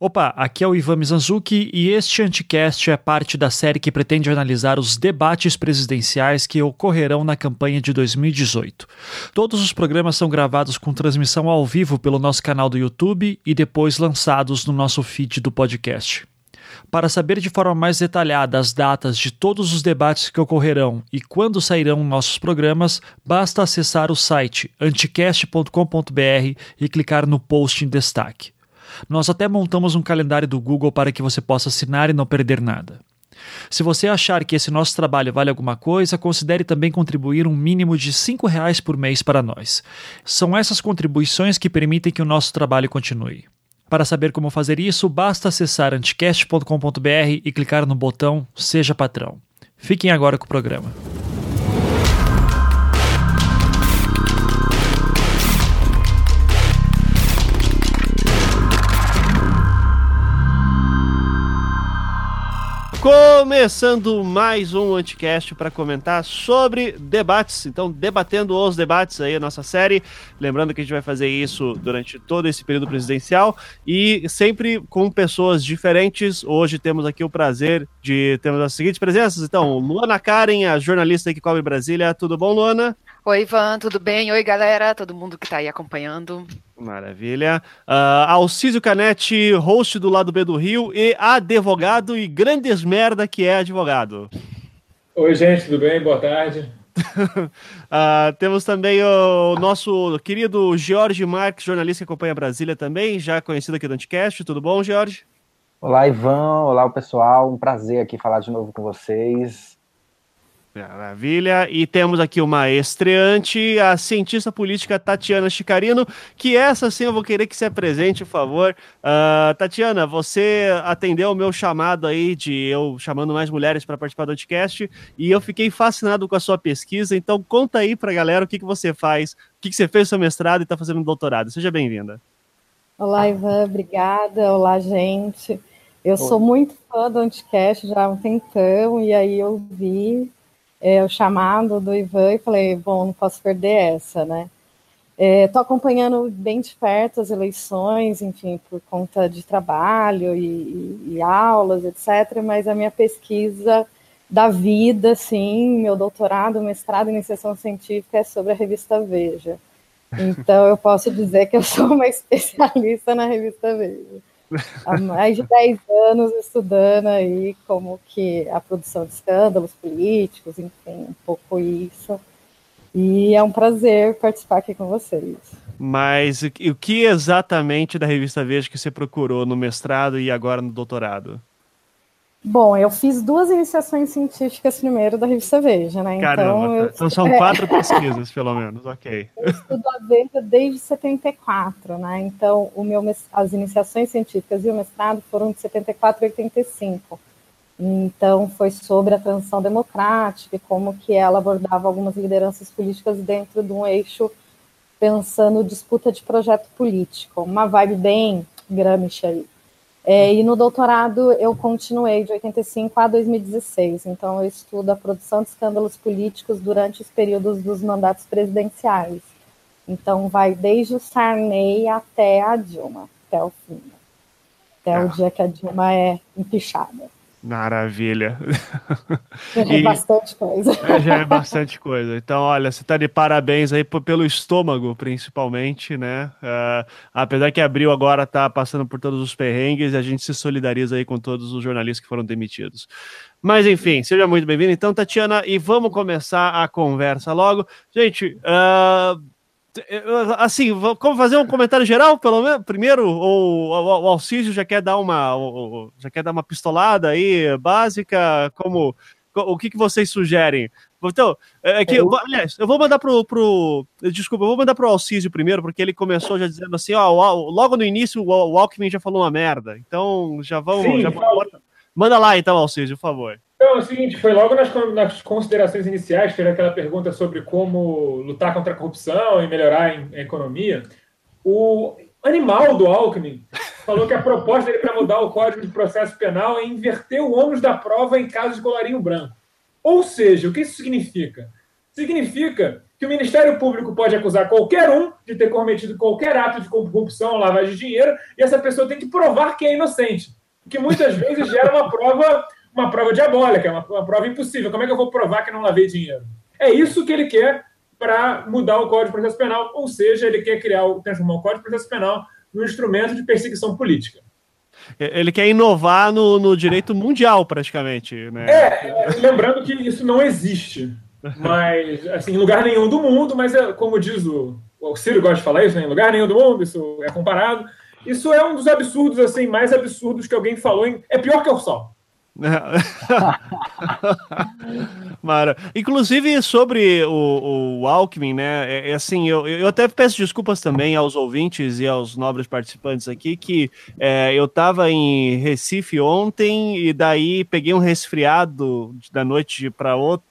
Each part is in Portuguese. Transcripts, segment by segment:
Opa, aqui é o Ivan Mizanzuki e este Anticast é parte da série que pretende analisar os debates presidenciais que ocorrerão na campanha de 2018. Todos os programas são gravados com transmissão ao vivo pelo nosso canal do YouTube e depois lançados no nosso feed do podcast. Para saber de forma mais detalhada as datas de todos os debates que ocorrerão e quando sairão nossos programas, basta acessar o site anticast.com.br e clicar no post em destaque. Nós até montamos um calendário do Google para que você possa assinar e não perder nada. Se você achar que esse nosso trabalho vale alguma coisa, considere também contribuir um mínimo de R$ reais por mês para nós. São essas contribuições que permitem que o nosso trabalho continue. Para saber como fazer isso, basta acessar anticast.com.br e clicar no botão Seja Patrão. Fiquem agora com o programa. Começando mais um Anticast para comentar sobre debates. Então, debatendo os debates aí, a nossa série. Lembrando que a gente vai fazer isso durante todo esse período presidencial e sempre com pessoas diferentes. Hoje temos aqui o prazer de termos as seguintes presenças. Então, Luana Karen, a jornalista que cobre Brasília. Tudo bom, Luana? Oi, Ivan, tudo bem? Oi, galera, todo mundo que está aí acompanhando. Maravilha. Uh, Alcísio Canete, host do lado B do Rio e advogado e grandes merda que é advogado. Oi, gente, tudo bem? Boa tarde. uh, temos também o nosso querido Jorge Marques, jornalista que acompanha Brasília também, já conhecido aqui do Anticast. Tudo bom, Jorge? Olá, Ivan. Olá, pessoal. Um prazer aqui falar de novo com vocês. Maravilha. E temos aqui uma estreante, a cientista política Tatiana Chicarino, que essa sim eu vou querer que se apresente, por favor. Uh, Tatiana, você atendeu o meu chamado aí de eu chamando mais mulheres para participar do podcast e eu fiquei fascinado com a sua pesquisa. Então, conta aí para a galera o que, que você faz, o que, que você fez no seu mestrado e está fazendo no doutorado. Seja bem-vinda. Olá, Ivan, obrigada. Olá, gente. Eu Oi. sou muito fã do Anticast já há um tempão e aí eu vi é, o chamado do Ivan e falei, bom, não posso perder essa, né? Estou é, acompanhando bem de perto as eleições, enfim, por conta de trabalho e, e, e, aulas, etc. Mas a minha pesquisa da vida, assim, meu doutorado, mestrado em iniciação científica é sobre a revista Veja. Então eu posso dizer que eu sou uma especialista na revista Veja há mais de 10 anos estudando aí como que a produção de escândalos políticos, enfim, um pouco isso. E é um prazer participar aqui com vocês. Mas o que exatamente da revista Veja que você procurou no mestrado e agora no doutorado? Bom, eu fiz duas iniciações científicas primeiro da revista Veja, né? Caramba, então, eu... então são quatro é... pesquisas, pelo menos, ok. Eu estudo a Veja desde 74, né? Então, o meu, as iniciações científicas e o mestrado foram de 74 a 85. Então, foi sobre a transição democrática e como que ela abordava algumas lideranças políticas dentro de um eixo pensando disputa de projeto político. Uma vibe bem Gramsci. É, e no doutorado eu continuei de 85 a 2016, então eu estudo a produção de escândalos políticos durante os períodos dos mandatos presidenciais. Então vai desde o Sarney até a Dilma, até o fim. Até ah. o dia que a Dilma é empichada. Maravilha. Já é bastante coisa. É, já é bastante coisa. Então, olha, você está de parabéns aí pelo estômago, principalmente, né? Uh, apesar que abril agora está passando por todos os perrengues e a gente se solidariza aí com todos os jornalistas que foram demitidos. Mas, enfim, seja muito bem-vindo. Então, Tatiana, e vamos começar a conversa logo. Gente, uh, assim, como fazer um comentário geral, pelo menos, primeiro, ou o Alcísio já quer dar uma, já quer dar uma pistolada aí, básica, como, o que, que vocês sugerem? Então, é, é que, eu... aliás, eu vou mandar pro, pro, desculpa, eu vou mandar pro Alcísio primeiro, porque ele começou já dizendo assim, ó, logo no início o Alckmin já falou uma merda, então já vamos, Sim, já manda lá então, Alcísio, por favor. Então, é o seguinte, foi logo nas, nas considerações iniciais, fez aquela pergunta sobre como lutar contra a corrupção e melhorar a economia. O animal do Alckmin falou que a proposta dele para mudar o Código de Processo Penal é inverter o ônus da prova em casos de colarinho branco. Ou seja, o que isso significa? Significa que o Ministério Público pode acusar qualquer um de ter cometido qualquer ato de corrupção, lavagem de dinheiro, e essa pessoa tem que provar que é inocente. O que muitas vezes gera uma prova, uma prova diabólica, uma, uma prova impossível. Como é que eu vou provar que não lavei dinheiro? É isso que ele quer para mudar o Código de Processo Penal, ou seja, ele quer criar, transformar o Código de Processo Penal num instrumento de perseguição política. Ele quer inovar no, no direito mundial, praticamente. Né? É, lembrando que isso não existe. Mas, assim, em lugar nenhum do mundo, mas é, como diz o, o Ciro gosta de falar isso, né? em lugar nenhum do mundo, isso é comparado. Isso é um dos absurdos, assim, mais absurdos que alguém falou. Em, é pior que o sol. Mara. Inclusive sobre o, o Alckmin, né? É, é, assim, eu, eu até peço desculpas também aos ouvintes e aos nobres participantes aqui, que é, eu estava em Recife ontem e daí peguei um resfriado da noite para outra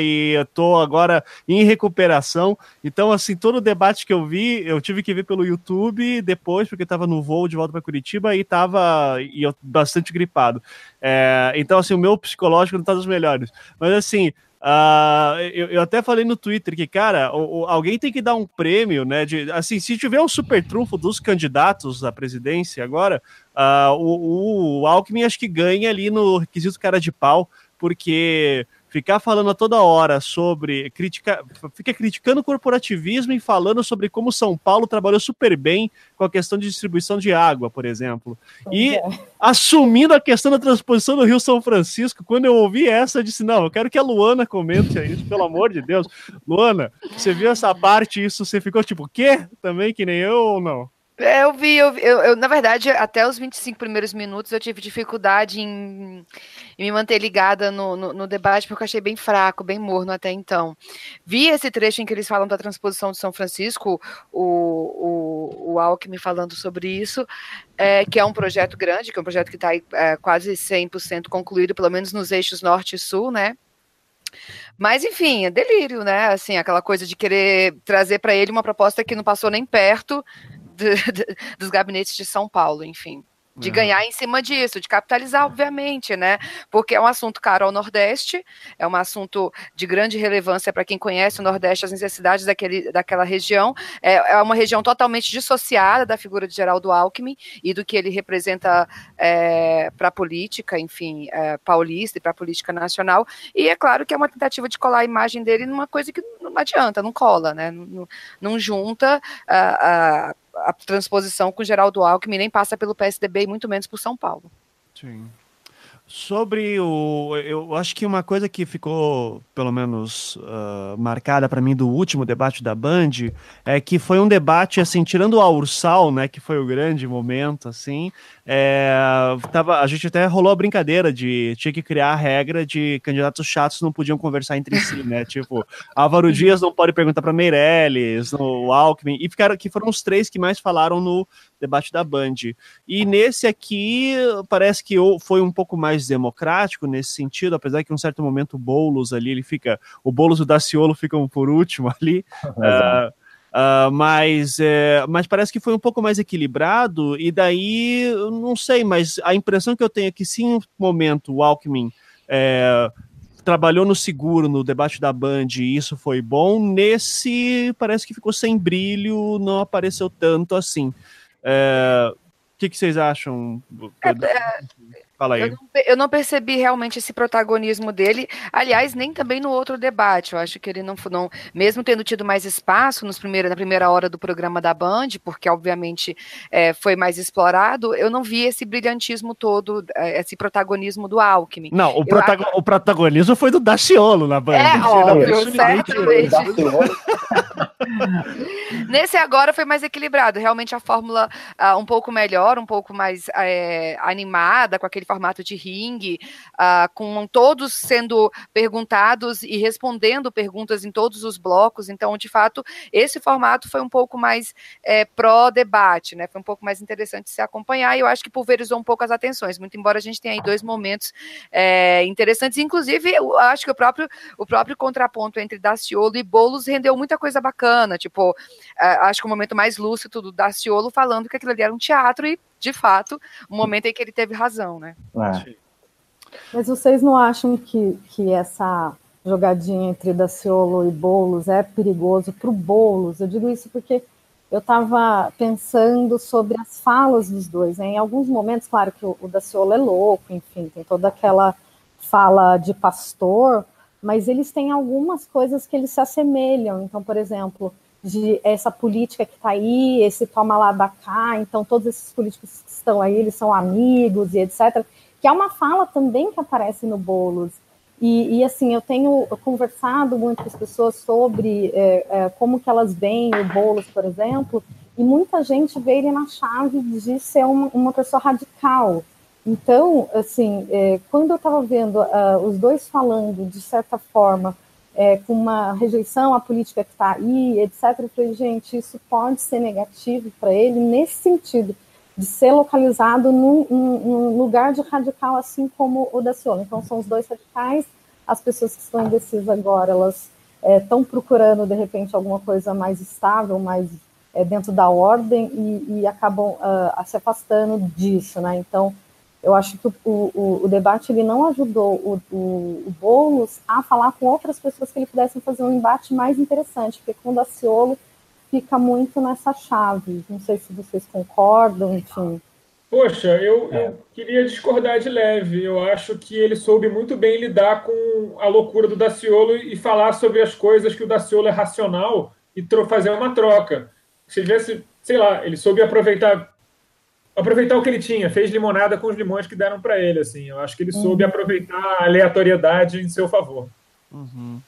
e eu tô agora em recuperação. Então, assim, todo o debate que eu vi, eu tive que ver pelo YouTube depois, porque estava no voo de volta para Curitiba e estava e eu bastante gripado. É, então, assim, o meu psicológico não está dos melhores. Mas, assim, Uh, eu, eu, até falei no Twitter que, cara, o, o, alguém tem que dar um prêmio, né? De, assim, se tiver um super trunfo dos candidatos à presidência agora, uh, o, o Alckmin acho que ganha ali no requisito cara de pau, porque ficar falando a toda hora sobre critica, fica criticando o corporativismo e falando sobre como São Paulo trabalhou super bem com a questão de distribuição de água, por exemplo. E é. assumindo a questão da transposição do Rio São Francisco, quando eu ouvi essa, eu disse: "Não, eu quero que a Luana comente isso, pelo amor de Deus". Luana, você viu essa parte isso, você ficou tipo, "Quê?" Também que nem eu ou não? É, eu vi, eu, eu, eu, na verdade, até os 25 primeiros minutos eu tive dificuldade em, em me manter ligada no, no, no, debate, porque eu achei bem fraco, bem morno até então. Vi esse trecho em que eles falam da transposição de São Francisco, o, o, o Alckmin falando sobre isso, é, que é um projeto grande, que é um projeto que está é, quase 100% concluído, pelo menos nos eixos norte e sul, né? Mas, enfim, é delírio, né? Assim, aquela coisa de querer trazer para ele uma proposta que não passou nem perto dos gabinetes de São Paulo, enfim de ganhar em cima disso, de capitalizar, obviamente, né? Porque é um assunto caro ao Nordeste, é um assunto de grande relevância para quem conhece o Nordeste, as necessidades daquele, daquela região. É, é uma região totalmente dissociada da figura de Geraldo Alckmin e do que ele representa é, para a política, enfim, é, paulista e para a política nacional. E é claro que é uma tentativa de colar a imagem dele numa coisa que não adianta, não cola, né? Não, não junta a. Uh, uh, a transposição com Geraldo Alckmin nem passa pelo PSDB e muito menos por São Paulo. Sim. Sobre o. Eu acho que uma coisa que ficou, pelo menos, uh, marcada para mim do último debate da Band é que foi um debate, assim, tirando o Ursal, né, que foi o grande momento, assim, é, tava, a gente até rolou a brincadeira de tinha que criar a regra de candidatos chatos não podiam conversar entre si, né? tipo, Álvaro Dias não pode perguntar para Meirelles, o Alckmin, e ficaram que foram os três que mais falaram no debate da Band. E nesse aqui parece que foi um pouco mais democrático nesse sentido, apesar que em um certo momento o Boulos ali, ele fica, o Boulos e o Daciolo ficam por último ali. uh, Uh, mas, é, mas parece que foi um pouco mais equilibrado, e daí, não sei, mas a impressão que eu tenho é que sim, um momento o Alckmin é, trabalhou no seguro, no debate da Band, e isso foi bom, nesse parece que ficou sem brilho, não apareceu tanto assim. É, o que, que vocês acham? É, é Fala aí. Eu não, eu não, percebi realmente esse protagonismo dele. Aliás, nem também no outro debate. Eu acho que ele não, não mesmo tendo tido mais espaço nos primeiro, na primeira hora do programa da Band, porque obviamente é, foi mais explorado, eu não vi esse brilhantismo todo, é, esse protagonismo do Alckmin. Não, o, protago o protagonismo foi do Daciolo na Band. É, óbvio, certamente. Nesse agora foi mais equilibrado. Realmente a fórmula uh, um pouco melhor, um pouco mais é, animada, com aquele formato de ringue, uh, com todos sendo perguntados e respondendo perguntas em todos os blocos. Então, de fato, esse formato foi um pouco mais é, pró-debate, né? Foi um pouco mais interessante se acompanhar e eu acho que pulverizou um pouco as atenções, muito embora a gente tenha aí dois momentos é, interessantes. Inclusive, eu acho que o próprio, o próprio contraponto entre Daciolo e Boulos rendeu muita coisa bacana. Tipo, é, acho que o momento mais lúcido do Daciolo falando que aquilo ali era um teatro e de fato, o momento em que ele teve razão, né? É. Mas vocês não acham que, que essa jogadinha entre Daciolo e Boulos é perigoso para o Boulos. Eu digo isso porque eu estava pensando sobre as falas dos dois. Né? Em alguns momentos, claro que o, o Daciolo é louco, enfim, tem toda aquela fala de pastor, mas eles têm algumas coisas que eles se assemelham. Então, por exemplo, de essa política que está aí, esse toma lá da cá, então todos esses políticos que estão aí, eles são amigos e etc. Que é uma fala também que aparece no Boulos. E, e assim, eu tenho conversado muito com as pessoas sobre é, é, como que elas veem o Boulos, por exemplo, e muita gente vê ele na chave de ser uma, uma pessoa radical. Então, assim, é, quando eu estava vendo uh, os dois falando, de certa forma, é, com uma rejeição à política que está aí, etc., eu falei, gente, isso pode ser negativo para ele nesse sentido, de ser localizado num, num, lugar de radical, assim como o da Ciolo. Então, são os dois radicais, as pessoas que estão indecisas agora, elas estão é, procurando, de repente, alguma coisa mais estável, mais é, dentro da ordem, e, e acabam uh, se afastando disso, né? Então, eu acho que o, o, o debate ele não ajudou o, o, o Boulos a falar com outras pessoas que ele pudessem fazer um embate mais interessante, porque com o Daciolo fica muito nessa chave. Não sei se vocês concordam, enfim. Poxa, eu, é. eu, queria discordar de leve. Eu acho que ele soube muito bem lidar com a loucura do Daciolo e falar sobre as coisas que o Daciolo é racional e fazer uma troca. Se tivesse, sei lá, ele soube aproveitar aproveitar o que ele tinha, fez limonada com os limões que deram para ele, assim. Eu acho que ele soube uhum. aproveitar a aleatoriedade em seu favor. Uhum.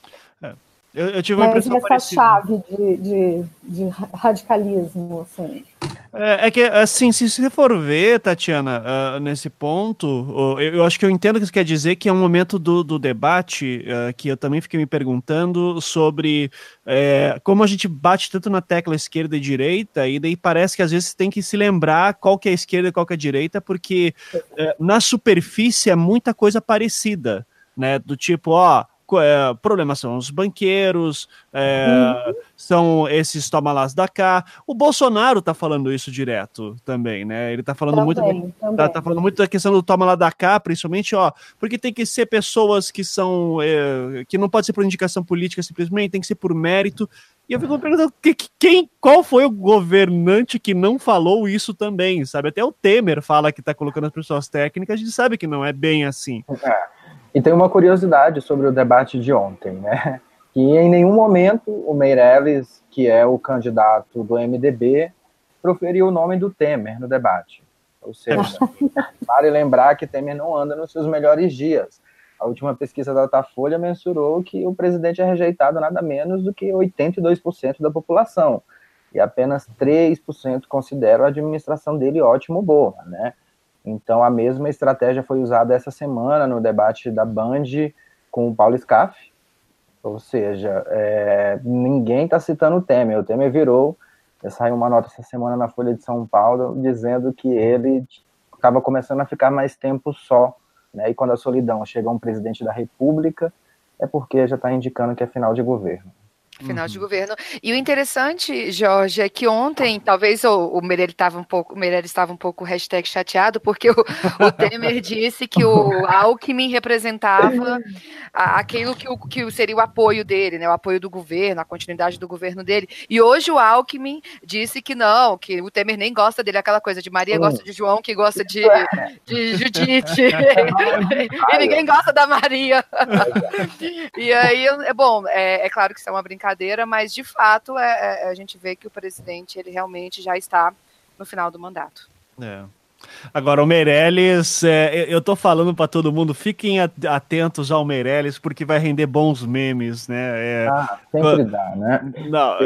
Eu, eu, tive uma Mas impressão essa parecida. chave de, de, de radicalismo, assim. É, é, que, assim, se você for ver, Tatiana, uh, nesse ponto, uh, eu, eu, acho que eu entendo o que você quer dizer, que é um momento do, do debate uh, que eu também fiquei me perguntando sobre é, como a gente bate tanto na tecla esquerda e direita, e daí parece que às vezes tem que se lembrar qual que é a esquerda e qual que é a direita, porque é, na superfície é muita coisa parecida, né? Do tipo, ó, é, problemas são os banqueiros, é, uhum. são esses tomalás da cá. O Bolsonaro tá falando isso direto também, né? Ele tá falando também, muito também. Tá, tá, falando muito da questão do toma lá da cá, principalmente, ó, porque tem que ser pessoas que são é, que não pode ser por indicação política simplesmente, tem que ser por mérito. E eu fico perguntando que, quem, qual foi o governante que não falou isso também, sabe? Até o Temer fala que tá colocando as pessoas técnicas, a gente sabe que não é bem assim. É. E tem uma curiosidade sobre o debate de ontem, né? Que em nenhum momento o Meirelles, que é o candidato do MDB, proferiu o nome do Temer no debate. Ou seja, vale lembrar que Temer não anda nos seus melhores dias. A última pesquisa da Datafolha mensurou que o presidente é rejeitado nada menos do que 82% da população. E apenas 3% consideram a administração dele ótimo ou boa, né? Então, a mesma estratégia foi usada essa semana no debate da Band com o Paulo Scaff. Ou seja, é, ninguém está citando o Temer. O Temer virou. Saiu uma nota essa semana na Folha de São Paulo dizendo que ele estava começando a ficar mais tempo só. Né? E quando a solidão chega a um presidente da República, é porque já está indicando que é final de governo final uhum. de governo. E o interessante, Jorge, é que ontem, talvez o, o Meirelles estava um pouco, Meirelles estava um pouco hashtag chateado, porque o, o Temer disse que o Alckmin representava a, aquilo que, o, que seria o apoio dele, né, o apoio do governo, a continuidade do governo dele. E hoje o Alckmin disse que não, que o Temer nem gosta dele, aquela coisa de Maria gosta de João, que gosta de, de Judite, e ninguém gosta da Maria. e aí, é bom, é, é claro que isso é uma brincadeira brincadeira, mas de fato é, é, a gente vê que o presidente ele realmente já está no final do mandato. É. Agora, o Meirelles, é, eu tô falando para todo mundo, fiquem atentos ao Meirelles, porque vai render bons memes, né? É, ah, sempre dá, né? Não,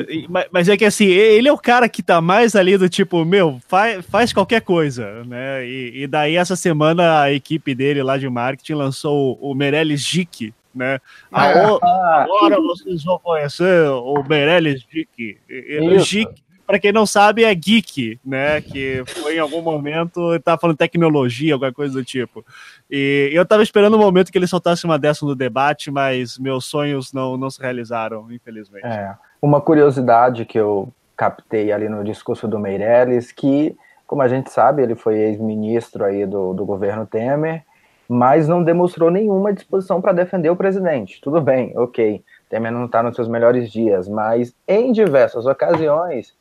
mas é que assim, ele é o cara que tá mais ali do tipo, meu, faz, faz qualquer coisa, né? E, e daí, essa semana, a equipe dele lá de marketing lançou o Meirelles Geek, né? Ah, agora vocês vão conhecer o Meirelles. Geek, para quem não sabe, é geek, né? Que foi em algum momento, tá falando tecnologia, alguma coisa do tipo. E eu tava esperando o um momento que ele soltasse uma dessa no debate, mas meus sonhos não, não se realizaram, infelizmente. É. Uma curiosidade que eu captei ali no discurso do Meirelles, que, como a gente sabe, ele foi ex-ministro aí do, do governo Temer, mas não demonstrou nenhuma disposição para defender o presidente. Tudo bem, ok. Temer não está nos seus melhores dias, mas em diversas ocasiões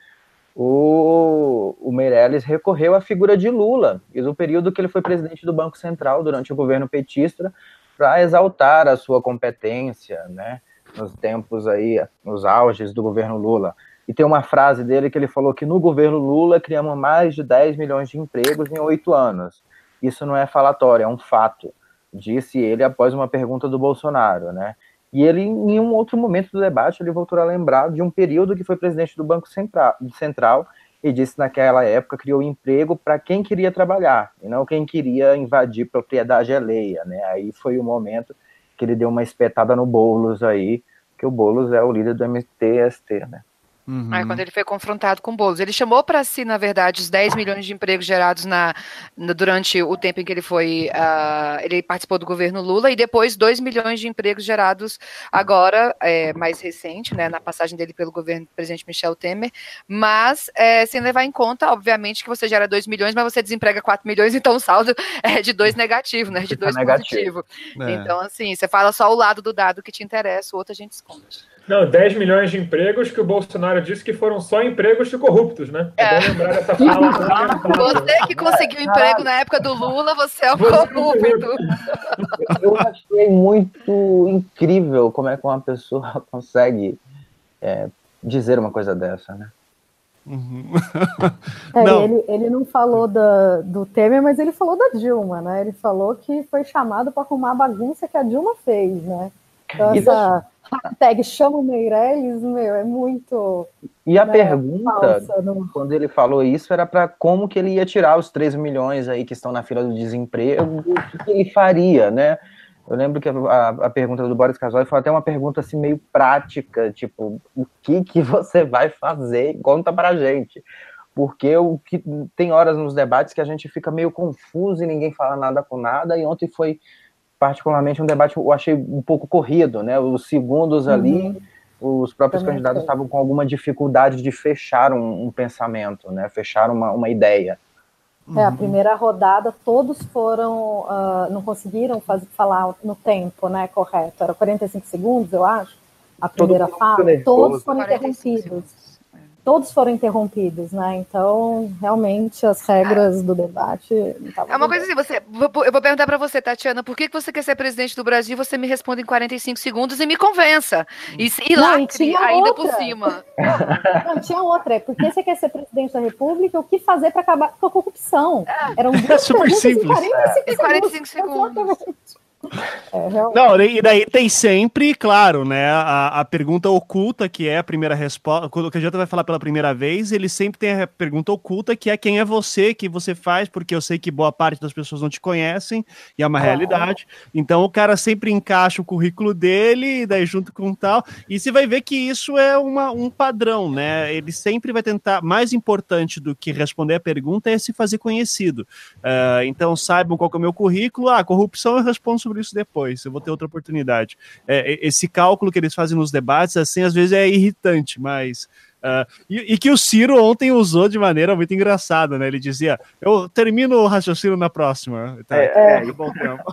o, o Meirelles recorreu à figura de Lula e do período que ele foi presidente do Banco Central durante o governo petista para exaltar a sua competência, né, nos tempos aí, nos auges do governo Lula. E tem uma frase dele que ele falou que no governo Lula criamos mais de 10 milhões de empregos em oito anos. Isso não é falatório, é um fato, disse ele após uma pergunta do Bolsonaro, né? E ele, em um outro momento do debate, ele voltou a lembrar de um período que foi presidente do Banco Central, e disse naquela época criou emprego para quem queria trabalhar e não quem queria invadir propriedade alheia, né? Aí foi o momento que ele deu uma espetada no Boulos aí, que o Boulos é o líder do MTST, né? Uhum. Aí, quando ele foi confrontado com Boulos. Ele chamou para si, na verdade, os 10 milhões de empregos gerados na, na durante o tempo em que ele foi. Uh, ele participou do governo Lula, e depois 2 milhões de empregos gerados agora, é, mais recente, né, na passagem dele pelo governo do presidente Michel Temer, mas é, sem levar em conta, obviamente, que você gera 2 milhões, mas você desemprega 4 milhões, então o saldo é de 2 negativo, né? De 2 positivo. É. Então, assim, você fala só o lado do dado que te interessa, o outro a gente esconde. Não, 10 milhões de empregos que o Bolsonaro disse que foram só empregos de corruptos, né? É, é bom lembrar dessa fala. você que conseguiu emprego na época do Lula, você é um corrupto. Eu achei muito incrível como é que uma pessoa consegue é, dizer uma coisa dessa, né? Uhum. é, não. Ele, ele não falou da, do Temer, mas ele falou da Dilma, né? Ele falou que foi chamado para arrumar a bagunça que a Dilma fez, né? Então, essa, hashtag chama o Meirelles, meu, é muito. E a né, pergunta, falsa, não... quando ele falou isso, era para como que ele ia tirar os 3 milhões aí que estão na fila do desemprego, o que ele faria, né? Eu lembro que a, a, pergunta do Boris Casoy foi até uma pergunta assim meio prática, tipo, o que que você vai fazer? Conta pra gente. Porque o que tem horas nos debates que a gente fica meio confuso e ninguém fala nada com nada, e ontem foi particularmente um debate eu achei um pouco corrido, né? Os segundos ali, uhum. os próprios Também candidatos foi. estavam com alguma dificuldade de fechar um, um pensamento, né? Fechar uma, uma ideia. É, a uhum. primeira rodada todos foram, uh, não conseguiram fazer, falar no tempo, né, correto, era 45 segundos, eu acho, a primeira fala, todos foram interrompidos todos foram interrompidos, né? Então, realmente, as regras do debate. É uma coisa assim, você, eu vou perguntar para você, Tatiana, por que você quer ser presidente do Brasil? Você me responde em 45 segundos e me convença. E, e lá, ainda outra. por cima. Não, tinha outra. É porque você quer ser presidente da República, o que fazer para acabar com a corrupção? É. Eram duas é super simples. Em 45 45 segundos. segundos. É, não, e daí tem sempre, claro, né, a, a pergunta oculta, que é a primeira resposta. Quando o candidato vai falar pela primeira vez, ele sempre tem a pergunta oculta, que é quem é você, que você faz, porque eu sei que boa parte das pessoas não te conhecem, e é uma ah, realidade. Então o cara sempre encaixa o currículo dele, e daí junto com tal, e você vai ver que isso é uma, um padrão, né? Ele sempre vai tentar, mais importante do que responder a pergunta é se fazer conhecido. Uh, então saibam qual é o meu currículo, ah, corrupção eu respondo sobre sobre isso depois, eu vou ter outra oportunidade. É, esse cálculo que eles fazem nos debates, assim, às vezes é irritante, mas. Uh, e, e, que o Ciro ontem usou de maneira muito engraçada, né? Ele dizia: Eu termino o raciocínio na próxima. Tá, é, é. bom tempo.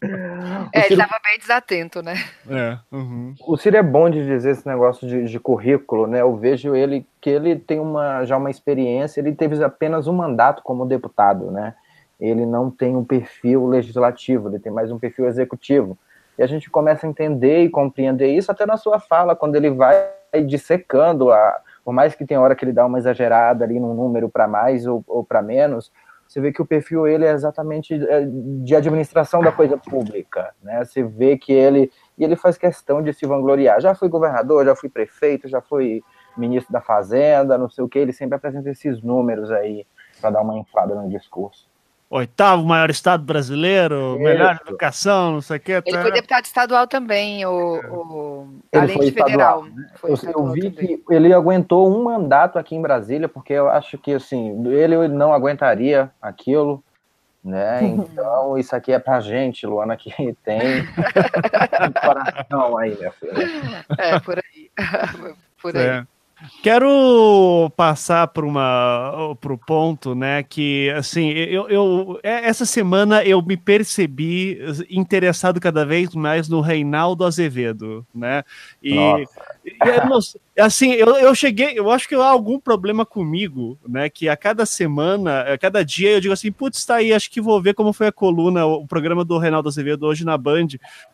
é, ele estava bem desatento, né? É, uhum. O Ciro é bom de dizer esse negócio de, de, currículo, né? Eu vejo ele que ele tem uma, já uma experiência, ele teve apenas um mandato como deputado, né? Ele não tem um perfil legislativo, ele tem mais um perfil executivo. E a gente começa a entender e compreender isso até na sua fala, quando ele vai dissecando, a, por mais que tenha hora que ele dá uma exagerada ali num número para mais ou, ou para menos, você vê que o perfil ele é exatamente é, de administração da coisa pública, né? Você vê que ele e ele faz questão de se vangloriar. Já fui governador, já fui prefeito, já fui ministro da Fazenda, não sei o que. Ele sempre apresenta esses números aí para dar uma inflada no discurso oitavo maior estado brasileiro, Isso. melhor educação, não sei o que. Ele tá... foi deputado estadual também, o, o... além de federal. Né? eu, eu, vi também. que ele aguentou um mandato aqui em Brasília, porque eu acho que assim, ele não aguentaria aquilo. Né? Então, isso aqui é pra gente, Luana, que tem coração aí, minha filha. É, por aí. por aí. É. Quero passar para uma para o ponto, né? Que assim, eu, eu é, essa semana eu me percebi interessado cada vez mais no Reinaldo Azevedo, né? E, e assim, eu, eu cheguei, eu acho que há algum problema comigo, né? Que a cada semana, a cada dia eu digo assim, putz, tá aí, acho que vou ver como foi a coluna, o programa do Reinaldo Azevedo hoje na Band,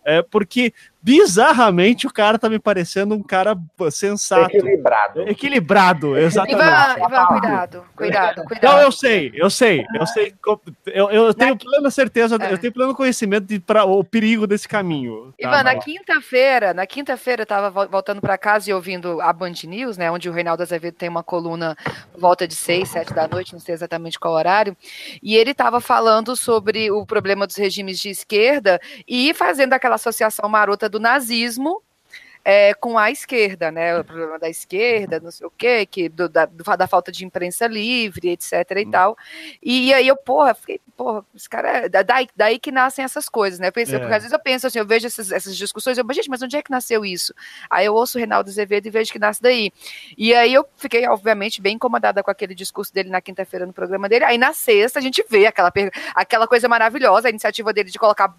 é, porque bizarramente o cara tá me parecendo um cara sensato. Equilibrado. Equilibrado, exatamente. Ivan, Ivan cuidado, cuidado, cuidado. Não, eu sei, eu sei, eu sei. Eu, eu tenho plena certeza, é. eu tenho pleno conhecimento de pra, o perigo desse caminho. Tá? Ivan, na quinta-feira, na quinta-feira eu tava voltando para casa e ouvindo a Band News, né, onde o Reinaldo Azevedo tem uma coluna volta de seis, sete da noite, não sei exatamente qual horário, e ele tava falando sobre o problema dos regimes de esquerda e fazendo aquela associação marota do do nazismo é, com a esquerda, né? O problema da esquerda, não sei o quê, que, do, da, da falta de imprensa livre, etc. e hum. tal. E, e, aí eu, porra, fiquei, porra, esse cara. É, daí, daí que nascem essas coisas, né? Pensei, é. Porque às vezes eu penso assim, eu vejo essas, essas discussões, eu, mas, gente, mas onde é que nasceu isso? Aí eu ouço o Reinaldo Azevedo e vejo que nasce daí. E aí eu fiquei, obviamente, bem incomodada com aquele discurso dele na quinta-feira no programa dele. Aí na sexta a gente vê aquela, aquela coisa maravilhosa, a iniciativa dele de colocar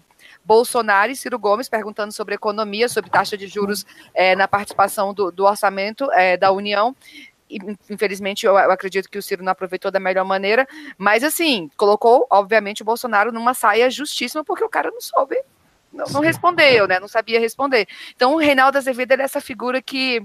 Bolsonaro e Ciro Gomes perguntando sobre economia, sobre taxa de juros é, na participação do, do orçamento é, da União infelizmente eu, acredito que o Ciro não aproveitou da melhor maneira, mas assim, colocou, obviamente, o Bolsonaro numa saia justíssima, porque o cara não soube, não, não respondeu, né? Não sabia responder. Então o Reinaldo Azevedo é essa figura que.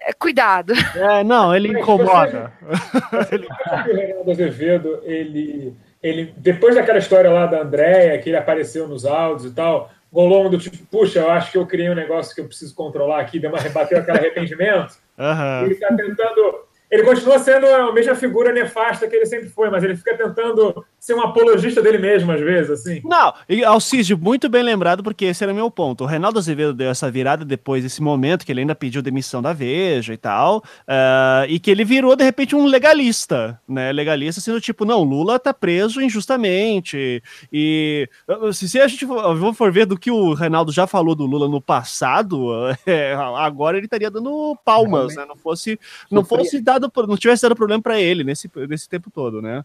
É, cuidado. É, não, ele incomoda. o Reinaldo Azevedo, ele ele depois daquela história lá da Andréia, que ele apareceu nos áudios e tal, um do tipo, puxa, eu acho que eu criei um negócio que eu preciso controlar aqui, deu uma, rebateu aquele arrependimento. Uhum. Ele está tentando ele continua sendo a mesma figura nefasta que ele sempre foi, mas ele fica tentando ser um apologista dele mesmo, às vezes, assim. Não, e Alcide, muito bem lembrado, porque esse era o meu ponto. O Reinaldo Azevedo deu essa virada depois desse momento, que ele ainda pediu demissão da Veja e tal, uh, e que ele virou, de repente, um legalista, né? Legalista sendo tipo, não, Lula tá preso injustamente, e se a gente for, for ver do que o Reinaldo já falou do Lula no passado, é, agora ele estaria dando palmas, né? Não fosse, não fosse dar dado, não tivesse dado problema para ele nesse, nesse tempo todo, né?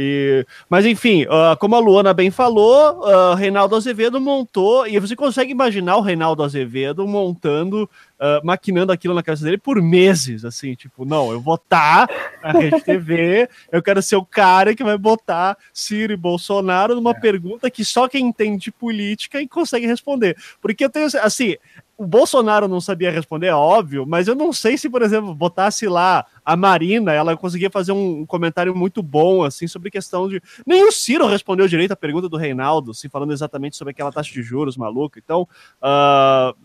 E, mas enfim, uh, como a Luana bem falou, uh, Reinaldo Azevedo montou, e você consegue imaginar o Reinaldo Azevedo montando, uh, maquinando aquilo na cabeça dele por meses, assim, tipo, não, eu vou estar na Rede TV, eu quero ser o cara que vai botar Ciro e Bolsonaro numa é. pergunta que só quem entende política e consegue responder. Porque eu tenho, assim, o Bolsonaro não sabia responder, é óbvio, mas eu não sei se, por exemplo, botasse lá a Marina, ela conseguia fazer um comentário muito bom, assim, sobre questão de. Nem o Ciro respondeu direito a pergunta do Reinaldo, assim, falando exatamente sobre aquela taxa de juros maluca. Então, uh,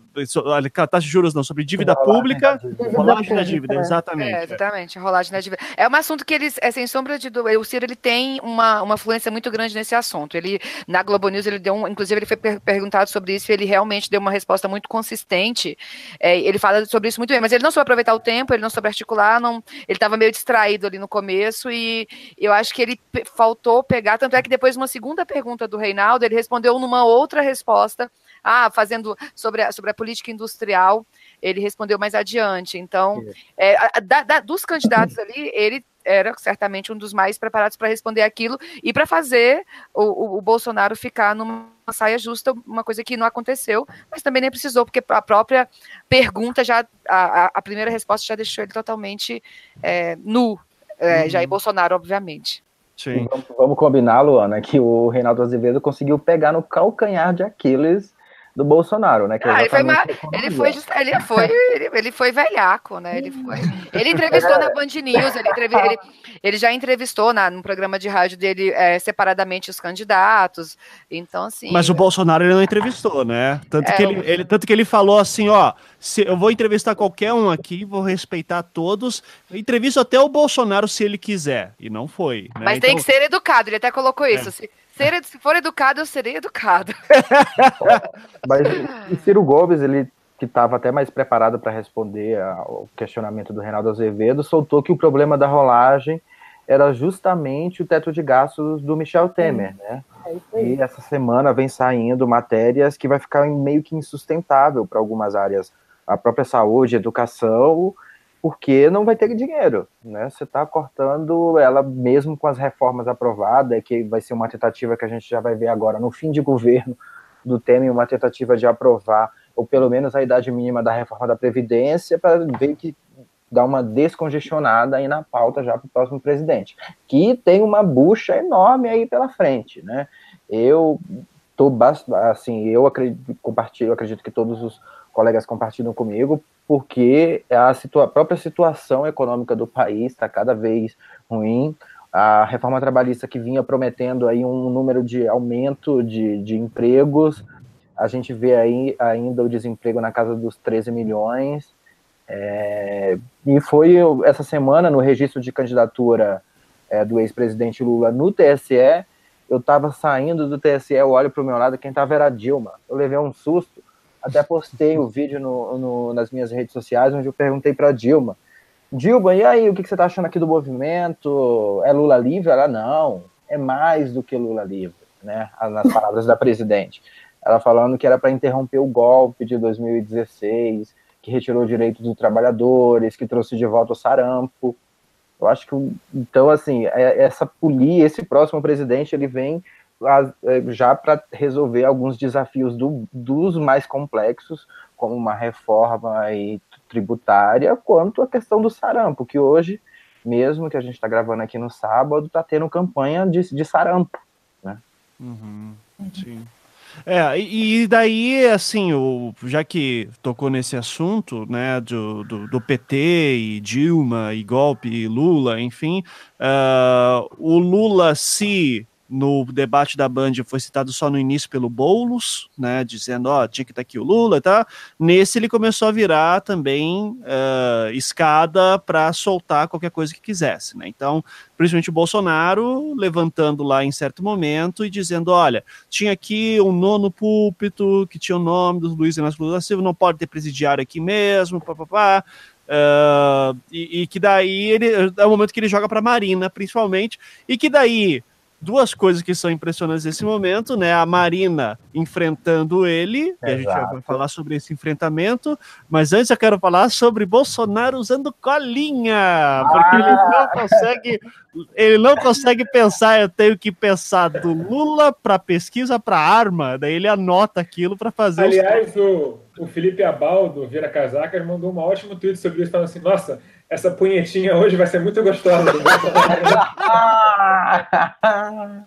a taxa de juros não, sobre dívida pública, rolagem da dívida, exatamente. É, exatamente, rolagem da dívida. É um assunto que eles, é sem sombra de dúvida, o Ciro ele tem uma, uma fluência muito grande nesse assunto. Ele, na Globo News, ele deu um, inclusive ele foi per perguntado sobre isso e ele realmente deu uma resposta muito consistente. É, ele fala sobre isso muito bem, mas ele não soube aproveitar o tempo, ele não soube articular, não, ele estava meio distraído ali no começo e eu acho que ele faltou pegar, tanto é que depois uma segunda pergunta do Reinaldo, ele respondeu numa outra resposta ah, fazendo sobre a, sobre a política industrial, ele respondeu mais adiante. Então, é, da, da, dos candidatos ali, ele era certamente um dos mais preparados para responder aquilo e para fazer o, o, o, Bolsonaro ficar numa saia justa, uma coisa que não aconteceu, mas também nem precisou, porque a própria pergunta já, a, a primeira resposta já deixou ele totalmente é, nu, é, uhum. Jair Bolsonaro, obviamente. Sim. Vamos, vamos combinar, Luana, que o Reinaldo Azevedo conseguiu pegar no calcanhar de Aquiles do Bolsonaro, né? Ah, ele, foi, ele, foi ele foi ele, ele foi velhaco, né? Ele foi. Ele entrevistou na Band News, ele, ele, ele já entrevistou na, no programa de rádio dele é, separadamente os candidatos. Então, assim. Mas o Bolsonaro ele não entrevistou, né? Tanto, é, que, ele, ele, tanto que ele falou assim: ó, se, eu vou entrevistar qualquer um aqui, vou respeitar todos. entrevisto até o Bolsonaro se ele quiser. E não foi. Né? Mas então, tem que ser educado, ele até colocou isso. É. Se, ser, se for educado, eu serei educado. Mas o Ciro Gomes, ele que estava até mais preparado para responder ao questionamento do Reinaldo Azevedo, soltou que o problema da rolagem era justamente o teto de gastos do Michel Temer, né? É e essa semana vem saindo matérias que vai ficar meio que insustentável para algumas áreas, a própria saúde, educação porque não vai ter dinheiro, né? Você está cortando ela mesmo com as reformas aprovadas, que vai ser uma tentativa que a gente já vai ver agora no fim de governo do Temer, uma tentativa de aprovar, ou pelo menos a idade mínima da reforma da Previdência, para ver que dá uma descongestionada aí na pauta já para o próximo presidente, que tem uma bucha enorme aí pela frente, né? Eu tô assim, eu acredito, compartilho, acredito que todos os colegas compartilham comigo, porque a, situa a própria situação econômica do país está cada vez ruim. A reforma trabalhista que vinha prometendo aí um número de aumento de, de empregos, a gente vê aí ainda o desemprego na casa dos 13 milhões. É, e foi essa semana, no registro de candidatura é, do ex-presidente Lula no TSE, eu estava saindo do TSE, eu olho para o meu lado, quem estava era Dilma. Eu levei um susto, até postei o vídeo no, no, nas minhas redes sociais, onde eu perguntei para Dilma, Dilma, e aí, o que, que você está achando aqui do movimento? É Lula livre? Ela, não, é mais do que Lula livre, né? Nas palavras da presidente. Ela falando que era para interromper o golpe de 2016, que retirou direitos dos trabalhadores, que trouxe de volta o sarampo. Eu acho que, então, assim, é, essa polia, esse próximo presidente, ele vem já para resolver alguns desafios do, dos mais complexos, como uma reforma tributária, quanto a questão do sarampo, que hoje, mesmo que a gente está gravando aqui no sábado, está tendo campanha de, de sarampo. Né? Uhum, sim. É, e daí, assim, o, já que tocou nesse assunto, né, do, do, do PT e Dilma e golpe e Lula, enfim, uh, o Lula se no debate da Band foi citado só no início pelo Boulos, né, dizendo, ó, tinha que estar tá aqui o Lula, tá? Nesse ele começou a virar também uh, escada para soltar qualquer coisa que quisesse, né? Então, principalmente o Bolsonaro levantando lá em certo momento e dizendo, olha, tinha aqui um nono púlpito que tinha o nome do Luiz Inácio Lula da Silva, não pode ter presidiário aqui mesmo, papapá. Uh, e, e que daí ele é o momento que ele joga para Marina, principalmente, e que daí duas coisas que são impressionantes nesse momento, né? A Marina enfrentando ele, e a gente vai falar sobre esse enfrentamento, mas antes eu quero falar sobre Bolsonaro usando colinha, porque ah. ele não consegue, ele não consegue pensar, eu tenho que pensar do Lula para pesquisa para arma, daí ele anota aquilo para fazer Aliás, os... o, o Felipe Abal do Vira Casacas mandou um ótimo tweet sobre isso, falando assim: "Nossa, essa punhetinha hoje vai ser muito gostosa.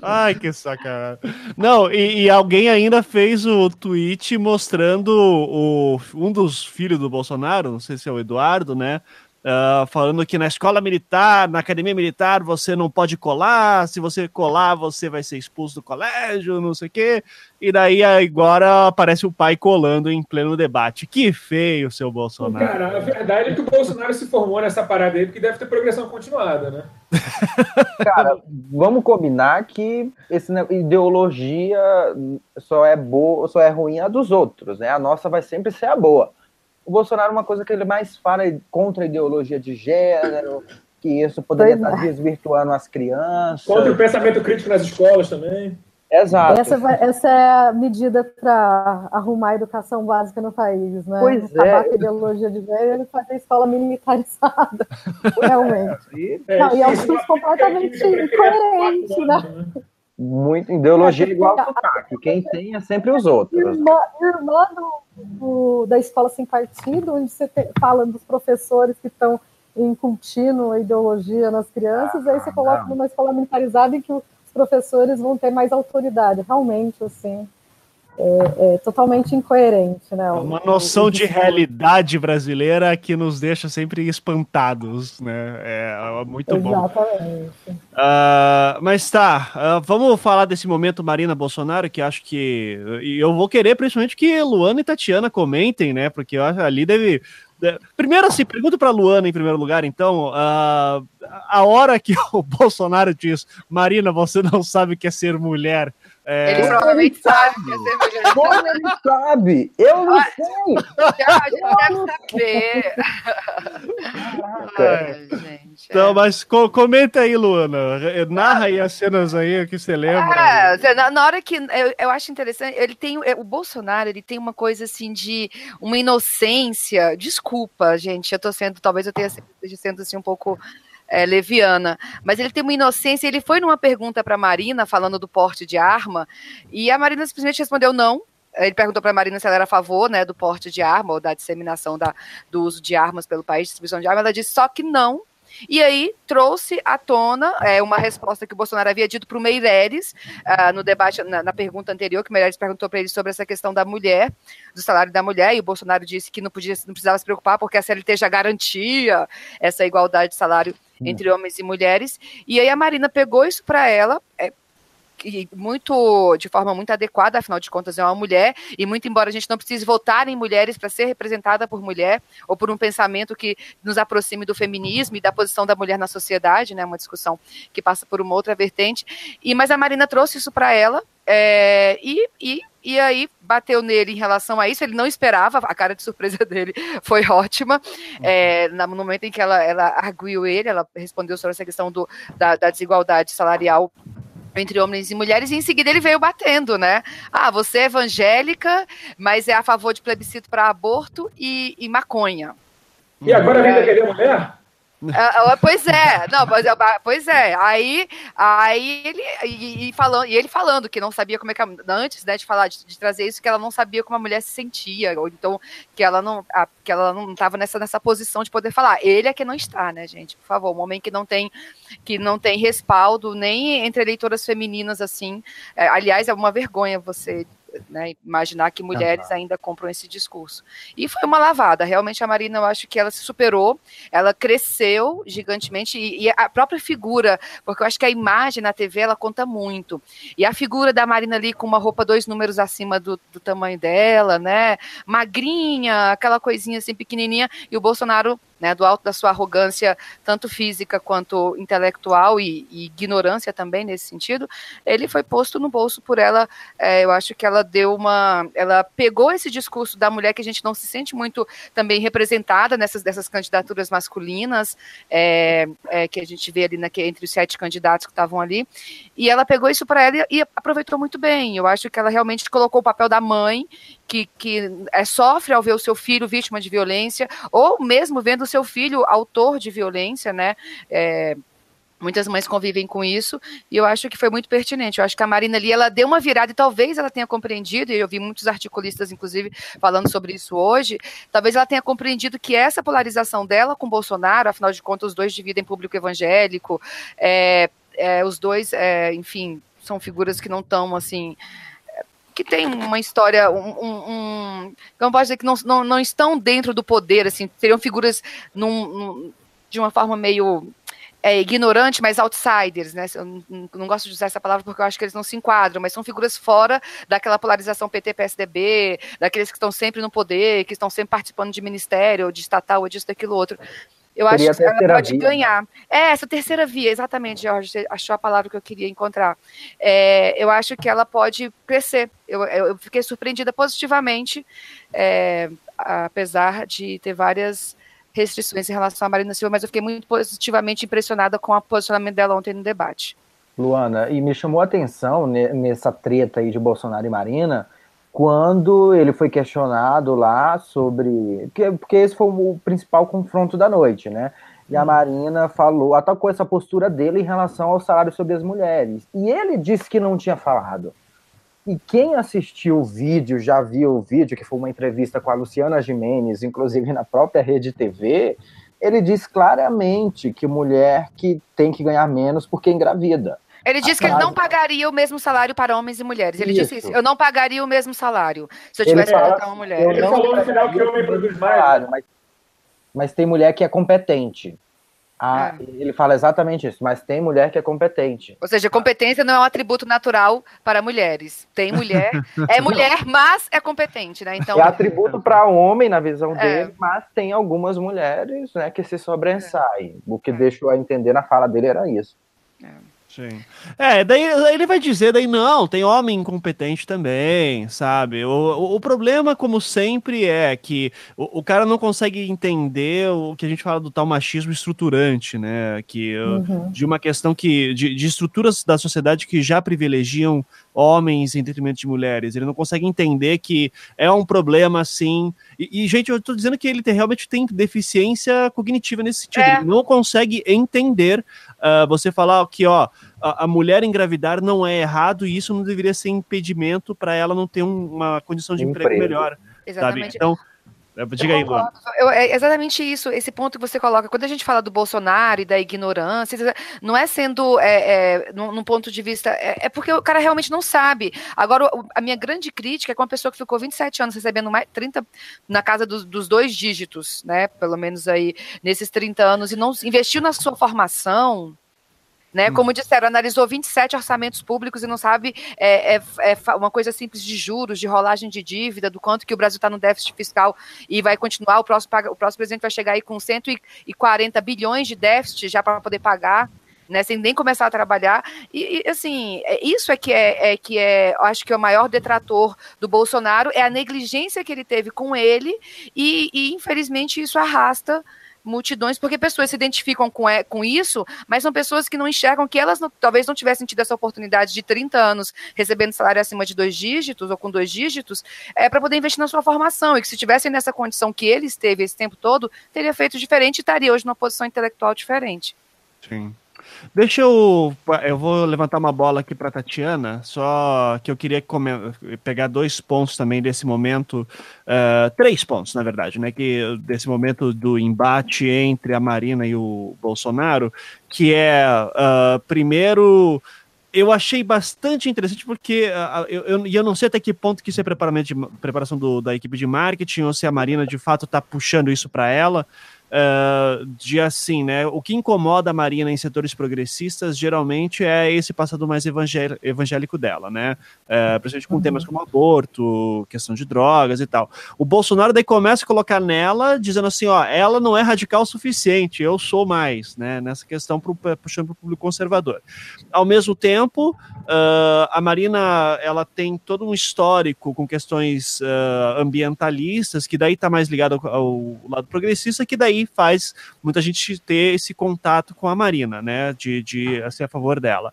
Ai, que sacanagem. Não, e, e, alguém ainda fez o tweet mostrando o, um dos filhos do Bolsonaro, não sei se é o Eduardo, né? Uh, falando que na escola militar, na academia militar, você não pode colar, se você colar, você vai ser expulso do colégio, não sei o quê. E daí agora aparece o pai colando em pleno debate. Que feio, seu Bolsonaro. Cara, a verdade é que o Bolsonaro se formou nessa parada aí porque deve ter progressão continuada, né? Cara, vamos combinar que esse ideologia só é boa, só é ruim a dos outros, né? A nossa vai sempre ser a boa o Bolsonaro, uma coisa que ele mais fala é contra a ideologia de gênero, que isso poderia estar é. desvirtuando as crianças. Contra o pensamento crítico nas escolas também. Exato. Essa, vai, essa é a medida para arrumar a educação básica no país, né? Pois Acabar é. com a ideologia de gênero e fazer a escola militarizada. Realmente. É, Não, e é um discurso completamente incoerente, né? né? Muito ideologia é, igual ao sotaque. Quem tem é sempre os outros. Irmã, irmã do, do, da escola sem partido, onde você te, fala dos professores que estão incutindo a ideologia nas crianças, ah, aí você coloca não. numa escola militarizada em que os professores vão ter mais autoridade. Realmente, assim é, é, totalmente incoerente, né? Uma noção de realidade brasileira que nos deixa sempre espantados, né? É, é muito Exatamente. bom. Exatamente. Uh, mas tá, uh, vamos falar desse momento Marina Bolsonaro, que acho que. Eu vou querer principalmente que Luana e Tatiana comentem, né? Porque eu acho ali deve. Primeiro, assim, pergunto para Luana em primeiro lugar, então. Uh, a hora que o Bolsonaro diz, Marina, você não sabe o que é ser mulher É... Ele provavelmente sabe que é cerveja Como ele sabe? Eu não sei! Já, a gente deve saber. Ai, gente. Então, é. mas co- comenta aí, Luana. Narra aí as cenas aí que você lembra. É, na, na hora que eu, eu acho interessante, ele tem é, o Bolsonaro, ele tem uma coisa assim de uma inocência. Desculpa, gente, eu tô sendo, talvez eu tenha sido sendo assim um pouco é, leviana, mas ele tem uma inocência. Ele foi numa pergunta para Marina falando do porte de arma e a Marina simplesmente respondeu não. Ele perguntou para a Marina se ela era a favor, né, do porte de arma ou da disseminação da, do uso de armas pelo país, distribuição de armas. Ela disse só que não. E aí trouxe à tona é, uma resposta que o Bolsonaro havia dito para o Meireles ah, no debate, na, na pergunta anterior, que o Meireles perguntou para ele sobre essa questão da mulher, do salário da mulher, e o Bolsonaro disse que não, podia, não precisava se preocupar porque a CLT já garantia essa igualdade de salário entre homens e mulheres. E aí a Marina pegou isso para ela. é, muito de forma muito adequada, afinal de contas é uma mulher, e muito embora a gente não precise votar em mulheres para ser representada por mulher, ou por um pensamento que nos aproxime do feminismo e da posição da mulher na sociedade, né, uma discussão que passa por uma outra vertente, e mas a Marina trouxe isso para ela, é, e, e, e aí bateu nele em relação a isso, ele não esperava, a cara de surpresa dele foi ótima, é, no momento em que ela, ela arguiu ele, ela respondeu sobre essa questão do, da, da desigualdade salarial entre homens e mulheres, e em seguida ele veio batendo, né? Ah, você é evangélica, mas é a favor de plebiscito para aborto e, e maconha. E agora vem querer mulher? Ah, ah, pois é, não, ah, pois é. Aí, aí ele e, e falando, e ele falando que não sabia como é que a- antes, né, de falar de, de trazer isso, que ela não sabia como a mulher se sentia, ou então que ela não, a- que ela não estava nessa nessa posição de poder falar. Ele é que não está, né, gente? Por favor, um homem que não tem que não tem respaldo nem entre eleitoras femininas assim. É, aliás, é uma vergonha você né, imaginar que mulheres ainda compram esse discurso. E foi uma lavada. Realmente a Marina, eu acho que ela se superou, ela cresceu gigantemente e, e a própria figura, porque eu acho que a imagem na TV ela conta muito. E a figura da Marina ali com uma roupa dois números acima do, do tamanho dela, né, magrinha, aquela coisinha assim pequenininha, e o Bolsonaro né, do alto da sua arrogância, tanto física quanto intelectual e, e ignorância também nesse sentido, ele foi posto no bolso por ela. é, eu acho que ela deu uma, ela pegou esse discurso da mulher que a gente não se sente muito também representada nessas dessas candidaturas masculinas é, é, que a gente vê ali na, entre os sete candidatos que estavam ali, e ela pegou isso para ela e, e aproveitou muito bem. Eu acho que ela realmente colocou o papel da mãe que, que é, sofre ao ver o seu filho vítima de violência, ou mesmo vendo seu filho autor de violência, né? É, muitas mães convivem com isso, e eu acho que foi muito pertinente. Eu acho que a Marina ali, ela deu uma virada, e talvez ela tenha compreendido, e eu vi muitos articulistas, inclusive, falando sobre isso hoje, talvez ela tenha compreendido que essa polarização dela com Bolsonaro, afinal de contas, os dois dividem público evangélico, é, é, os dois, é, enfim, são figuras que não estão, assim, que tem uma história, um, um, um como pode dizer que não, não, não estão dentro do poder, assim, seriam figuras num, num- de uma forma meio é, ignorante, mas outsiders, né? Eu não, não gosto de usar essa palavra porque eu acho que eles não se enquadram, mas são figuras fora daquela polarização PT-PSDB, daqueles que estão sempre no poder, que estão sempre participando de ministério, ou de estatal, ou disso, daquilo, outro. Eu Seria acho que ela pode via, ganhar. É, essa terceira via, exatamente, Jorge, você achou a palavra que eu queria encontrar. É, eu acho que ela pode crescer. Eu, eu, fiquei surpreendida positivamente, é, apesar de ter várias restrições em relação à Marina Silva, mas eu fiquei muito positivamente impressionada com o posicionamento dela ontem no debate. Luana, e me chamou a atenção ne- nessa treta aí de Bolsonaro e Marina, quando ele foi questionado lá sobre. Porque, esse foi o principal confronto da noite, né? E a Marina falou, atacou essa postura dele em relação ao salário sobre as mulheres. E ele disse que não tinha falado. E quem assistiu o vídeo, já viu o vídeo, que foi uma entrevista com a Luciana Jimenez, inclusive na própria Rede TV, ele diz claramente que mulher que tem que ganhar menos porque engravida. Ele disse que ele não pagaria o mesmo salário para homens e mulheres. Ele disse Isso. isso. Eu não pagaria o mesmo salário se eu Ele tivesse que fala- tratar uma mulher. Ele não falou no final que homem produz mais. Claro, mas, mas tem mulher que é competente. Ah, Ele fala exatamente isso, mas tem mulher que é competente. Ou seja, competência não é um atributo natural para mulheres. Tem mulher, é mulher, mas é competente, né? Então, é atributo para homem na visão É. dele, mas tem algumas mulheres né, que se sobressaem. O que deixou a entender na fala dele era isso. Sim. É, daí ele vai dizer, daí não, tem homem incompetente também, sabe? O, o, o problema, como sempre, é que o, o, cara não consegue entender o que a gente fala do tal machismo estruturante, né? Que, uhum. De uma questão que. De, de estruturas da sociedade que já privilegiam homens em detrimento de mulheres. Ele não consegue entender que é um problema assim. E, e gente, eu estou dizendo que ele tem, realmente tem deficiência cognitiva nesse sentido. É. Ele não consegue entender uh, você falar que, ó, a, a, mulher engravidar não é errado e isso não deveria ser impedimento para ela não ter um, uma condição de emprego, emprego melhor. Exatamente. Sabe? Então, Diga aí, Luan. é exatamente isso, esse ponto que você coloca. Quando a gente fala do Bolsonaro e da ignorância, não é sendo é, é, num, num, ponto de vista. É, é, porque o cara realmente não sabe. Agora, a minha grande crítica é com uma pessoa que ficou 27 anos recebendo mais 30 na casa dos, dos dois dígitos, né? Pelo menos aí nesses 30 anos, e não investiu na sua formação né? Hum. Como disseram, analisou 27 orçamentos públicos e não sabe é, é, é, uma coisa simples de juros, de rolagem de dívida, do quanto que o Brasil está no déficit fiscal e vai continuar. O próximo, o próximo presidente vai chegar aí com 140 bilhões de déficit já para poder pagar. Né, sem nem começar a trabalhar. E, e assim, é, isso é que é, é que é, acho que é o maior detrator do Bolsonaro, é a negligência que ele teve com ele, e, e infelizmente isso arrasta multidões, porque pessoas se identificam com, é, com isso, mas são pessoas que não enxergam que elas não, talvez não tivessem tido essa oportunidade de 30 anos recebendo salário acima de dois dígitos ou com dois dígitos, é, para poder investir na sua formação, e que se tivessem nessa condição que ele esteve esse tempo todo, teria feito diferente e estaria hoje numa posição intelectual diferente. Sim. Deixa eu. Eu vou levantar uma bola aqui para Tatiana, só que eu queria pegar dois pontos também desse momento. Uh, três pontos, na verdade, né? Que desse momento do embate entre a Marina e o Bolsonaro, que é, uh, primeiro eu achei bastante interessante porque uh, eu, eu, eu, não sei até que ponto que isso é de, preparação do, da equipe de marketing ou se a Marina de fato está puxando isso para ela uh, de assim, né? O que incomoda a Marina em setores progressistas geralmente é esse passado mais evangélico dela, né? Uh, principalmente com uhum. temas como aborto, questão de drogas e tal. O Bolsonaro daí começa a colocar nela, dizendo assim, ó, ela não é radical o suficiente, eu sou mais, né? Nessa questão pro, puxando para o público conservador. Ao mesmo tempo, uh, a Marina ela tem todo um histórico com questões uh, ambientalistas, que daí está mais ligado ao, ao lado progressista, que daí faz muita gente ter esse contato com a Marina, né? De, de ser a favor dela.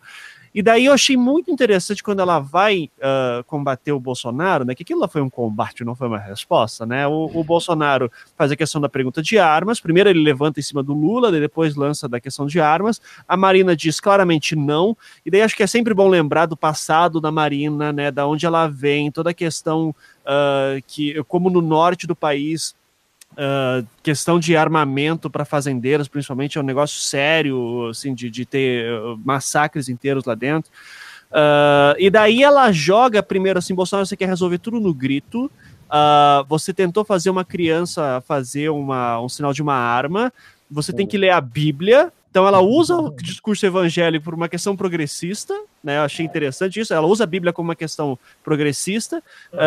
E daí eu achei muito interessante quando ela vai uh, combater o Bolsonaro, né? Que aquilo lá foi um combate, não foi uma resposta, né? O, o, Bolsonaro faz a questão da pergunta de armas. Primeiro ele levanta em cima do Lula, depois lança da questão de armas. A Marina diz claramente não. E daí acho que é sempre bom lembrar do passado da Marina, né? Da onde ela vem, toda a questão uh, que, como no norte do país Uh, questão de armamento para fazendeiros, principalmente, é um negócio sério, assim, de, de ter uh, massacres inteiros lá dentro. Uh, e daí ela joga primeiro assim, Bolsonaro, você quer resolver tudo no grito. você tentou fazer uma criança fazer uma, um sinal de uma arma. Você tem que ler a Bíblia. Então ela usa o discurso evangélico por uma questão progressista, né? Eu achei interessante isso. Ela usa a Bíblia como uma questão progressista. Uhum.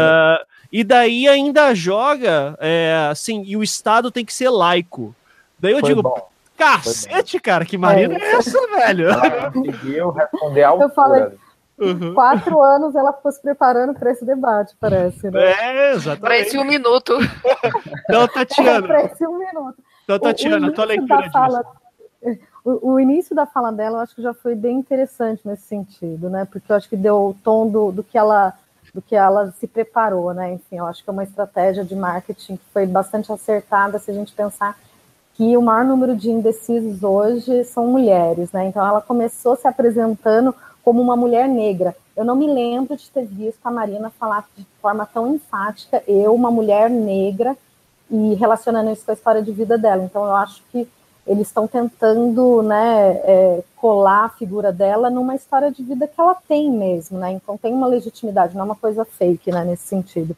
E daí ainda joga é, assim, e o Estado tem que ser laico. Daí eu Foi digo, bom. cacete, cara, que marina é, é essa, velho? Ela conseguiu responder ao Eu falei, Uhum. Quatro anos ela ficou se preparando para esse debate, parece, né? É, exatamente. Para esse um minuto. Então, Tatiana. para esse um minuto. Então, Tatiana, o, o tua leitura fala, o, o, início da fala dela, eu acho que já foi bem interessante nesse sentido, né? Porque eu acho que deu o tom do, do que ela do que ela se preparou, né? Enfim, eu acho que é uma estratégia de marketing que foi bastante acertada se a gente pensar que o maior número de indecisos hoje são mulheres, né? Então ela começou se apresentando como uma mulher negra. Eu não me lembro de ter visto a Marina falar de forma tão enfática, eu, uma mulher negra, e relacionando isso com a história de vida dela. Então eu acho que eles estão tentando né, é, colar a figura dela numa história de vida que ela tem mesmo, né? Então tem uma legitimidade, não é uma coisa fake, né, nesse sentido.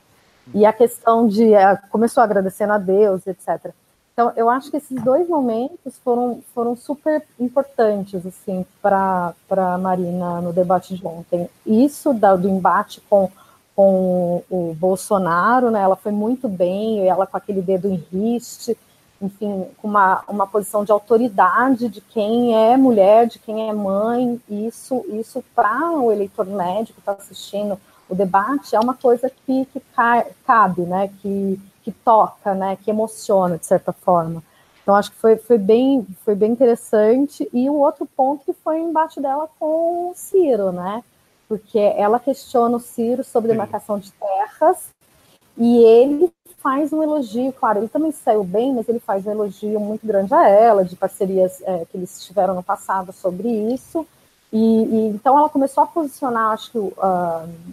E a questão de é, começou agradecendo a Deus, etc. Então eu acho que esses dois momentos foram, foram super importantes assim para para Marina no debate de ontem. Isso da, do embate com com o Bolsonaro, né? Ela foi muito bem, ela com aquele dedo em riste enfim, com uma, uma posição de autoridade de quem é mulher, de quem é mãe, isso, isso para o eleitor médio que está assistindo o debate é uma coisa que, que cabe, né, que, que toca, né, que emociona, de certa forma. Então, acho que foi, foi, bem, foi bem interessante. E o outro ponto que foi o embate dela com o Ciro, né, porque ela questiona o Ciro sobre demarcação de terras e ele faz um elogio, claro, ele também saiu bem, mas ele faz um elogio muito grande a ela, de parcerias é, que eles tiveram no passado sobre isso. E, e então ela começou a posicionar, acho que uh,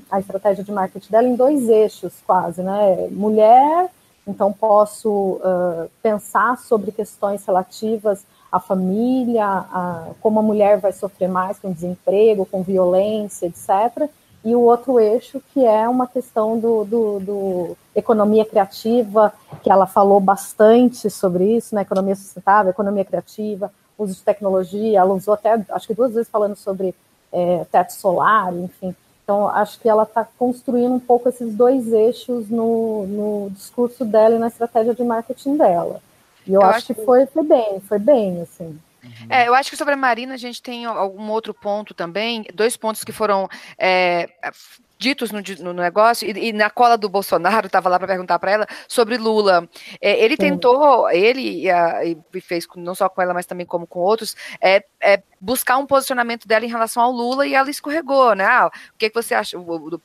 a estratégia de marketing dela em dois eixos, quase, né? Mulher, então posso uh, pensar sobre questões relativas à família, a como a mulher vai sofrer mais com desemprego, com violência, etc e o outro eixo que é uma questão do, do, do, economia criativa, que ela falou bastante sobre isso, né? Economia sustentável, economia criativa, uso de tecnologia, ela usou até, acho que duas vezes falando sobre é, teto solar, enfim. Então, acho que ela está construindo um pouco esses dois eixos no, no discurso dela e na estratégia de marketing dela. E eu, eu acho, acho que foi, foi bem, foi bem, assim. Uhum. É, eu acho que sobre a Marina a gente tem algum outro ponto também, dois pontos que foram é, ditos no, no negócio, e, e, na cola do Bolsonaro, estava lá para perguntar para ela sobre Lula. É, ele Sim. tentou, ele e, a, e, fez não só com ela, mas também como com outros, é, é, buscar um posicionamento dela em relação ao Lula e ela escorregou, né? Ah, o que, que você acha?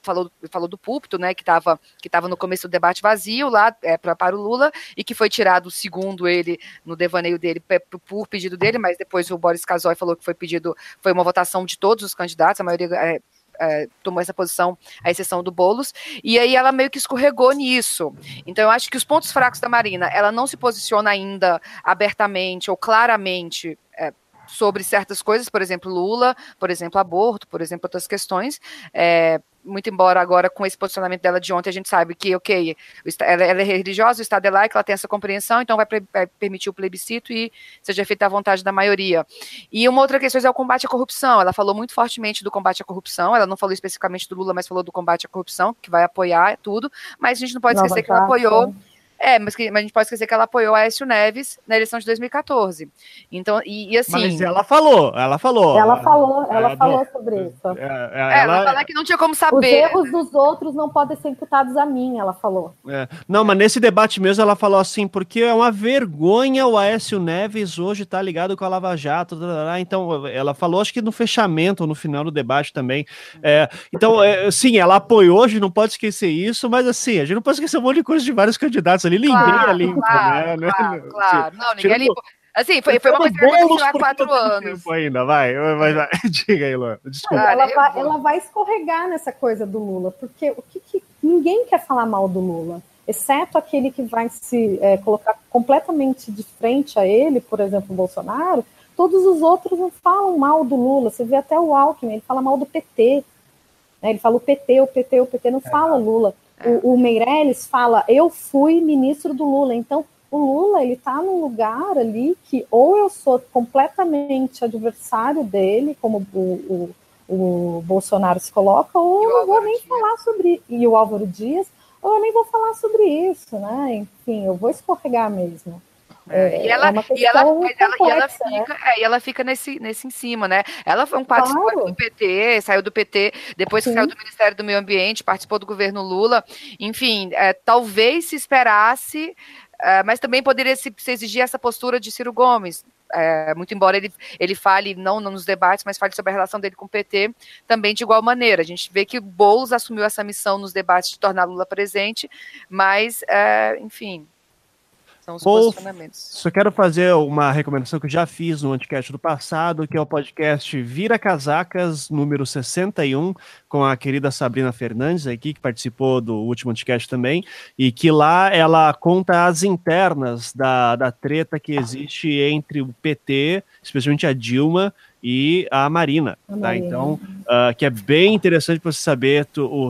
Falou, falou do púlpito, né? Que estava que tava no começo do debate vazio lá é, pra, para o Lula e que foi tirado, segundo ele, no devaneio dele, por pedido dele, mas depois o Boris Casoy falou que foi pedido, foi uma votação de todos os candidatos, a maioria é, é, tomou essa posição, à exceção do Boulos, e aí ela meio que escorregou nisso. Então eu acho que os pontos fracos da Marina, ela não se posiciona ainda abertamente ou claramente é, sobre certas coisas, por exemplo, Lula, por exemplo, aborto, por exemplo, outras questões. É, muito embora agora com esse posicionamento dela de ontem a gente sabe que, ok, ela, ela é religiosa, o Estado é laico, ela tem essa compreensão, então vai, vai, permitir o plebiscito e seja feita a vontade da maioria. E uma outra questão é o combate à corrupção. Ela falou muito fortemente do combate à corrupção, ela não falou especificamente do Lula, mas falou do combate à corrupção, que vai apoiar tudo, mas a gente não pode esquecer que ela apoiou. É, mas, que, mas a gente pode esquecer que ela apoiou a Aécio Neves na eleição de 2014. Então, e, e assim. Mas ela falou, ela falou. Ela falou, ela, ela falou sobre isso. É, é, ela, ela falou que não tinha como saber. Os erros dos outros não podem ser imputados a mim, ela falou. É. Não, mas nesse debate mesmo ela falou assim, porque é uma vergonha o Aécio Neves hoje estar tá ligado com a Lava Jato. Então, ela falou, acho que no fechamento, no final do debate também. É, então, é, sim, ela apoiou, a gente não pode esquecer isso, mas assim, a gente não pode esquecer um monte de coisa de vários candidatos ali ali, ninguém claro, é limpo, claro, né? Claro, claro. Não, ninguém é limpo. Assim, foi, foi uma coisa que aconteceu há quatro anos. Ainda, vai, vai, vai. Diga aí, Luan. Desculpa. Ela vai, ela vai escorregar nessa coisa do Lula, porque o que, que ninguém quer falar mal do Lula, exceto aquele que vai se é, colocar completamente de frente a ele, por exemplo, o Bolsonaro. Todos os outros não falam mal do Lula. Você vê até o Alckmin, ele fala mal do PT. Né? Ele fala o PT, o PT, o PT, não é. fala Lula. O, o Meirelles fala, eu fui ministro do Lula, então o Lula ele está num lugar ali que ou eu sou completamente adversário dele, como o, o, o Bolsonaro se coloca, ou eu não vou nem Dias. falar sobre e o Álvaro Dias, ou eu nem vou falar sobre isso, né? Enfim, eu vou escorregar mesmo. É, e, ela, é e, ela, complexa, ela, e ela fica, né? é, e ela fica nesse, nesse em cima, né? Ela foi um participante claro. do PT, saiu do PT, depois saiu do Ministério do Meio Ambiente, participou do governo Lula. Enfim, é, talvez se esperasse, é, mas também poderia se, se, exigir essa postura de Ciro Gomes. É, muito embora ele, ele fale, não nos debates, mas fale sobre a relação dele com o PT, também de igual maneira. A gente vê que o Boulos assumiu essa missão nos debates de tornar Lula presente, mas, é, enfim, são os Ou, posicionamentos. Só quero fazer uma recomendação que eu já fiz no Anticast do passado, que é o podcast Vira Casacas, número 61, com a querida Sabrina Fernandes aqui, que participou do último Anticast também, e que lá ela conta as internas da, da treta que existe entre o PT, especialmente a Dilma, e a Marina. A tá? Marina. Então, uh, que é bem interessante para você saber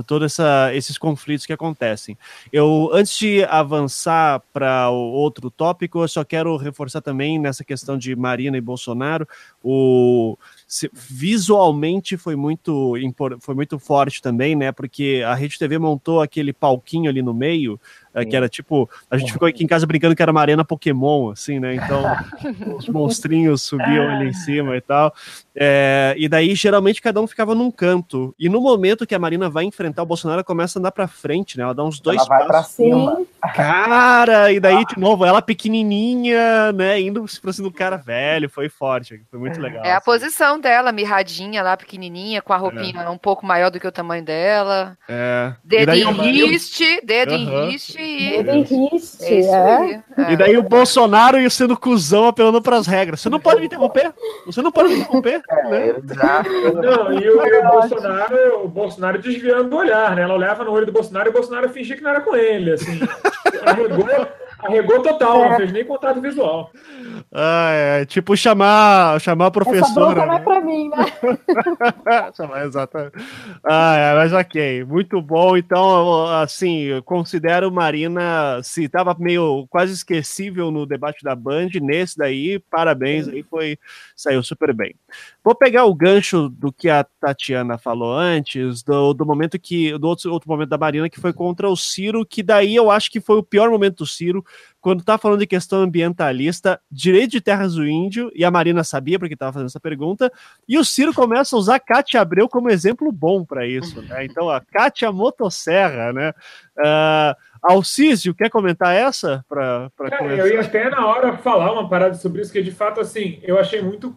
todos esses conflitos que acontecem. Eu, antes de avançar para o outro tópico, eu só quero reforçar também nessa questão de Marina e Bolsonaro, o visualmente foi muito foi muito forte também, né? Porque a Rede TV montou aquele palquinho ali no meio é, que era tipo, a gente ficou aqui em casa brincando que era uma arena Pokémon, assim, né? Então os monstrinhos subiam ali em cima e tal. É, e daí, geralmente, cada um ficava num canto. E no momento que a Marina vai enfrentar o Bolsonaro, ela começa a andar pra frente, né? Ela dá uns dois ela vai passos. Pra cima. Cara, e daí, de novo, ela pequenininha, né? Indo pra cima do cara velho, foi forte, foi muito legal. É a assim. posição dela, mirradinha lá, pequenininha, com a roupinha é. um pouco maior do que o tamanho dela. É. Dedo em riste, dedo em riste Existe, é. é. E daí o Bolsonaro ia sendo cuzão apelando para as regras. Você não pode me interromper. Você não pode me interromper. É, né? Não, e o, o Bolsonaro, o Bolsonaro desviando o olhar, né? Ela olhava no olho do Bolsonaro e o Bolsonaro fingia que não era com ele, assim. Arregou, arregou total, é. não fez nem contato visual. Ah, é, tipo chamar, chamar a professora. Essa não é né? pra mim, né? chamar, exatamente. Ah, é, mas ok, muito bom. Então, assim, eu considero Marina, se estava meio quase esquecível no debate da Band, nesse daí, parabéns, aí foi, saiu super bem. Vou pegar o gancho do que a Tatiana falou antes, do, do momento que, do outro, outro momento da Marina, que foi contra o Ciro, que daí eu acho que foi o pior momento do Ciro, quando tá falando de questão ambientalista, direito de terras do índio, e a Marina sabia porque estava fazendo essa pergunta, e o Ciro começa a usar a Cátia Abreu como exemplo bom para isso, né? Então, a Cátia Motosserra, né? Uh, Alcísio, quer comentar essa? Pra, pra Cara, eu ia até na hora falar uma parada sobre isso, que de fato, assim, eu achei muito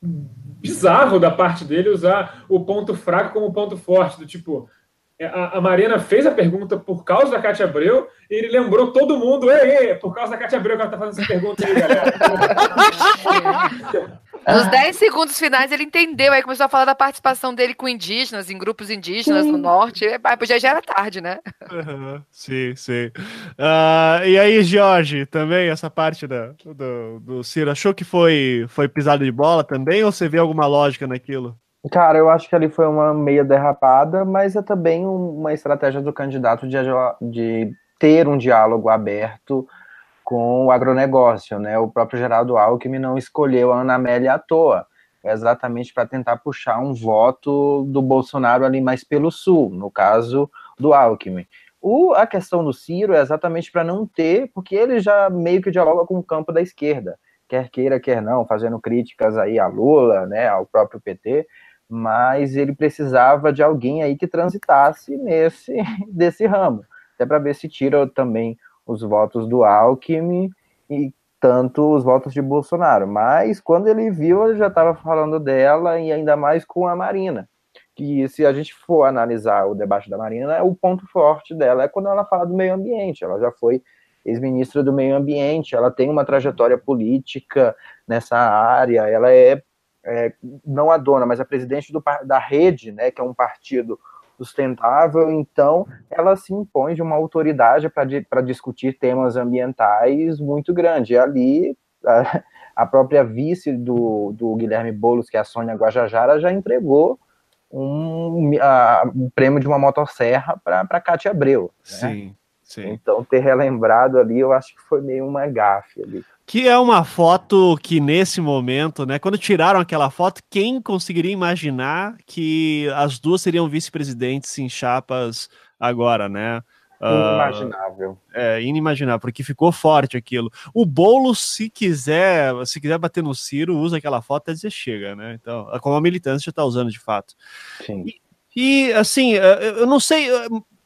bizarro da parte dele usar o ponto fraco como ponto forte, do tipo, a, a Marina fez a pergunta por causa da Cátia Abreu e ele lembrou todo mundo, ei, ei, por causa da Cátia Abreu que ela tá fazendo essa pergunta aí, galera. Nos 10 segundos finais ele entendeu, aí começou a falar da participação dele com indígenas, em grupos indígenas sim. no norte. Já, já era tarde, né? Uhum, sim, sim. Uh, e aí, Jorge, também essa parte da, do, do Ciro, achou que foi, foi pisado de bola também ou você vê alguma lógica naquilo? Cara, eu acho que ali foi uma meia derrapada, mas é também uma estratégia do candidato de, de ter um diálogo aberto com o agronegócio, né? O próprio Geraldo Alckmin não escolheu a Ana Amélia à toa, é exatamente para tentar puxar um voto do Bolsonaro ali mais pelo sul, no caso do Alckmin. O, a questão do Ciro é exatamente para não ter, porque ele já meio que dialoga com o campo da esquerda, quer queira, quer não, fazendo críticas aí a Lula, né, ao próprio PT, mas ele precisava de alguém aí que transitasse nesse desse ramo, até para ver se tira também os votos do Alckmin e tanto os votos de Bolsonaro. Mas quando ele viu, ele já estava falando dela e ainda mais com a Marina. Que se a gente for analisar o debate da Marina, o ponto forte dela é quando ela fala do meio ambiente. Ela já foi ex-ministra do meio ambiente, ela tem uma trajetória política nessa área, ela é é, não a dona, mas a presidente do, da rede, né, que é um partido sustentável, então ela se impõe de uma autoridade para discutir temas ambientais muito grande. E ali a, a própria vice do, do, Guilherme Boulos, que é a Sônia Guajajara, já entregou um, a, um prêmio de uma motosserra para Cátia Abreu. Né? Sim, sim. Então ter relembrado ali, eu acho que foi meio uma gafe ali. Que é uma foto que, nesse momento, né? Quando tiraram aquela foto, quem conseguiria imaginar que as duas seriam vice-presidentes em chapas agora, né? Inimaginável. Uh, é, inimaginável, porque ficou forte aquilo. O bolo, se quiser, se quiser bater no Ciro, usa aquela foto até dizer chega, né? Então, como a militância está usando de fato. Sim. E, e, assim, eu não sei,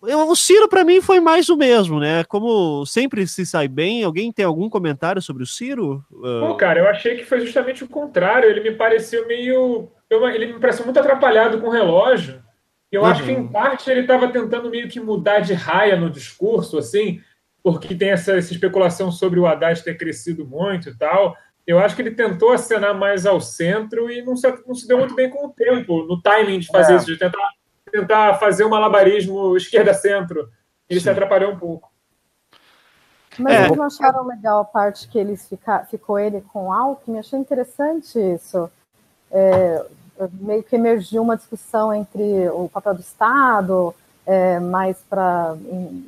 o Ciro, para mim, foi mais o mesmo, né? Como sempre se sai bem, alguém tem algum comentário sobre o Ciro? Pô, cara, eu achei que foi justamente o contrário. Ele me pareceu meio. Ele me pareceu muito atrapalhado com o relógio. Eu uhum. acho que, em parte, ele estava tentando meio que mudar de raia no discurso, assim, porque tem essa, essa especulação sobre o Haddad ter crescido muito e tal. Eu acho que ele tentou acenar mais ao centro e não se, não se deu muito bem com o tempo, no timing de fazer é. isso, de tentar tentar fazer um malabarismo esquerda-centro. Ele Sim. se atrapalhou um pouco. Mas é. eles não acharam legal a parte que eles fica, ficou ele com o Alckmin? Achei interessante isso. É, meio que emergiu uma discussão entre o papel do Estado, é, mais para,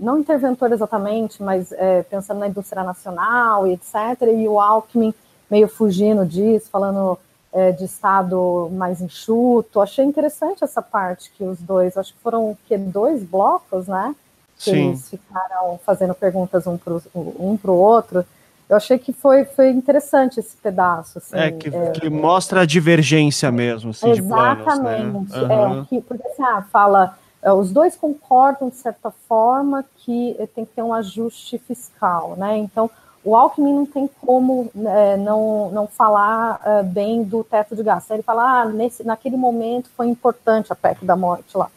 não interventor exatamente, mas é, pensando na indústria nacional e etc., e o Alckmin meio fugindo disso, falando é, de Estado mais enxuto. Achei interessante essa parte que os dois, acho que foram que, dois blocos, né? Que Sim. eles ficaram fazendo perguntas um para um o outro. Eu achei que foi, foi interessante esse pedaço. Assim, é, que, é, que mostra a divergência mesmo, assim, Exatamente. De planos, né? uhum. é, que, porque assim, ah, fala, é, os dois concordam, de certa forma, que tem que ter um ajuste fiscal, né? Então, o Alckmin não tem como é, não, não falar é, bem do teto de gastos. Ele fala, ah, nesse, naquele momento foi importante a PEC da morte lá.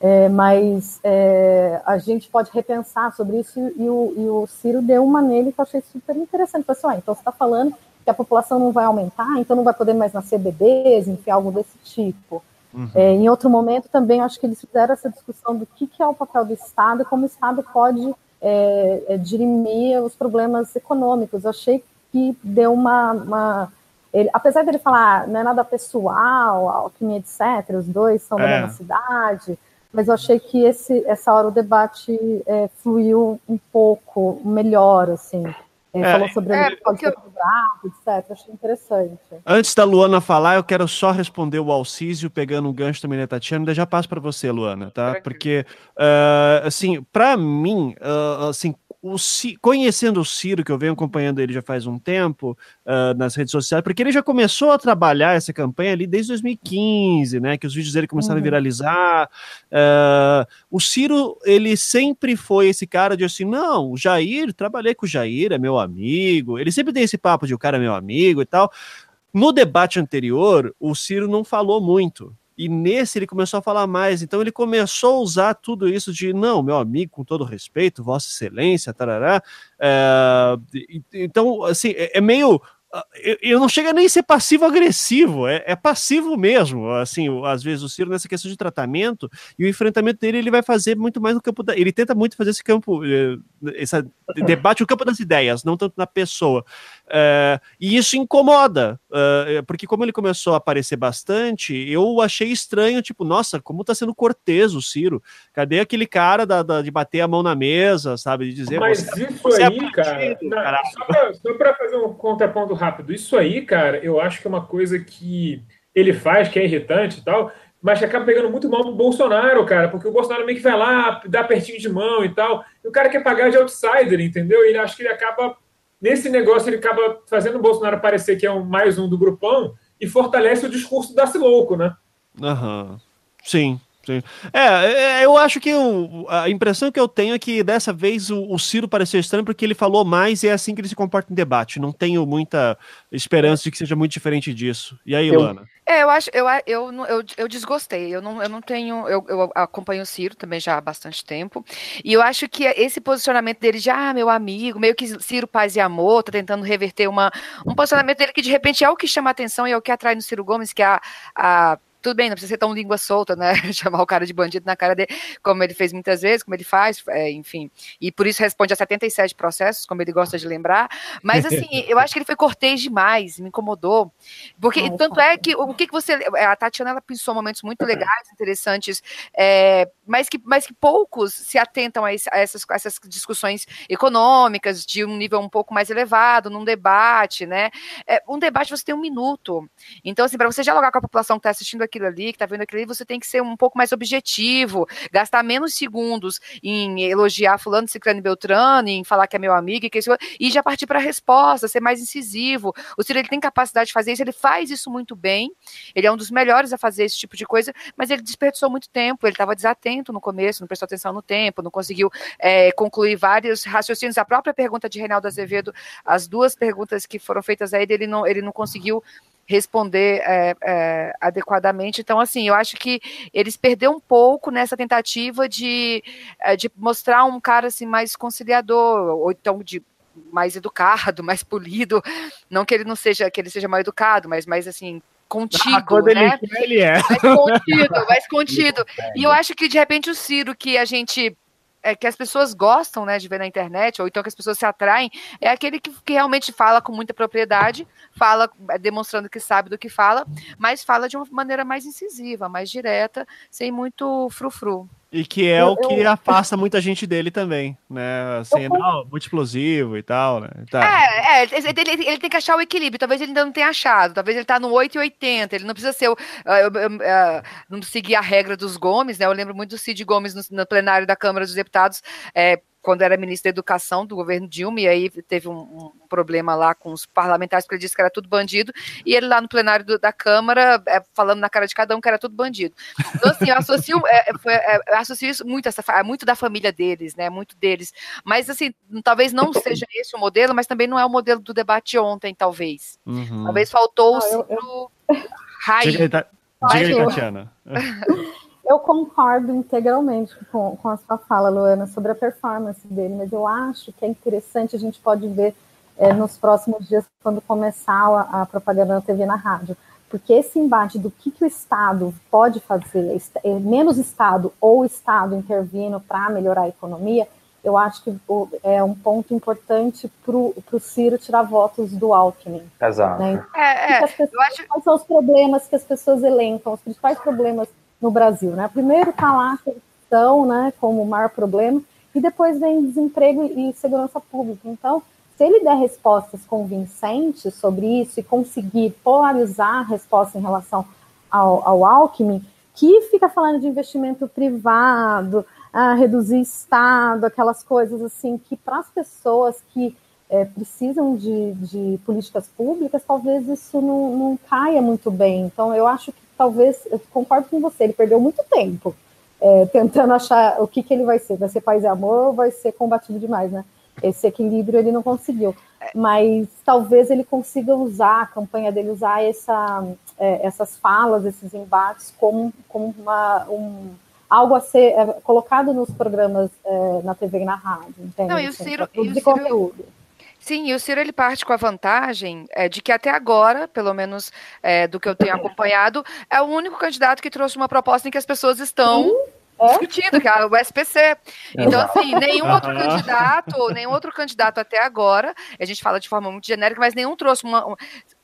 É, mas é, a gente pode repensar sobre isso e o, e o Ciro deu uma nele que eu achei super interessante. Pessoal, assim, então você está falando que a população não vai aumentar, então não vai poder mais nascer bebês, enfim, algo desse tipo. Uhum. É, em outro momento também acho que eles fizeram essa discussão do que, que é o papel do Estado e como o Estado pode é, é, dirimir os problemas econômicos. Eu achei que deu uma, uma ele, apesar dele falar, ah, não é nada pessoal, Alckmin, etc., os dois são da é. mesma cidade, mas eu achei que esse, essa hora o debate é, fluiu um pouco melhor, assim. É, é, falou sobre é, o eu... bravo, etc. Achei interessante. Antes da Luana falar, eu quero só responder o Alcísio, pegando um gancho também da Tatiana, já passo para você, Luana, tá? Porque, uh, assim, para mim, uh, assim, o conhecendo o Ciro, que eu venho acompanhando ele já faz um tempo uh, nas redes sociais, porque ele já começou a trabalhar essa campanha ali desde 2015, né? Que os vídeos dele começaram uhum. a viralizar. Uh, o Ciro, ele sempre foi esse cara de assim, não, o Jair, trabalhei com o Jair, é meu amigo. Ele sempre tem esse papo de o cara é meu amigo e tal. No debate anterior, o Ciro não falou muito. E nesse ele começou a falar mais. Então ele começou a usar tudo isso de não, meu amigo, com todo respeito, Vossa Excelência, tarará. É, então, assim, é, é meio ah, eu não chega nem a ser passivo-agressivo, é, é, passivo mesmo. Assim, às vezes o Ciro nessa questão de tratamento e o enfrentamento dele ele vai fazer muito mais no campo da. Ele tenta muito fazer esse campo, eh, esse debate no campo das ideias, não tanto na pessoa. É, e isso incomoda, é, porque como ele começou a aparecer bastante, eu achei estranho, tipo, nossa, como tá sendo cortês o Ciro. Cadê aquele cara da, da de bater a mão na mesa, sabe? De dizer. Mas isso você aí, é cara, na, só para fazer um contraponto rápido. Isso aí, cara, eu acho que é uma coisa que ele faz, que é irritante e tal, mas que acaba pegando muito mal pro Bolsonaro, cara, porque o Bolsonaro meio que vai lá, dá pertinho de mão e tal, e o cara quer pagar de outsider, entendeu? E ele acha que ele acaba, nesse negócio, ele acaba fazendo o Bolsonaro parecer que é um, mais um do grupão e fortalece o discurso da louco, né? Aham. Uhum. Sim, Sim. É, é, eu acho que eu, a impressão que eu tenho é que dessa vez o, o, Ciro pareceu estranho porque ele falou mais e é assim que ele se comporta em debate. Não tenho muita esperança de que seja muito diferente disso. E aí, Luana? É, eu acho, eu, eu, eu, eu desgostei. Eu não, eu não tenho. Eu, eu acompanho o Ciro também já há bastante tempo. E eu acho que esse posicionamento dele de, ah, meu amigo, meio que Ciro Paz e Amor, tá tentando reverter uma, um posicionamento dele que de repente é o que chama atenção e é o que atrai no Ciro Gomes, que é a, a tudo bem, não precisa ser tão língua solta, né? Chamar o cara de bandido na cara dele, como ele fez muitas vezes, como ele faz, é, enfim. E por isso responde a 77 processos, como ele gosta de lembrar. Mas, assim, eu acho que ele foi cortês demais, me incomodou. Porque, não, tanto é que, o que, que você. A Tatiana, ela pensou momentos muito legais, interessantes, é, mas, que, mas que poucos se atentam a, esse, a, essas, a essas discussões econômicas de um nível um pouco mais elevado, num debate, né? É, um debate você tem um minuto. Então, assim, para você dialogar com a população que está assistindo aqui, aquilo ali, que está vendo aquilo ali, você tem que ser um pouco mais objetivo, gastar menos segundos em elogiar fulano, ciclano e beltrano, em falar que é meu amigo, e, que e já partir para a resposta, ser mais incisivo. O Ciro ele tem capacidade de fazer isso, ele faz isso muito bem, ele é um dos melhores a fazer esse tipo de coisa, mas ele desperdiçou muito tempo, ele estava desatento no começo, não prestou atenção no tempo, não conseguiu é, concluir vários raciocínios. A própria pergunta de Reinaldo Azevedo, as duas perguntas que foram feitas a ele, ele não, ele não conseguiu responder é, é, adequadamente. Então, assim, eu acho que eles perderam um pouco nessa tentativa de, é, de mostrar um cara assim mais conciliador, ou então de mais educado, mais polido. Não que ele não seja, que ele seja mal educado, mas mais assim, contido, ah, quando né? Ele, ele é. Mais contido, mais contido. E eu acho que de repente o Ciro, que a gente é, que as pessoas gostam né, de ver na internet, ou então que as pessoas se atraem, é aquele que, que realmente fala com muita propriedade, fala é, demonstrando que sabe do que fala, mas fala de uma maneira mais incisiva, mais direta, sem muito frufru. E que é eu, o que eu... afasta muita gente dele também, né? Assim, eu... não, muito explosivo e tal, né? Tá. É, é ele, ele, tem que achar o equilíbrio. Talvez ele ainda não tenha achado. Talvez ele tá no 8,80. Ele não precisa ser o. Uh, uh, uh, não seguir a regra dos Gomes, né? Eu lembro muito do Cid Gomes no, no plenário da Câmara dos Deputados. É, quando era ministro da Educação do governo Dilma, e aí teve um, um problema lá com os parlamentares, porque ele disse que era tudo bandido, e ele lá no plenário do, da Câmara, é, falando na cara de cada um que era tudo bandido. Então, assim, eu associo, é, foi, é, eu associo isso muito, essa, muito da família deles, né, muito deles. Mas, assim, talvez não seja esse o modelo, mas também não é o modelo do debate ontem, talvez. Uhum. Talvez faltou ah, eu, eu... raiz. Diga aí, Tatiana. Eu concordo integralmente com, com a sua fala, Luana, sobre a performance dele, mas eu acho que é interessante, a gente pode ver é, nos próximos dias, quando começar a, a, propaganda na TV e na rádio, porque esse embate do que, que o Estado pode fazer, é, menos Estado ou Estado intervindo para melhorar a economia, eu acho que é um ponto importante para o Ciro tirar votos do Alckmin. Exato. Né? É, é, pessoas, acho... Quais são os problemas que as pessoas elencam, os principais problemas no Brasil, né? Primeiro está lá a né, como o maior problema, e depois vem desemprego e segurança pública. Então, se ele der respostas convincentes sobre isso e conseguir polarizar a resposta em relação ao, ao Alckmin, que fica falando de investimento privado, a reduzir Estado, aquelas coisas assim, que para as pessoas que é, precisam de, de, políticas públicas, talvez isso não, não caia muito bem. Então, eu acho que talvez, eu concordo com você, ele perdeu muito tempo é, tentando achar o que, que ele vai ser. Vai ser paz e amor ou vai ser combativo demais, né? Esse equilíbrio ele não conseguiu. Mas talvez ele consiga usar, a campanha dele, usar essa, é, essas falas, esses embates, como, como uma, um, algo a ser é, colocado nos programas é, na TV e na rádio. Entende? Não, e o Ciro, e o Ciro, conteúdo. Sim, e o Ciro ele parte com a vantagem é, de que até agora, pelo menos é, do que eu tenho acompanhado, é o único candidato que trouxe uma proposta em que as pessoas estão é? discutindo, que é o SPC. Então, assim, nenhum outro candidato, nenhum outro candidato até agora, a gente fala de forma muito genérica, mas nenhum trouxe uma,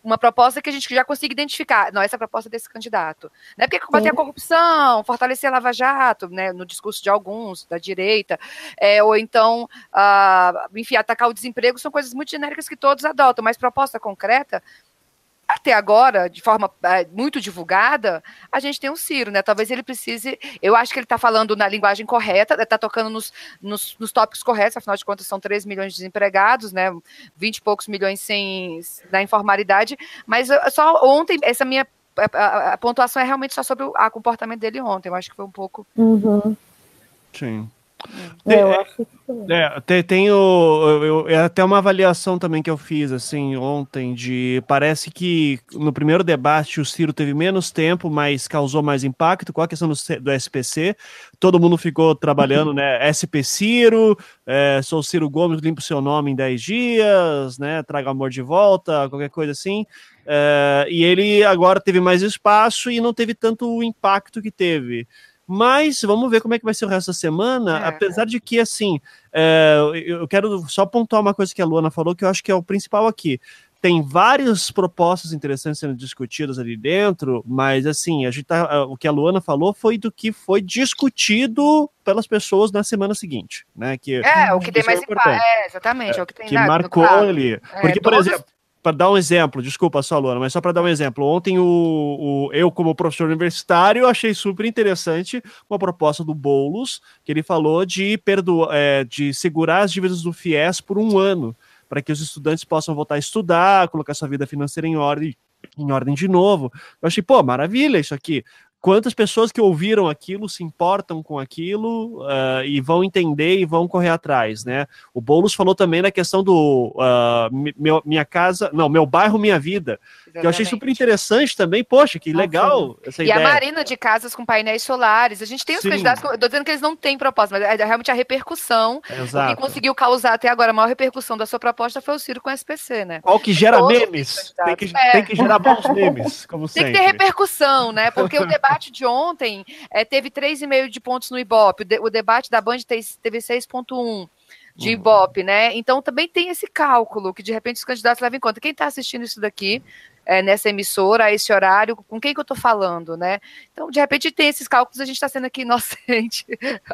uma proposta que a gente já consiga identificar. Não, essa é a proposta desse candidato. Né? Porque combater Sim. a corrupção, fortalecer a Lava Jato, né, no discurso de alguns, da direita, é, ou então, uh, enfim, atacar o desemprego, são coisas muito genéricas que todos adotam, mas proposta concreta, até agora, de forma é, muito divulgada, a gente tem um Ciro, né? Talvez ele precise. Eu acho que ele está falando na linguagem correta, está tocando nos, nos, nos, tópicos corretos, afinal de contas, são 3 milhões de desempregados, né? 20 e poucos milhões sem, na informalidade. Mas só ontem, essa minha a, a, pontuação é realmente só sobre o a comportamento dele ontem. Eu acho que foi um pouco. Uhum. Sim. É, eu acho que é, tem, tem o, eu, é até uma avaliação também que eu fiz assim ontem de parece que no primeiro debate o Ciro teve menos tempo, mas causou mais impacto com a questão do, do SPC. Todo mundo ficou trabalhando, né? SP Ciro, é, sou Ciro Gomes, limpo seu nome em 10 dias, né? Traga amor de volta, qualquer coisa assim. É, e ele agora teve mais espaço e não teve tanto impacto que teve. Mas vamos ver como é que vai ser o resto da semana, é. apesar de que, assim, é, eu quero só pontuar uma coisa que a Luana falou, que eu acho que é o principal aqui tem várias propostas interessantes sendo discutidas ali dentro, mas assim, a gente tá, o que a Luana falou foi do que foi discutido pelas pessoas na semana seguinte, né? Que, é, o que tem mais impacto. É, exatamente, é, o que tem que marcou ali. É, Porque, por exemplo, para dar um exemplo, desculpa só, Luana, mas só para dar um exemplo, ontem o, o, eu, como professor universitário, achei super interessante uma proposta do Boulos, que ele falou de, perdoar, é, de segurar as dívidas do FIES por um ano, para que os estudantes possam voltar a estudar, colocar sua vida financeira em ordem, em ordem de novo. Eu achei, pô, maravilha isso aqui quantas pessoas que ouviram aquilo se importam com aquilo uh, e vão entender e vão correr atrás, né? O Boulos falou também na questão do uh, meu, minha casa, não, meu bairro, minha vida. que eu achei super interessante também. Poxa, que legal essa e ideia. E a Marina de casas com painéis solares. A gente tem os Sim. candidatos, eu tô dizendo que eles não têm proposta, mas é realmente a repercussão. Exato. O que conseguiu causar até agora a maior repercussão da sua proposta foi o Ciro com o SPC, né? Qual que gera Todos memes? Tem que, é. tem que gerar bons memes, como tem sempre. Tem que ter repercussão, né? Porque o debate de ontem é, teve 3,5 de pontos no Ibope, o, de, o debate da Band teve 6,1 de uhum. Ibope, né? Então também tem esse cálculo que de repente os candidatos levam em conta. Quem está assistindo isso daqui é, nessa emissora, a esse horário, com quem que eu estou falando, né? Então, de repente, tem esses cálculos, a gente está sendo aqui inocente,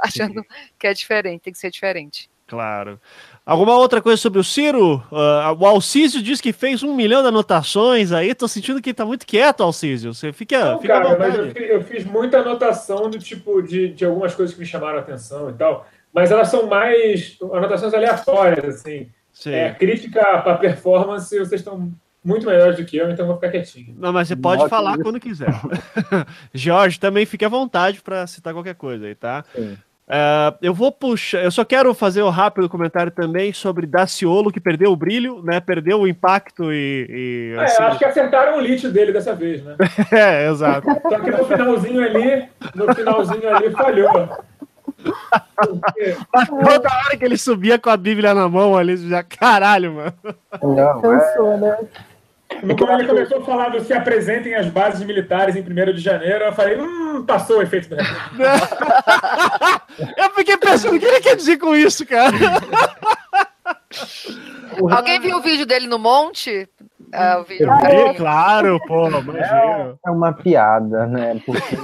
achando que é diferente, tem que ser diferente. Claro. Alguma outra coisa sobre o Ciro? Uh, o Alcísio diz que fez um milhão de anotações aí. Tô sentindo que ele tá muito quieto, Alcísio. Você fica. Não, fica cara, mas eu fiz, eu fiz, muita anotação do tipo de, de algumas coisas que me chamaram a atenção e tal. Mas elas são mais anotações aleatórias, assim. Sim. É, crítica para performance, vocês estão muito melhores do que eu, então vou ficar quietinho. Não, mas você pode Nossa, falar isso. quando quiser. Jorge, também fique à vontade para citar qualquer coisa aí, tá? Sim. Uh, eu vou puxar, eu só quero fazer um rápido comentário também sobre Daciolo, que perdeu o brilho, né? Perdeu o impacto e. e é, assim... acho que acertaram o lit dele dessa vez, né? é, exato. Só que no finalzinho ali, no finalzinho ali falhou. Mas toda hora que ele subia com a Bíblia na mão ali, já caralho, mano. Não, Cansou, é... né? No quando ele começou a falar do se apresentem as bases militares em 1 de janeiro, eu falei, hum, passou o efeito do Eu fiquei pensando, o que ele quer dizer com isso, cara? Alguém viu o vídeo dele no monte? Ah, o vídeo vi, claro, pô, imagina. É uma piada, né? Porque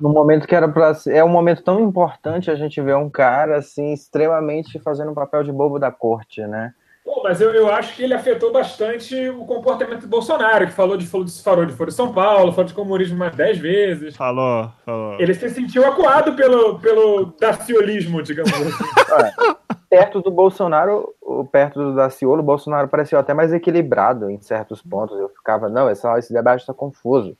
no momento que era pra ser, é um momento tão importante a gente ver um cara assim extremamente fazendo um papel de bobo da corte, né? Pô, mas eu, eu acho que ele afetou bastante o comportamento do Bolsonaro, que falou de falou de, falou de Foro de São Paulo, falou de comunismo mais dez vezes. Falou, falou. Ele se sentiu acuado pelo, pelo daciolismo, digamos assim. É, perto do Bolsonaro, perto do Daciolo, o Bolsonaro pareceu até mais equilibrado em certos pontos. Eu ficava, não, esse, esse debate está confuso.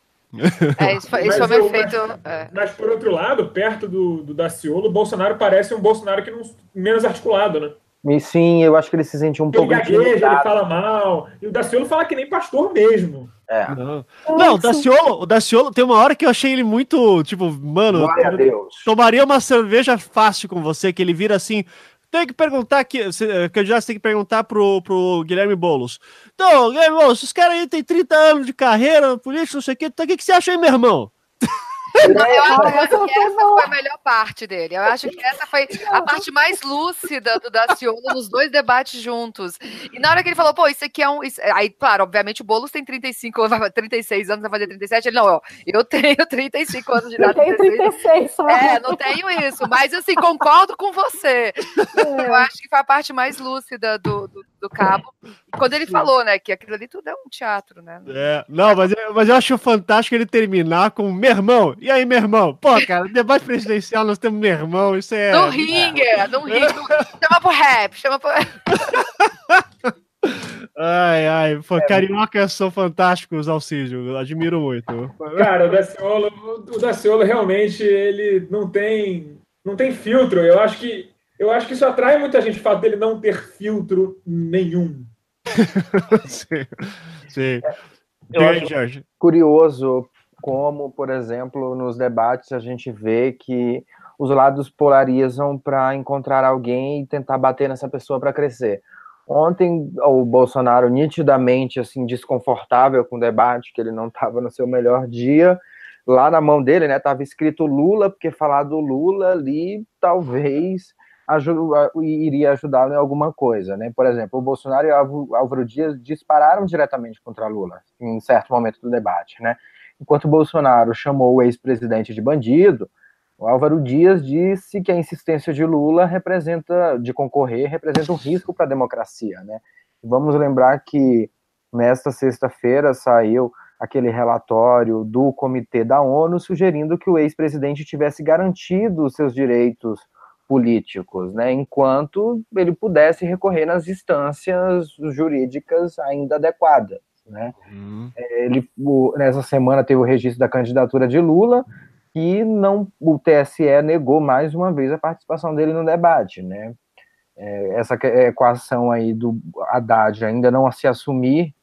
É, isso foi, isso foi eu, feito. Mas, é. mas, por outro lado, perto do, do Daciolo, o Bolsonaro parece um Bolsonaro que não, menos articulado, né? E sim, eu acho que ele se sentiu um ele pouco. Gagueja, ele fala mal. E o Daciolo fala que nem pastor mesmo. É. Não, não o, Daciolo, o Daciolo tem uma hora que eu achei ele muito, tipo, mano, tomaria uma cerveja fácil com você, que ele vira assim. Tem que perguntar que, que eu já tem que perguntar pro, pro Guilherme Boulos. Então, Guilherme Boulos, esses caras aí têm 30 anos de carreira, política, não sei o quê. Então, o que, que você acha aí, meu irmão? Não, eu, acho, que essa foi a melhor parte dele. Eu acho que essa foi a parte mais lúcida do Daciolo nos dois debates juntos. E na hora que ele falou, pô, isso aqui é um. Isso... Aí, claro, obviamente o Boulos tem 35, 36 anos, vai fazer 37. Ele, não, ó, eu tenho 35 anos de idade. Eu tenho 36 só. É, não tenho isso. Mas assim, concordo com você. É. Eu acho que foi a parte mais lúcida do, do, do cabo. Quando ele falou, né, que aquilo ali tudo é um teatro, né? É, não, mas, mas eu acho fantástico ele terminar com meu irmão. E aí, meu irmão? Pô, cara, debate presidencial, nós temos meu irmão, isso é. No ringue, no ringue. chama pro rap, chama pro. Ai, ai, pô, é. cariocas são fantásticos, Alcídio, admiro muito. Cara, o Daciolo, o Daciolo realmente, ele não tem, não tem filtro, eu acho que eu acho que isso atrai muita gente, o fato dele não ter filtro nenhum. sim, sim. Eu acho Jorge. curioso como, por exemplo, nos debates a gente vê que os lados polarizam para encontrar alguém e tentar bater nessa pessoa para crescer. Ontem o Bolsonaro nitidamente assim desconfortável com o debate, que ele não estava no seu melhor dia. Lá na mão dele, né, estava escrito Lula, porque falar do Lula ali talvez iria ajudá-lo em alguma coisa, né? Por exemplo, o Bolsonaro e o Álvaro Dias dispararam diretamente contra Lula em certo momento do debate, né? Enquanto Bolsonaro chamou o ex-presidente de bandido, o Álvaro Dias disse que a insistência de Lula representa, de concorrer, representa um risco para a democracia, né? Vamos lembrar que nesta sexta-feira saiu aquele relatório do Comitê da ONU sugerindo que o ex-presidente tivesse garantido seus direitos políticos, né, enquanto ele pudesse recorrer nas instâncias jurídicas ainda adequadas. Né? Uhum. É, ele, o, nessa semana teve o registro da candidatura de Lula e não o TSE negou mais uma vez a participação dele no debate. Né? É, essa equação aí do Haddad ainda não se assumir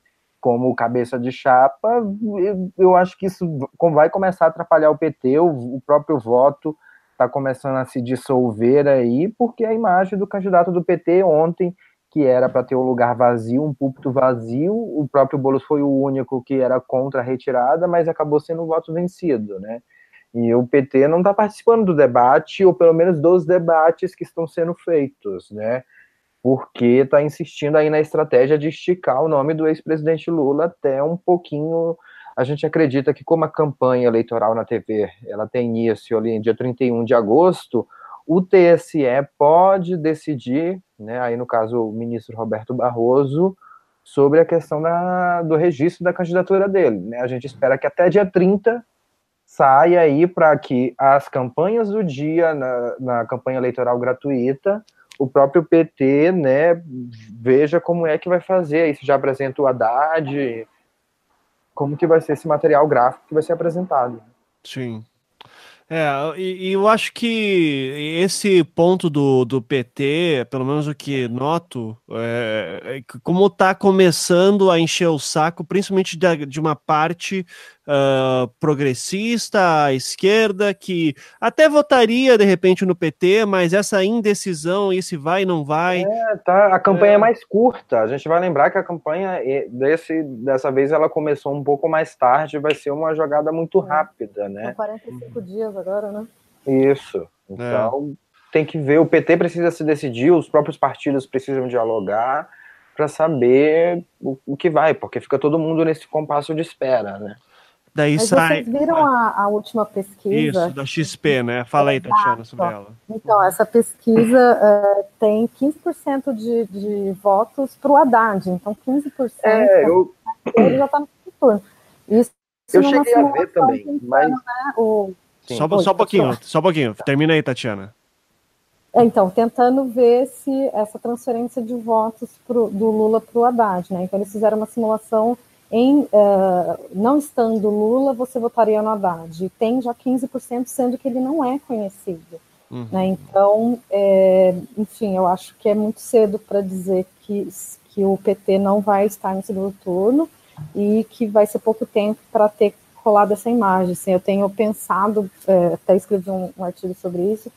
como cabeça de chapa, eu, eu acho que isso vai começar a atrapalhar o PT, o, o próprio voto está começando a se dissolver aí, porque a imagem do candidato do PT ontem, que era para ter um lugar vazio, um púlpito vazio, o próprio Boulos foi o único que era contra a retirada, mas acabou sendo o voto vencido, né? E o PT não está participando do debate, ou pelo menos dos debates que estão sendo feitos, né? Porque está insistindo aí na estratégia de esticar o nome do ex-presidente Lula até um pouquinho. A gente acredita que, como a campanha eleitoral na TV ela tem início ali em dia 31 de agosto, o TSE pode decidir, né, aí no caso o ministro Roberto Barroso, sobre a questão da, do registro da candidatura dele. Né? A gente espera que até dia 30 saia aí para que as campanhas do dia, na, na campanha eleitoral gratuita, o próprio PT, né, veja como é que vai fazer se já apresenta o Haddad, como que vai ser esse material gráfico que vai ser apresentado. Sim. É, e, e, eu acho que esse ponto do, do PT, pelo menos o que noto, é, é como está começando a encher o saco, principalmente de, de uma parte uh, progressista, à esquerda, que até votaria de repente no PT, mas essa indecisão, esse vai e não vai. É, tá, a campanha é. é. mais curta. A gente vai lembrar que a campanha desse, dessa vez ela começou um pouco mais tarde, vai ser uma jogada muito é. rápida, né? São 45 dias agora, né? Isso. Então é. tem que ver, o PT precisa se decidir, os próprios partidos precisam dialogar para saber o, o que vai, porque fica todo mundo nesse compasso de espera, né? Daí Mas sai. Vocês viram a, a, última pesquisa? Isso, da XP, né? Fala aí, Tatiana, sobre ela. Então, essa pesquisa uh, tem 15% de, de votos para o Haddad. Então, 15% é, eu... ele já está no turno. Isso eu cheguei a ver também, mas... Né, o... Só, só um pouquinho, só um pouquinho. Termina aí, Tatiana. É, então, tentando ver se essa transferência de votos pro, do Lula para o Haddad, né? Então, eles fizeram uma simulação em uh, não estando Lula, você votaria no Haddad. Tem já 15%, sendo que ele não é conhecido. Uhum. Né? Então, é, enfim, eu acho que é muito cedo para dizer que, que o PT não vai estar no segundo turno e que vai ser pouco tempo para ter colado essa imagem. Assim, eu tenho pensado, é, até escrevi um, um, artigo sobre isso,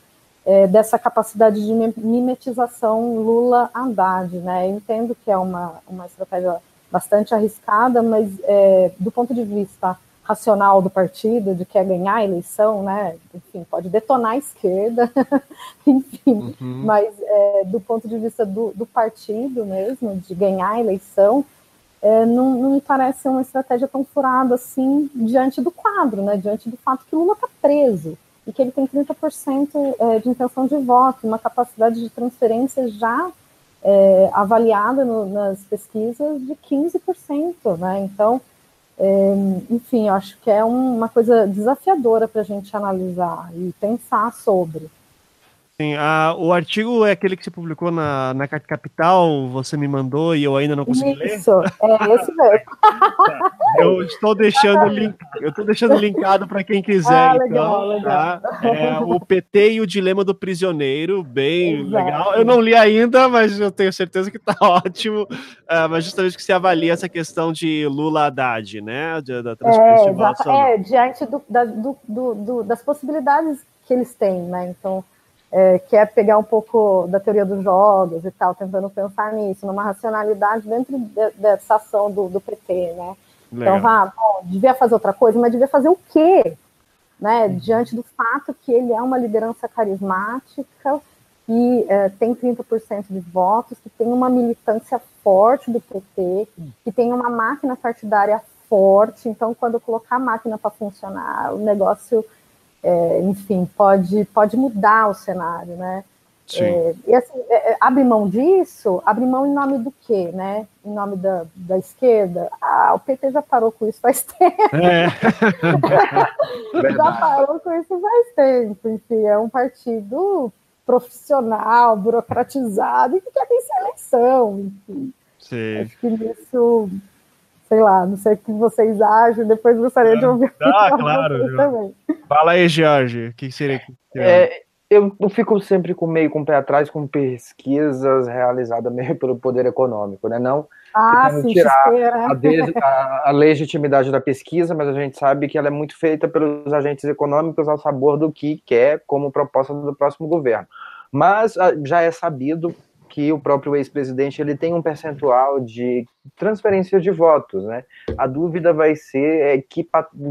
é, dessa capacidade de mimetização Lula-Haddad. Né? Eu entendo que é uma, uma estratégia bastante arriscada, mas é, do ponto de vista racional do partido, de que é ganhar a eleição, né? Enfim, pode detonar a esquerda, enfim, uhum. mas é, do ponto de vista do, do, partido mesmo, de ganhar a eleição, é, não, não, me parece uma estratégia tão furada assim diante do quadro, né? Diante do fato que Lula está preso e que ele tem 30% é, de intenção de voto, uma capacidade de transferência já é, avaliada no, nas pesquisas de 15%, né? Então, é, enfim, eu acho que é um, uma coisa desafiadora para a gente analisar e pensar sobre. Sim, a, o artigo é aquele que você publicou na, na Capital, você me mandou e eu ainda não consegui ler. Isso, é esse mesmo. eu estou deixando link, eu estou deixando linkado para quem quiser. Ah, legal, então, legal. Tá? É, o PT e o dilema do prisioneiro, bem Exato. legal. Eu não li ainda, mas eu tenho certeza que está ótimo. Uh, mas justamente que se avalia essa questão de Lula Haddad, né? Da, da é, é, diante do, da, do, do, das possibilidades que eles têm, né? Então é, que é pegar um pouco da teoria dos jogos e tal, tentando pensar nisso, numa racionalidade dentro de, dessa ação do, do PT, né? Então, Legal. Então, vá, bom, devia fazer outra coisa, mas devia fazer o quê? Né? Uhum. Diante do fato que ele é uma liderança carismática, que é, tem 30% de votos, que tem uma militância forte do PT, que tem uma máquina partidária forte, então quando colocar a máquina para funcionar, o negócio é, enfim, pode, pode mudar o cenário, né? É, e assim, é, é, abre mão disso, abre mão em nome do quê, né? Em nome da, da esquerda? Ah, o PT já parou com isso faz tempo. É. já parou com isso faz tempo. Enfim, é um partido profissional, burocratizado e que quer vencer a eleição. Enfim. Sim. Acho que nisso sei lá, não sei o que vocês acham, depois gostaria de ouvir. Ah, claro. Também. Fala aí, Jorge, o que seria? É, eu, eu fico sempre com meio com o pé atrás com pesquisas realizadas meio pelo poder econômico, né? Não ah, sim, tirar a, de, a, a, legitimidade da pesquisa, mas a gente sabe que ela é muito feita pelos agentes econômicos ao sabor do que quer como proposta do próximo governo. Mas ah, já é sabido que o próprio ex-presidente ele tem um percentual de transferência de votos, né? A dúvida vai ser é, que,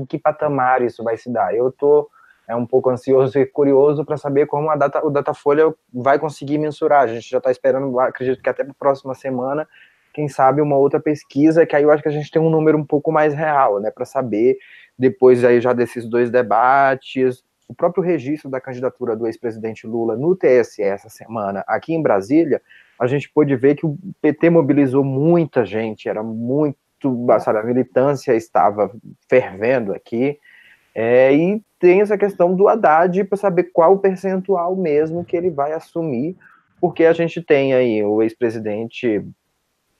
que patamar isso vai se dar. Eu estou é um pouco ansioso e curioso para saber como a data, o Datafolha vai conseguir mensurar. A gente já está esperando, acredito que até a próxima semana, quem sabe uma outra pesquisa, que aí eu acho que a gente tem um número um pouco mais real, né, para saber depois aí já desses dois debates, o próprio registro da candidatura do ex-presidente Lula no TSE essa semana aqui em Brasília, a gente pôde ver que o PT mobilizou muita gente, era muito, sabe, a militância estava fervendo aqui, é, e tem essa questão do Haddad para saber qual o percentual mesmo que ele vai assumir, porque a gente tem aí o ex-presidente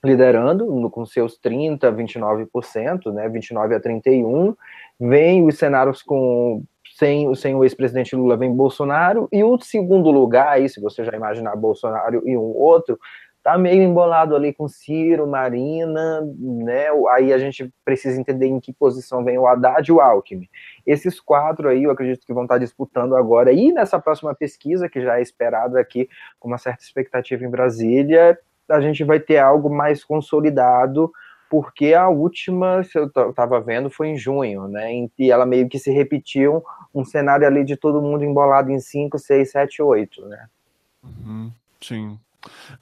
liderando no, com seus 30, 29%, né, 29 a 31, vem os cenários com sem, sem o ex-presidente Lula vem Bolsonaro, e o segundo lugar, aí, se você já imaginar Bolsonaro e um outro, tá meio embolado ali com Ciro, Marina, né? Aí a gente precisa entender em que posição vem o Haddad e o Alckmin. Esses quatro aí, eu acredito que vão estar disputando agora. E nessa próxima pesquisa, que já é esperado aqui, com uma certa expectativa em Brasília, a gente vai ter algo mais consolidado porque a última, se eu estava vendo, foi em junho, né? E ela meio que se repetiu um cenário ali de todo mundo embolado em 5, 6, 7, 8, né? Uhum, sim.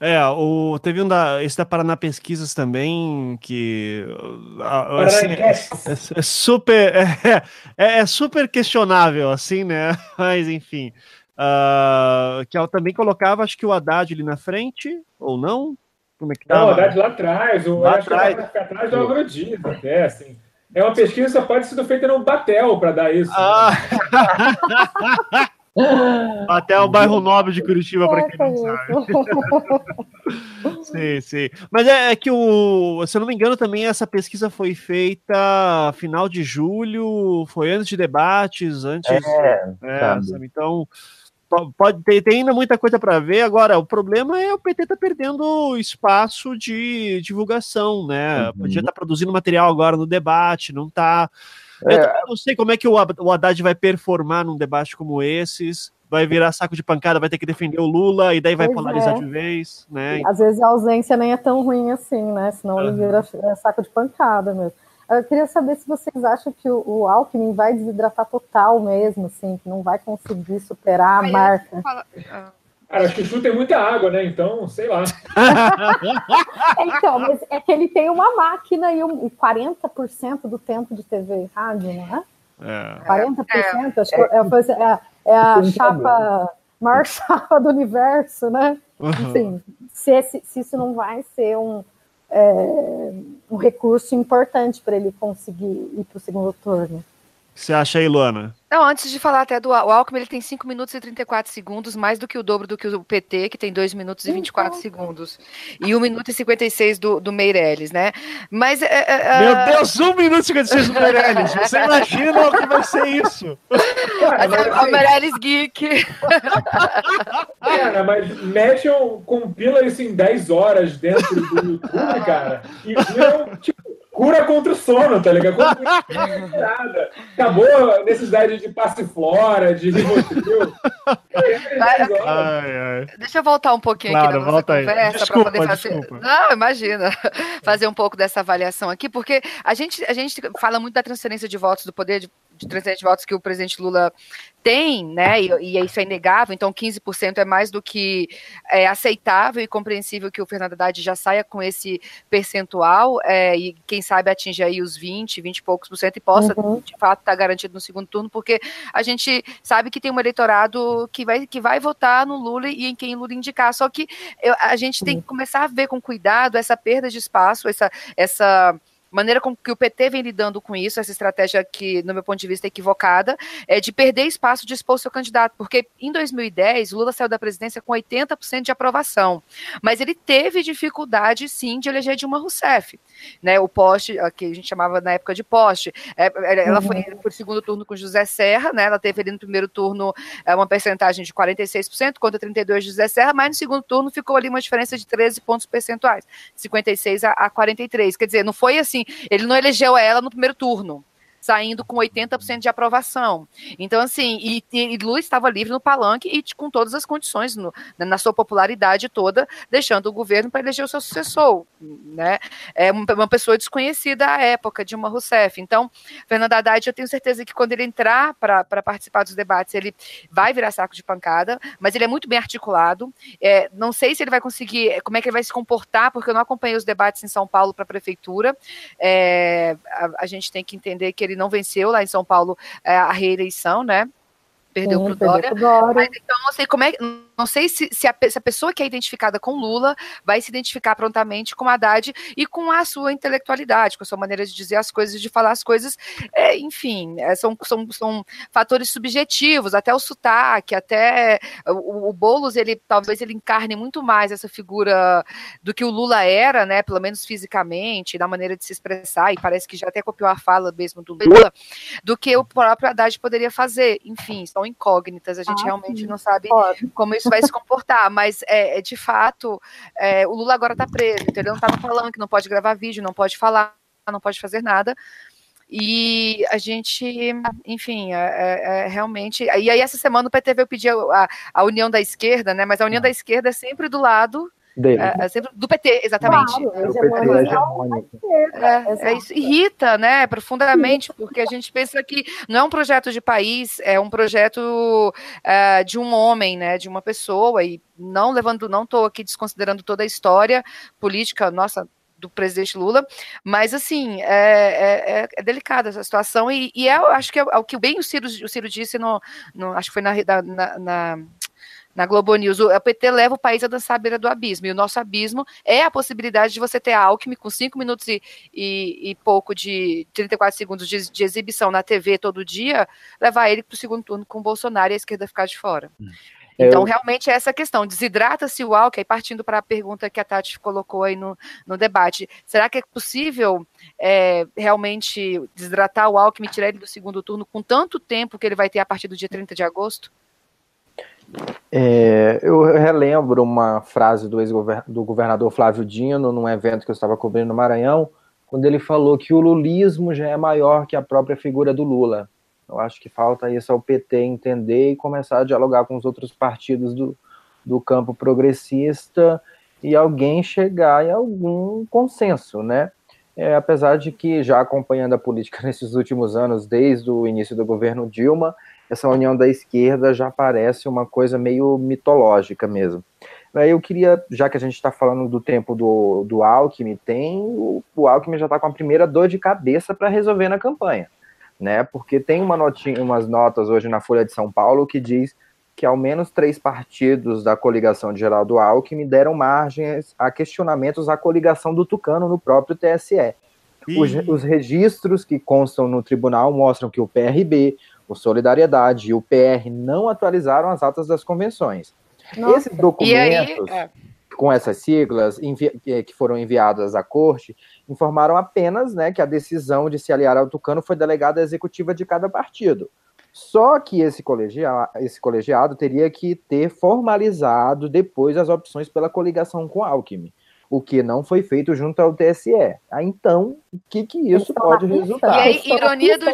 É, o, teve um da, esse da Paraná Pesquisas também, que assim, é, é, é, super é, é, é, super questionável, assim, né? Mas enfim, uh, que ela também colocava, acho que o Haddad ali na frente, ou não? Como é que Não, o Haddad lá atrás, o lá atrás, que atrás do Dias, até, assim. É uma pesquisa que só pode ser feita no Batel para dar isso. Ah. Né? Até o bairro nobre de Curitiba, para quem não sabe. sim, sim. Mas é, é, que o, se eu não me engano, também essa pesquisa foi feita final de julho, foi antes de debates, antes. É, é sabe? Então, pode ter, tem ainda muita coisa para ver. Agora, o problema é o PT tá perdendo espaço de divulgação, né? Uhum. Podia estar tá produzindo material agora no debate, não tá. É. Eu não sei como é que o, o Haddad vai performar num debate como esses. Vai virar saco de pancada, vai ter que defender o Lula e daí vai pois polarizar é. de vez, né? Às vezes a ausência nem é tão ruim assim, né? Senão uhum. ele vira é, saco de pancada mesmo. Eu queria saber se vocês acham que o, o Alckmin vai desidratar total mesmo, assim, que não vai conseguir superar a marca. Cara, acho que o Chu tem muita água, né? Então, sei lá. então, mas é que ele tem uma máquina e, um, 40% do tempo de TV e rádio, não é? É. 40%, é. acho que é, é, é a chapa, maior chapa do universo, né? Uhum. Assim, se, esse, se isso não vai ser um, é, um recurso importante para ele conseguir ir para o segundo turno. Você acha aí, Luana? Não, antes de falar até do o Alckmin, ele tem 5 minutos e 34 segundos, mais do que o dobro do que o PT, que tem 2 minutos e 24 então... segundos. E 1 minuto e 56 do, do Meirelles, né? Mas. É, é, é Meu Deus, 1 minuto e 56 do Meirelles! Você imagina o que vai ser isso? o Meirelles Geek. Cara, mas Matthew compila isso em 10 horas dentro do YouTube, cara, e viram, tipo, cura contra o sono, tá ligado? Contra Acabou a necessidade de passiflora, de ribotril. Deixa eu voltar um pouquinho claro, aqui na nossa conversa para poder fazer. Desculpa. Não, imagina. Fazer um pouco dessa avaliação aqui, porque a gente, a gente fala muito da transferência de votos do poder de de 300 votos que o presidente Lula tem, né, e, e isso é inegável, então 15% é mais do que é, aceitável e compreensível que o Fernando Haddad já saia com esse percentual é, e quem sabe atinja aí os 20, 20 e poucos por cento e possa, uhum. de fato, estar tá garantido no segundo turno, porque a gente sabe que tem um eleitorado que vai, que vai votar no Lula e em quem Lula indicar, só que eu, a gente tem que começar a ver com cuidado essa perda de espaço, essa, essa maneira com que o PT vem lidando com isso, essa estratégia que, no meu ponto de vista, é equivocada, é de perder espaço de expor seu candidato, porque em 2010, Lula saiu da presidência com 80% de aprovação, mas ele teve dificuldade, sim, de eleger Dilma Rousseff, né, o poste, que a gente chamava na época de poste, é, ela foi uhum. por segundo turno com José Serra, né, ela teve ali no primeiro turno é, uma percentagem de 46% contra 32% de José Serra, mas no segundo turno ficou ali uma diferença de 13 pontos percentuais, 56 a, a 43, quer dizer, não foi assim, ele não elegeu ela no primeiro turno saindo com 80% de aprovação. Então, assim, e, e Lula estava livre no palanque e com todas as condições, no, na sua popularidade toda, deixando o governo para eleger o seu sucessor, né? É uma pessoa desconhecida à época, Dilma Rousseff. Então, Fernando Haddad, eu tenho certeza que quando ele entrar para participar dos debates, ele vai virar saco de pancada, mas ele é muito bem articulado. É, não sei se ele vai conseguir, como é que ele vai se comportar, porque eu não acompanhei os debates em São Paulo para a prefeitura. É, a, a gente tem que entender que ele ele não venceu lá em São Paulo é, a reeleição, né? Perdeu para o Dória. Dória. Mas, então, sei como é não sei se, se, a, se, a, pessoa que é identificada com Lula vai se identificar prontamente com Haddad e com a sua intelectualidade, com a sua maneira de dizer as coisas, de falar as coisas. É, enfim, é, são, são, são fatores subjetivos, até o sotaque, até o, o Boulos, ele talvez ele encarne muito mais essa figura do que o Lula era, né? Pelo menos fisicamente, na maneira de se expressar, e parece que já até copiou a fala mesmo do Lula, do que o próprio Haddad poderia fazer. Enfim, são incógnitas, a gente ah, realmente não sabe Pode. como isso vai se comportar, mas é, é de fato, é, o Lula agora está preso, entendeu? Não está no palanque, não pode gravar vídeo, não pode falar, não pode fazer nada. E a gente, enfim, é, é, é realmente. E aí, essa semana o PT veio pedir a, a, união da esquerda, né? Mas a união ah. da esquerda é sempre do lado. É, é do PT, exatamente. Claro, é, é, é, isso. Irrita, né, profundamente, porque a gente pensa que não é um projeto de país, é um projeto é, de um homem, né, de uma pessoa, e não levando, não estou aqui desconsiderando toda a história política, nossa, do presidente Lula, mas assim, é, é, é delicada essa situação, e, e é, acho que é, o que bem o Ciro, o Ciro disse no, no acho que foi na, na, na na Globo News, o PT leva o país a dançar à beira do abismo, e o nosso abismo é a possibilidade de você ter a Alckmin com 5 minutos e, e, e, pouco de 34 segundos de, de, exibição na TV todo dia, levar ele para o segundo turno com o Bolsonaro e a esquerda ficar de fora. Hum. Então, realmente, é essa questão. Desidrata-se o Alckmin, partindo para a pergunta que a Tati colocou aí no, no debate. Será que é possível é, realmente desidratar o Alckmin e tirar ele do segundo turno com tanto tempo que ele vai ter a partir do dia 30 de agosto? É, eu relembro uma frase do, do governador Flávio Dino, num evento que eu estava cobrindo no Maranhão, quando ele falou que o lulismo já é maior que a própria figura do Lula. Eu acho que falta isso ao PT entender e começar a dialogar com os outros partidos do, do campo progressista e alguém chegar em algum consenso, né? É, apesar de que, já acompanhando a política nesses últimos anos, desde o início do governo Dilma, essa união da esquerda já parece uma coisa meio mitológica mesmo. Eu queria, já que a gente está falando do tempo do, do Alckmin, tem o, o Alckmin já está com a primeira dor de cabeça para resolver na campanha, né? Porque tem uma notinha, umas notas hoje na Folha de São Paulo que diz que ao menos três partidos da coligação de Geraldo Alckmin deram margens a questionamentos à coligação do Tucano no próprio TSE. Os, os, registros que constam no tribunal mostram que o PRB, o Solidariedade e o PR não atualizaram as atas das convenções. Nossa. Esses documentos, aí, é. com essas siglas, que foram enviadas à corte, informaram apenas né, que a decisão de se aliar ao Tucano foi delegada à executiva de cada partido. Só que esse colegiado, esse colegiado teria que ter formalizado depois as opções pela coligação com Alckmin o que não foi feito junto ao TSE. Ah, então, o que, que isso pode resultar? E aí, ironia do,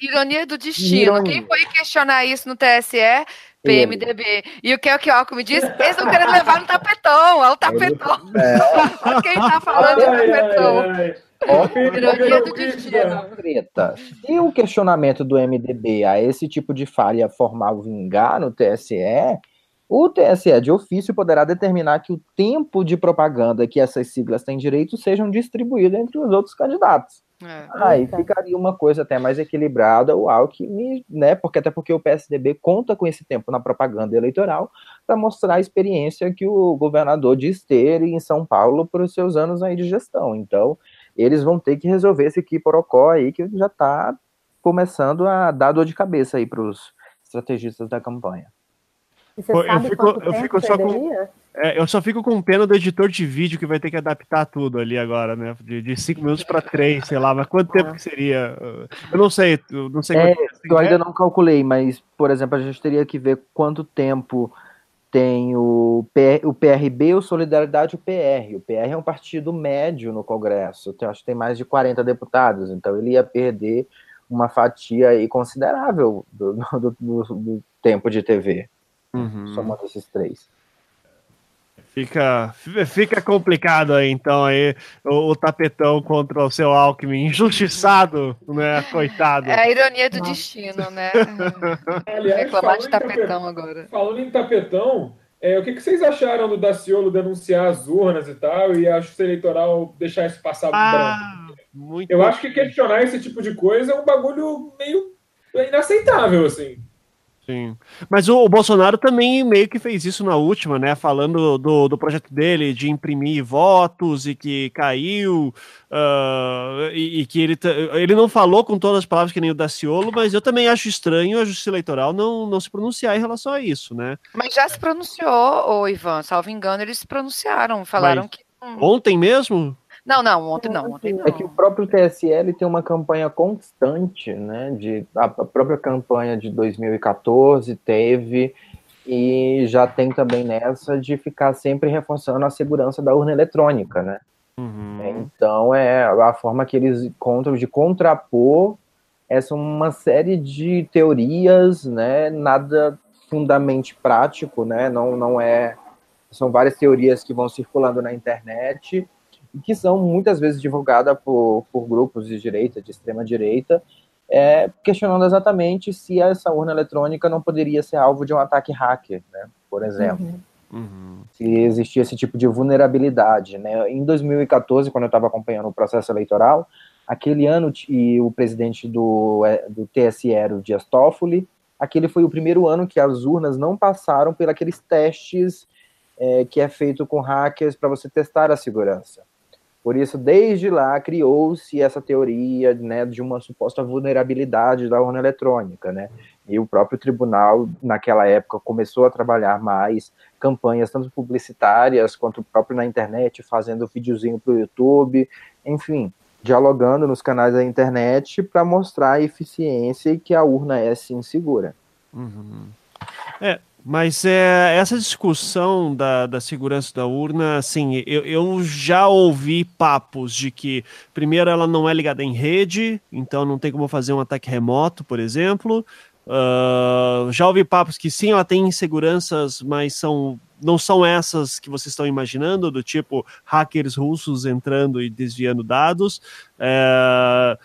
ironia do destino. Ironia. Quem foi questionar isso no TSE? PMDB. E o que é o que o Alckmin diz? Eles estão querendo levar no tapetão, é o tapetão. É. Quem está falando de tapetão. Ironia do destino. Se o questionamento do MDB a esse tipo de falha formal vingar no TSE, o TSE de ofício poderá determinar que o tempo de propaganda que essas siglas têm direito sejam distribuídos entre os outros candidatos. É. Aí ficaria uma coisa até mais equilibrada, o Alckmin, né? Porque até porque o PSDB conta com esse tempo na propaganda eleitoral para mostrar a experiência que o governador diz ter em São Paulo por seus anos aí de gestão. Então, eles vão ter que resolver esse quiporocó aí que já está começando a dar dor de cabeça aí para os estrategistas da campanha. E você Pô, sabe eu fico, eu fico só com, é, eu só fico com pena do editor de vídeo que vai ter que adaptar tudo ali agora, né? De, de cinco minutos para três, sei lá, mas quanto tempo que seria? Eu não sei, eu não sei. É, eu ainda não calculei, mas, por exemplo, a gente teria que ver quanto tempo tem o, PR, o PRB, o Solidariedade e o PR. O PR é um partido médio no Congresso, eu acho que tem mais de 40 deputados, então ele ia perder uma fatia aí considerável do, do, do, do tempo de TV uhum. somando esses três. Fica, fica complicado aí, então, aí, o, o, tapetão contra o seu Alckmin, injustiçado, né? Coitado. É a ironia do Nossa. destino, né? Aliás, Reclamar de tapetão, tapetão, agora. Falando em tapetão, é, o que, que, vocês acharam do Daciolo denunciar as urnas e tal, e a Justiça Eleitoral deixar isso passar ah, branco? Eu acho que questionar esse tipo de coisa é um bagulho meio inaceitável, assim. Sim. Mas o, o, Bolsonaro também meio que fez isso na última, né? Falando do, do projeto dele de imprimir votos e que caiu. Uh, e, e, que ele, ele não falou com todas as palavras que nem o Daciolo, mas eu também acho estranho a Justiça Eleitoral não, não se pronunciar em relação a isso, né? Mas já se pronunciou, o Ivan, salvo engano, eles se pronunciaram, falaram mas que. Ontem mesmo? Não, não, ontem não, ontem não. É que o próprio TSL tem uma campanha constante, né? De, a própria campanha de 2014 teve, e já tem também nessa de ficar sempre reforçando a segurança da urna eletrônica, né? Uhum. Então é a forma que eles encontram de contrapor essa uma série de teorias, né? Nada fundamente prático, né? Não, não é. São várias teorias que vão circulando na internet que são muitas vezes divulgadas por, por grupos de direita, de extrema direita, é, questionando exatamente se essa urna eletrônica não poderia ser alvo de um ataque hacker, né, por exemplo. Uhum. Uhum. Se existia esse tipo de vulnerabilidade. Né? Em 2014, quando eu estava acompanhando o processo eleitoral, aquele ano e o presidente do, é, do TSE era o Dias Toffoli, aquele foi o primeiro ano que as urnas não passaram por aqueles testes é, que é feito com hackers para você testar a segurança. Por isso, desde lá, criou-se essa teoria né, de uma suposta vulnerabilidade da urna eletrônica. Né? E o próprio tribunal, naquela época, começou a trabalhar mais campanhas, tanto publicitárias quanto próprio na internet, fazendo videozinho para o YouTube, enfim, dialogando nos canais da internet para mostrar a eficiência e que a urna é sim segura. Uhum. É, mas é, essa discussão da, da segurança da urna, assim, eu, eu já ouvi papos de que, primeiro, ela não é ligada em rede, então não tem como fazer um ataque remoto, por exemplo. Uh, já ouvi papos que sim, ela tem inseguranças, mas são não são essas que vocês estão imaginando, do tipo hackers russos entrando e desviando dados. É,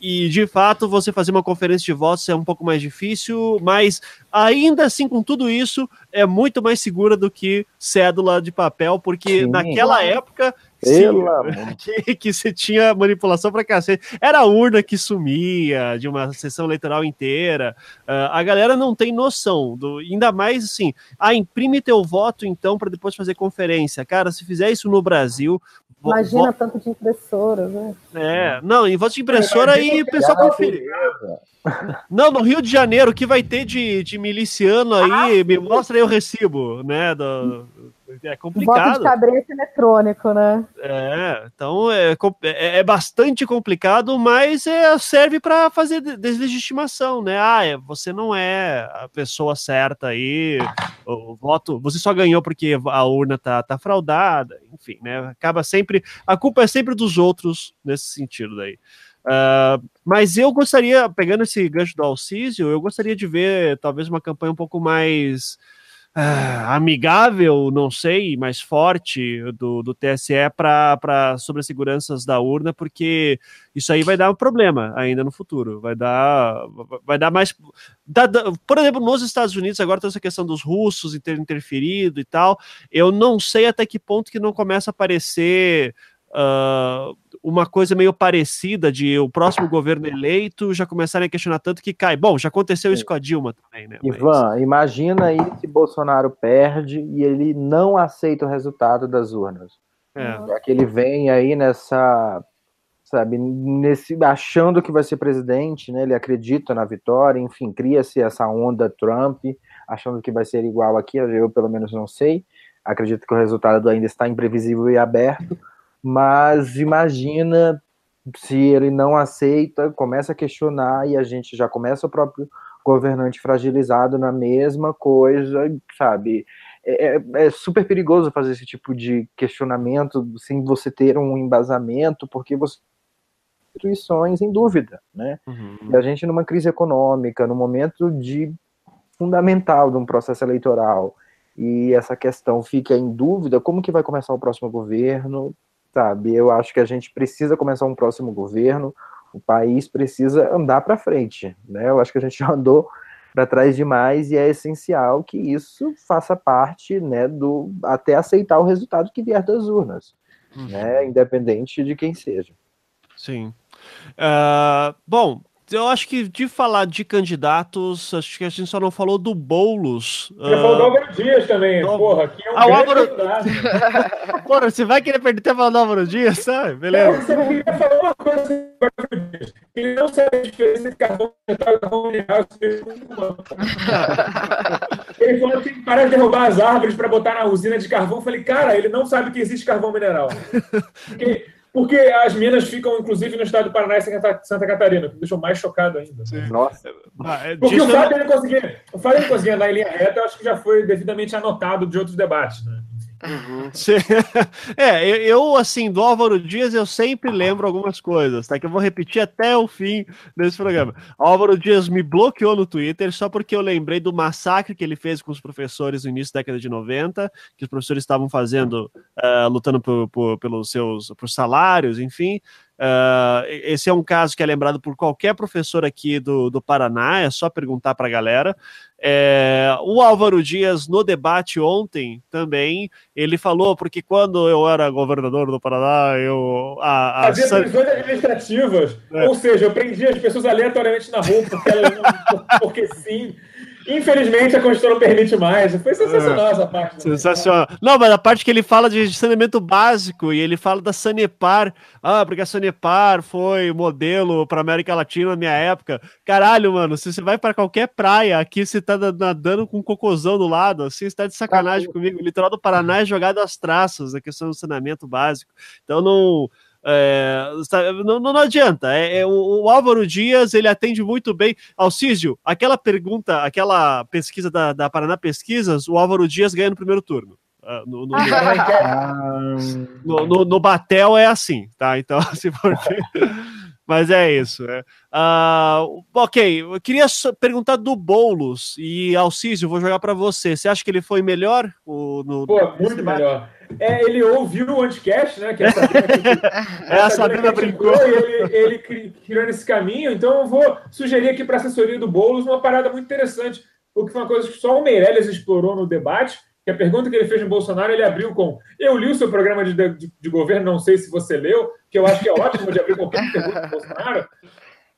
e de fato, você fazer uma conferência de votos é um pouco mais difícil, mas ainda assim, com tudo isso, é muito mais segura do que cédula de papel, porque Sim. naquela época pelo que, que você tinha manipulação pra cacete. Era a urna que sumia de uma sessão eleitoral inteira. Uh, a galera não tem noção. Do, ainda mais assim, ah, imprime teu voto então para depois fazer conferência. Cara, se fizer isso no Brasil. Imagina tanto de impressora, né? É, não, em voto de impressora aí o pessoal conferir. Não, no Rio de Janeiro, o que vai ter de, de miliciano aí? Ah, me mostra aí o recibo, né? Do, é complicado. Voto de cabresto eletrônico, né? É, então é, é, é bastante complicado, mas é, serve para fazer deslegitimação, né? Ah, é, você não é a pessoa certa aí, o voto, você só ganhou porque a urna tá, tá fraudada, enfim, né? Acaba sempre, a culpa é sempre dos outros nesse sentido daí. Uh, mas eu gostaria, pegando esse gancho do Alcísio, eu gostaria de ver talvez uma campanha um pouco mais uh, amigável, não sei, mais forte do, do TSE para sobre as seguranças da urna, porque isso aí vai dar um problema ainda no futuro. Vai dar, vai dar mais. Dá, por exemplo, nos Estados Unidos, agora tem essa questão dos russos ter interferido e tal. Eu não sei até que ponto que não começa a aparecer. Uh, uma coisa meio parecida de o próximo governo eleito já começarem a questionar tanto que cai. Bom, já aconteceu isso com a Dilma também, né? Ivan, Mas... imagina aí se Bolsonaro perde e ele não aceita o resultado das urnas. É. Já que ele vem aí nessa sabe, nesse achando que vai ser presidente, né? Ele acredita na vitória, enfim, cria-se essa onda Trump, achando que vai ser igual aqui, eu pelo menos não sei. Acredito que o resultado ainda está imprevisível e aberto, mas imagina se ele não aceita, começa a questionar e a gente já começa o próprio governante fragilizado na mesma coisa, sabe? É, é, é, super perigoso fazer esse tipo de questionamento sem você ter um embasamento, porque você instituições em dúvida, né? Uhum. E a gente numa crise econômica, no momento de fundamental de um processo eleitoral, e essa questão fica em dúvida, como que vai começar o próximo governo, sabe? Eu acho que a gente precisa começar um próximo governo, o país precisa andar para frente, né? Eu acho que a gente já andou para trás demais e é essencial que isso faça parte, né, do até aceitar o resultado que vier das urnas, uhum. né, independente de quem seja. Sim. Uh, bom, eu acho que de falar de candidatos, acho que a gente só não falou do Boulos. Você uh... falou do Álvaro Dias também, do... porra, aqui é um ah, Álvaro... Porra, você vai querer perder tempo no Álvaro Dias, sabe? Beleza. Eu queria falar uma coisa sobre o Álvaro Dias. Ele não sabe a diferença entre carvão metal e carvão mineral. Ele falou que para de derrubar as árvores para botar na usina de carvão. Eu falei, cara, ele não sabe que existe carvão mineral. Porque porque as minas ficam, inclusive, no estado do Paraná e Santa Catarina, que me deixou mais chocado ainda. Sim. Nossa. Ah, é, Porque o fato, de ele conseguir, o fato de ele conseguir andar em linha reta, eu acho que já foi devidamente anotado de outros debates, né? Uhum. É, eu, assim, do Álvaro Dias, eu sempre lembro algumas coisas, tá? Que eu vou repetir até o fim desse programa. Álvaro Dias me bloqueou no Twitter só porque eu lembrei do massacre que ele fez com os professores no início da década de 90, que os professores estavam fazendo, uh, lutando por, por, pelos seus por salários, enfim. Uh, esse é um caso que é lembrado por qualquer professor aqui do, do Paraná, é só perguntar para a galera. É, o Álvaro Dias, no debate ontem, também, ele falou, porque quando eu era governador do Paraná, eu. A, a Fazia san... prisões administrativas, é. ou seja, eu prendia as pessoas aleatoriamente na rua, porque, porque sim. Infelizmente a Constituição não permite mais. Foi sensacional é, essa parte. Sensacional. Não, mas a parte que ele fala de saneamento básico e ele fala da Sanepar. Ah, porque a Sanepar foi modelo para América Latina na minha época. Caralho, mano, se você vai para qualquer praia, aqui você tá nadando com um cocôzão do lado, assim, você tá de sacanagem comigo. O litoral do Paraná é jogado às traças a questão do saneamento básico. Então não é, não, não, adianta. É, é o, o, Álvaro Dias ele atende muito bem. Alcísio, aquela pergunta, aquela pesquisa da, da Paraná Pesquisas, o Álvaro Dias ganha no primeiro turno. Uh, no, no, no, no, no, Batel é assim, tá? Então, se for ver. Mas é isso. É. Uh, ok, eu queria perguntar do Boulos e Alcísio, vou jogar para você. Você acha que ele foi melhor? O, no, Pô, muito debate? melhor. É, ele ouviu o Anticast, né? Que é a Sabrina, brincou. E ele, ele criou nesse caminho. Então eu vou sugerir aqui para a assessoria do Boulos uma parada muito interessante. O que foi uma coisa que só o Meirelles explorou no debate, que a pergunta que ele fez no Bolsonaro, ele abriu com eu li o seu programa de, de, de governo, não sei se você leu, que eu acho que é ótimo de abrir qualquer pergunta do Bolsonaro.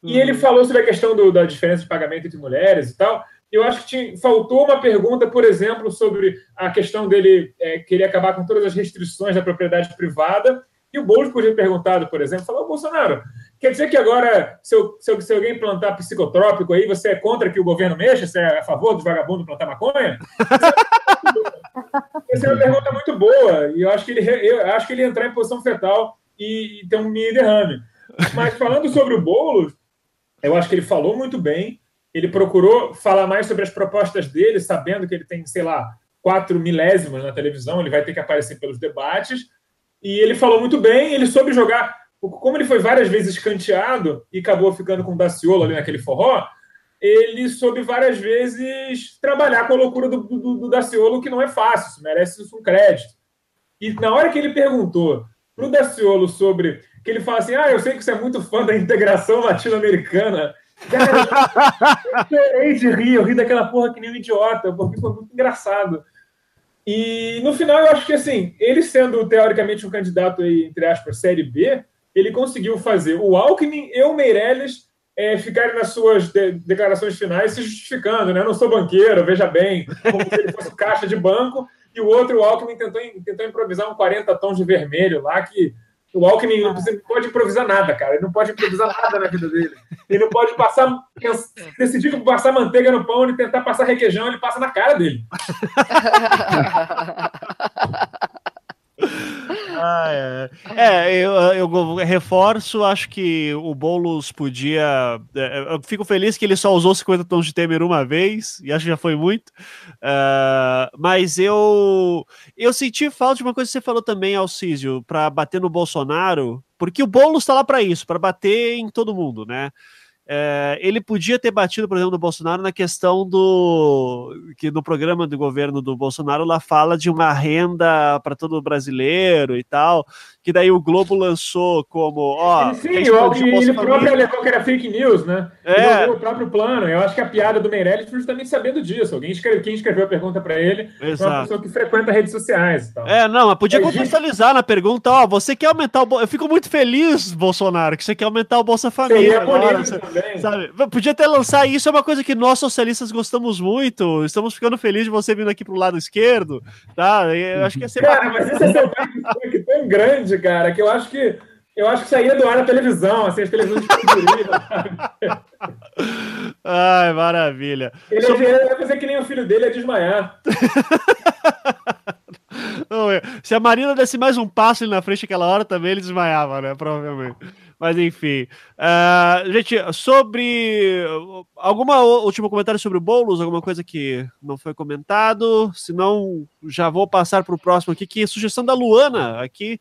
E ele falou sobre a questão do, da diferença de pagamento entre mulheres e tal eu acho que faltou uma pergunta, por exemplo, sobre a questão dele é, querer acabar com todas as restrições da propriedade privada. E o Boulos podia ter perguntado, por exemplo, falou, Bolsonaro, quer dizer que agora, se, eu, se, eu, se, alguém plantar psicotrópico aí, você é contra que o governo mexa? Você é a favor dos vagabundos plantar maconha? Essa é uma pergunta muito boa. E eu acho que ele, eu acho que ele ia entrar em posição fetal e, e ter um mini derrame. Mas falando sobre o Boulos, eu acho que ele falou muito bem ele procurou falar mais sobre as propostas dele, sabendo que ele tem, sei lá, quatro milésimos na televisão, ele vai ter que aparecer pelos debates. E ele falou muito bem, ele soube jogar. Como ele foi várias vezes canteado e acabou ficando com o Daciolo ali naquele forró, ele soube várias vezes trabalhar com a loucura do, do, do Daciolo, que não é fácil, isso merece um crédito. E na hora que ele perguntou para o Daciolo sobre. que ele fala assim: ah, eu sei que você é muito fã da integração latino-americana eu de rir, eu ri daquela porra que nem um idiota, porque foi muito engraçado. E no final, eu acho que assim, ele sendo teoricamente um candidato aí, entre aspas, série B, ele conseguiu fazer o Alckmin e o Meirelles é, ficarem nas suas de declarações finais se justificando, né? Não sou banqueiro, veja bem, como se ele fosse caixa de banco, e o outro, o Alckmin, tentou, tentou improvisar um 40 tons de vermelho lá que O Alckmin não pode improvisar nada, cara. Ele não pode improvisar nada na vida dele. Ele não pode passar. Decidir passar manteiga no pão e tentar passar requeijão, ele passa na cara dele. Ah, é, é eu, eu, reforço, acho que o Boulos podia. É, eu fico feliz que ele só usou 50 tons de Temer uma vez, e acho que já foi muito. Uh, mas eu eu senti falta de uma coisa que você falou também, Alcísio, para bater no Bolsonaro, porque o Boulos está lá para isso, para bater em todo mundo, né? É, ele podia ter batido, por exemplo, no Bolsonaro na questão do que no programa do governo do Bolsonaro lá fala de uma renda para todo brasileiro e tal, que daí o Globo lançou como, ó, sim, ele, próprio alegou que era fake news, né? É. O próprio plano. Eu acho que a piada do Meirelles foi justamente sabendo disso. Alguém escreveu, quem escreveu a pergunta para ele, Exato. uma pessoa que frequenta redes sociais e tal. É, não, mas podia contextualizar gente... na pergunta, ó, você quer aumentar o, eu fico muito feliz, Bolsonaro, que você quer aumentar o Bolsa Família. Agora, também. Sabe? Podia até lançar isso, é uma coisa que nós socialistas gostamos muito. Estamos ficando felizes de você vindo aqui pro lado esquerdo, tá? Eu acho que ia ser Cara, mas esse é seu tão grande, cara, que eu acho que eu acho que saía do ar na televisão, assim, as televisões Ai, maravilha. Ele Sobre... vai fazer que nem o filho dele, é desmaiar. Não, é. se a Marina desse mais um passo ali na frente aquela hora, também ele desmaiava, né? Provavelmente. Mas enfim. Uh, gente, sobre. Alguma último comentário sobre o Boulos? Alguma coisa que não foi comentado? Se não, já vou passar para o próximo aqui, que é sugestão da Luana aqui.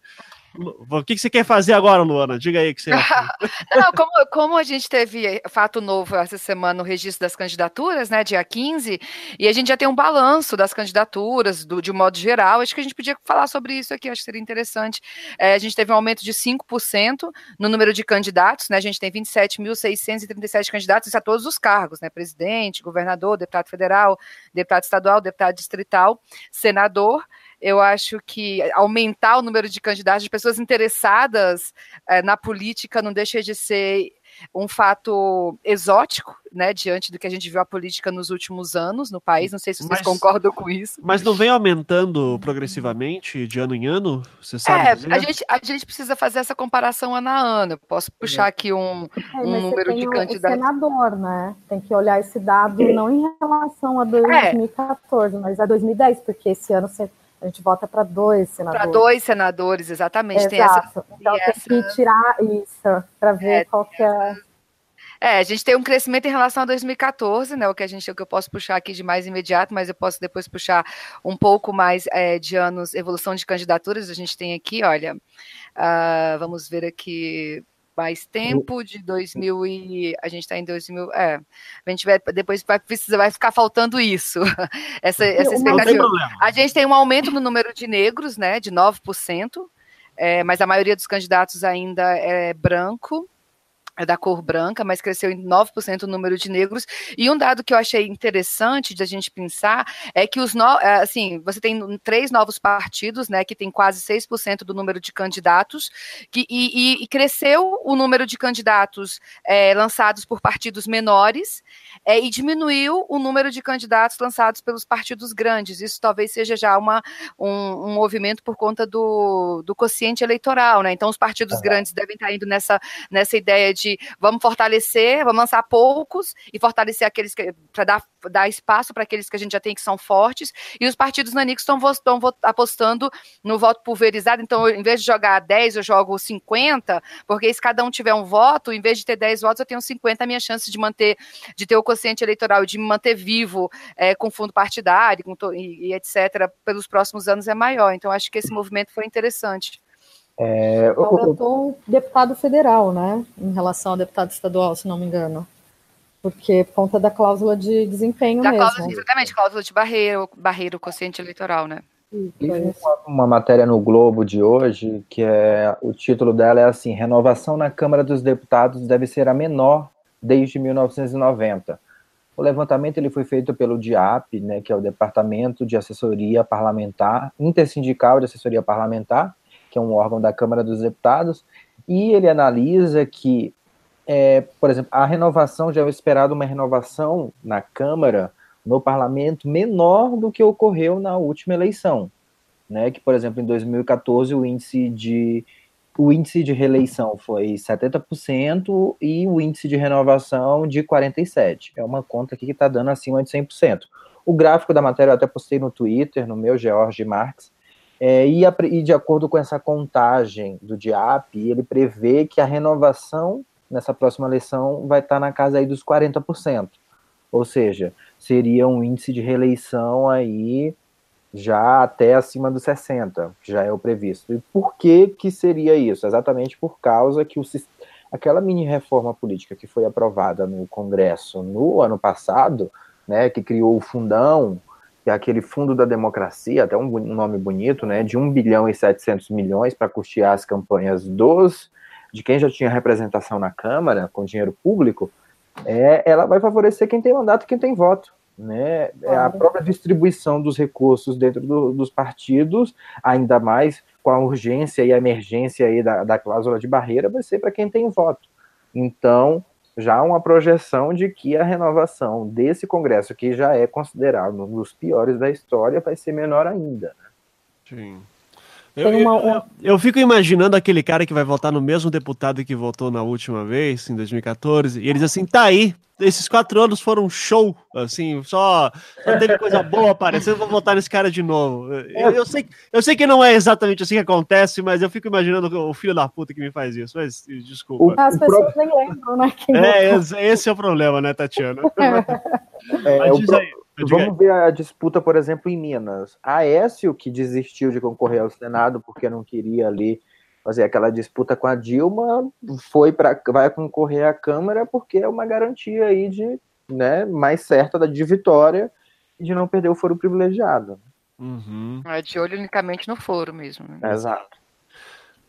O que, você quer fazer agora, Luana? Diga aí que você. Não, como, como, a gente teve fato novo essa semana no registro das candidaturas, né, dia 15, e a gente já tem um balanço das candidaturas, do, de modo geral, acho que a gente podia falar sobre isso aqui, acho que seria interessante. É, a gente teve um aumento de 5% no número de candidatos, né, a gente tem 27.637 candidatos a todos os cargos, né, presidente, governador, deputado federal, deputado estadual, deputado distrital, senador. Eu acho que aumentar o número de candidatos, de pessoas interessadas é, na política, não deixa de ser um fato exótico, né, diante do que a gente viu a política nos últimos anos no país. Não sei se vocês mas, concordam com isso. Mas não vem aumentando progressivamente de ano em ano? Você sabe? É, a gente, a gente precisa fazer essa comparação ano a ano. Eu posso puxar aqui um, é, um número de candidatos. O senador, né? Tem que olhar esse dado não em relação a 2014, é. mas a 2010, porque esse ano você a gente vota para dois senadores. Para dois senadores, exatamente. Exato. Tem essa, então tem, essa... que tirar isso para ver é, qual que é. É, a gente tem um crescimento em relação a 2014, né? O que a gente, o que eu posso puxar aqui de mais imediato, mas eu posso depois puxar um pouco mais é, de anos, evolução de candidaturas. A gente tem aqui, olha, uh, vamos ver aqui mais tempo de 2000 e a gente está em 2000, é, a gente vai depois vai precisar vai ficar faltando isso. essa, essa expectativa. A gente tem um aumento no número de negros, né, de 9%, é, mas a maioria dos candidatos ainda é branco é da cor branca, mas cresceu em 9% o número de negros. E um dado que eu achei interessante de a gente pensar é que os no, é, assim, você tem três novos partidos, né, que tem quase 6% do número de candidatos, que, e, e, cresceu o número de candidatos é, lançados por partidos menores é, e diminuiu o número de candidatos lançados pelos partidos grandes. Isso talvez seja já uma, um, um movimento por conta do, do quociente eleitoral, né? Então os partidos grandes devem estar indo nessa, nessa ideia de vamos fortalecer, vamos lançar poucos e fortalecer aqueles para dar, dar espaço para aqueles que a gente já tem que são fortes. E os partidos nanicos estão apostando no voto pulverizado. Então, em vez de jogar 10, eu jogo 50, porque se cada um tiver um voto, em vez de ter 10 votos, eu tenho 50, a minha chance de manter, de ter o quociente eleitoral, de me manter vivo é, com fundo partidário com e, e etc., pelos próximos anos é maior. Então, acho que esse movimento foi interessante. É, o, deputado federal, né? Em relação ao deputado estadual, se não me engano. Porque por conta da cláusula de desempenho da mesmo. Cláusula, exatamente, cláusula de barreira, barreira, o quociente eleitoral, né? E uma, uma, matéria no Globo de hoje, que é o título dela é assim: Renovação na Câmara dos Deputados deve ser a menor desde 1990. O levantamento ele foi feito pelo DIAP, né, que é o Departamento de Assessoria Parlamentar, Intersindical de Assessoria Parlamentar, que é um órgão da Câmara dos Deputados, e ele analisa que, é, por exemplo, a renovação, já é esperado uma renovação na Câmara, no parlamento, menor do que ocorreu na última eleição. Né, que, por exemplo, em 2014 o índice de o índice de reeleição foi 70% e o índice de renovação de 47%. É uma conta aqui que está dando acima de 100%. O gráfico da matéria eu até postei no Twitter, no meu, George Marx, é, e, a, e, de acordo com essa contagem do DIAP, ele prevê que a renovação nessa próxima eleição vai estar na casa aí dos 40%. Ou seja, seria um índice de reeleição aí já até acima dos 60, que já é o previsto. E por que que seria isso? Exatamente por causa que o, aquela mini reforma política que foi aprovada no Congresso no ano passado, né, que criou o fundão, que é aquele fundo da democracia, até um, um nome bonito, né, de 1 bilhão e 700 milhões para custear as campanhas dos de quem já tinha representação na Câmara com dinheiro público, é, ela vai favorecer quem tem mandato e quem tem voto né, é a própria distribuição dos recursos dentro do, dos partidos, ainda mais com a urgência e a emergência aí da, da cláusula de barreira, vai ser para quem tem voto. Então, já uma projeção de que a renovação desse Congresso, que já é considerado um dos piores da história, vai ser menor ainda. Né? Sim. Eu, uma... eu, eu, fico imaginando aquele cara que vai votar no mesmo deputado que votou na última vez, em 2014, e ele diz assim: tá aí, esses quatro anos foram um show, assim, só, só teve coisa boa aparecendo, vou votar nesse cara de novo. Eu, eu, sei, eu sei que não é exatamente assim que acontece, mas eu fico imaginando o filho da puta que me faz isso, mas desculpa. As pessoas nem lembram, né? É, esse é o problema, né, Tatiana? É, é o, pro... aí. Vamos ver a disputa, por exemplo, em Minas. Aécio, que desistiu de concorrer ao Senado porque não queria ali fazer aquela disputa com a Dilma, foi para vai concorrer à Câmara porque é uma garantia aí de, né, mais certa de vitória e de não perder o foro privilegiado. Uhum. É de olho unicamente no foro mesmo. Né? Exato.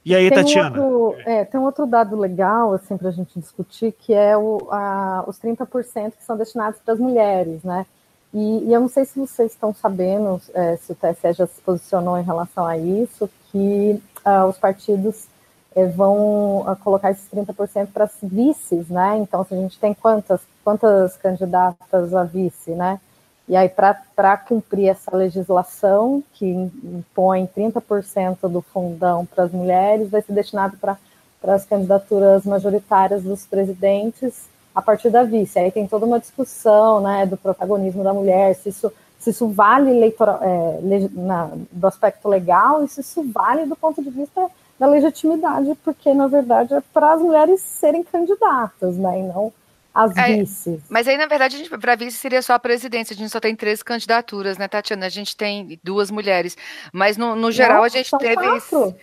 E aí, tem Tatiana? Outro, é, tem um outro dado legal, assim, para a gente discutir, que é o, a, os 30% que são destinados para as mulheres, né? E, e, eu não sei se vocês estão sabendo, é, se o TSE já se posicionou em relação a isso, que uh, os partidos é, vão uh, colocar esses 30% para as vices, né? Então, se a gente tem quantas, quantas candidatas a vice, né? E aí, para cumprir essa legislação que impõe 30% do fundão para as mulheres, vai ser destinado para as candidaturas majoritárias dos presidentes a partir da vice. Aí tem toda uma discussão né, do protagonismo da mulher, se isso, se isso vale é, na, do aspecto legal e se isso vale do ponto de vista da legitimidade, porque na verdade é para as mulheres serem candidatas, né, e não as é, vices. Mas aí, na verdade, para vice seria só a presidência. A gente só tem três candidaturas, né, Tatiana? A gente tem duas mulheres. Mas no, no geral não, a gente teve. Quatro.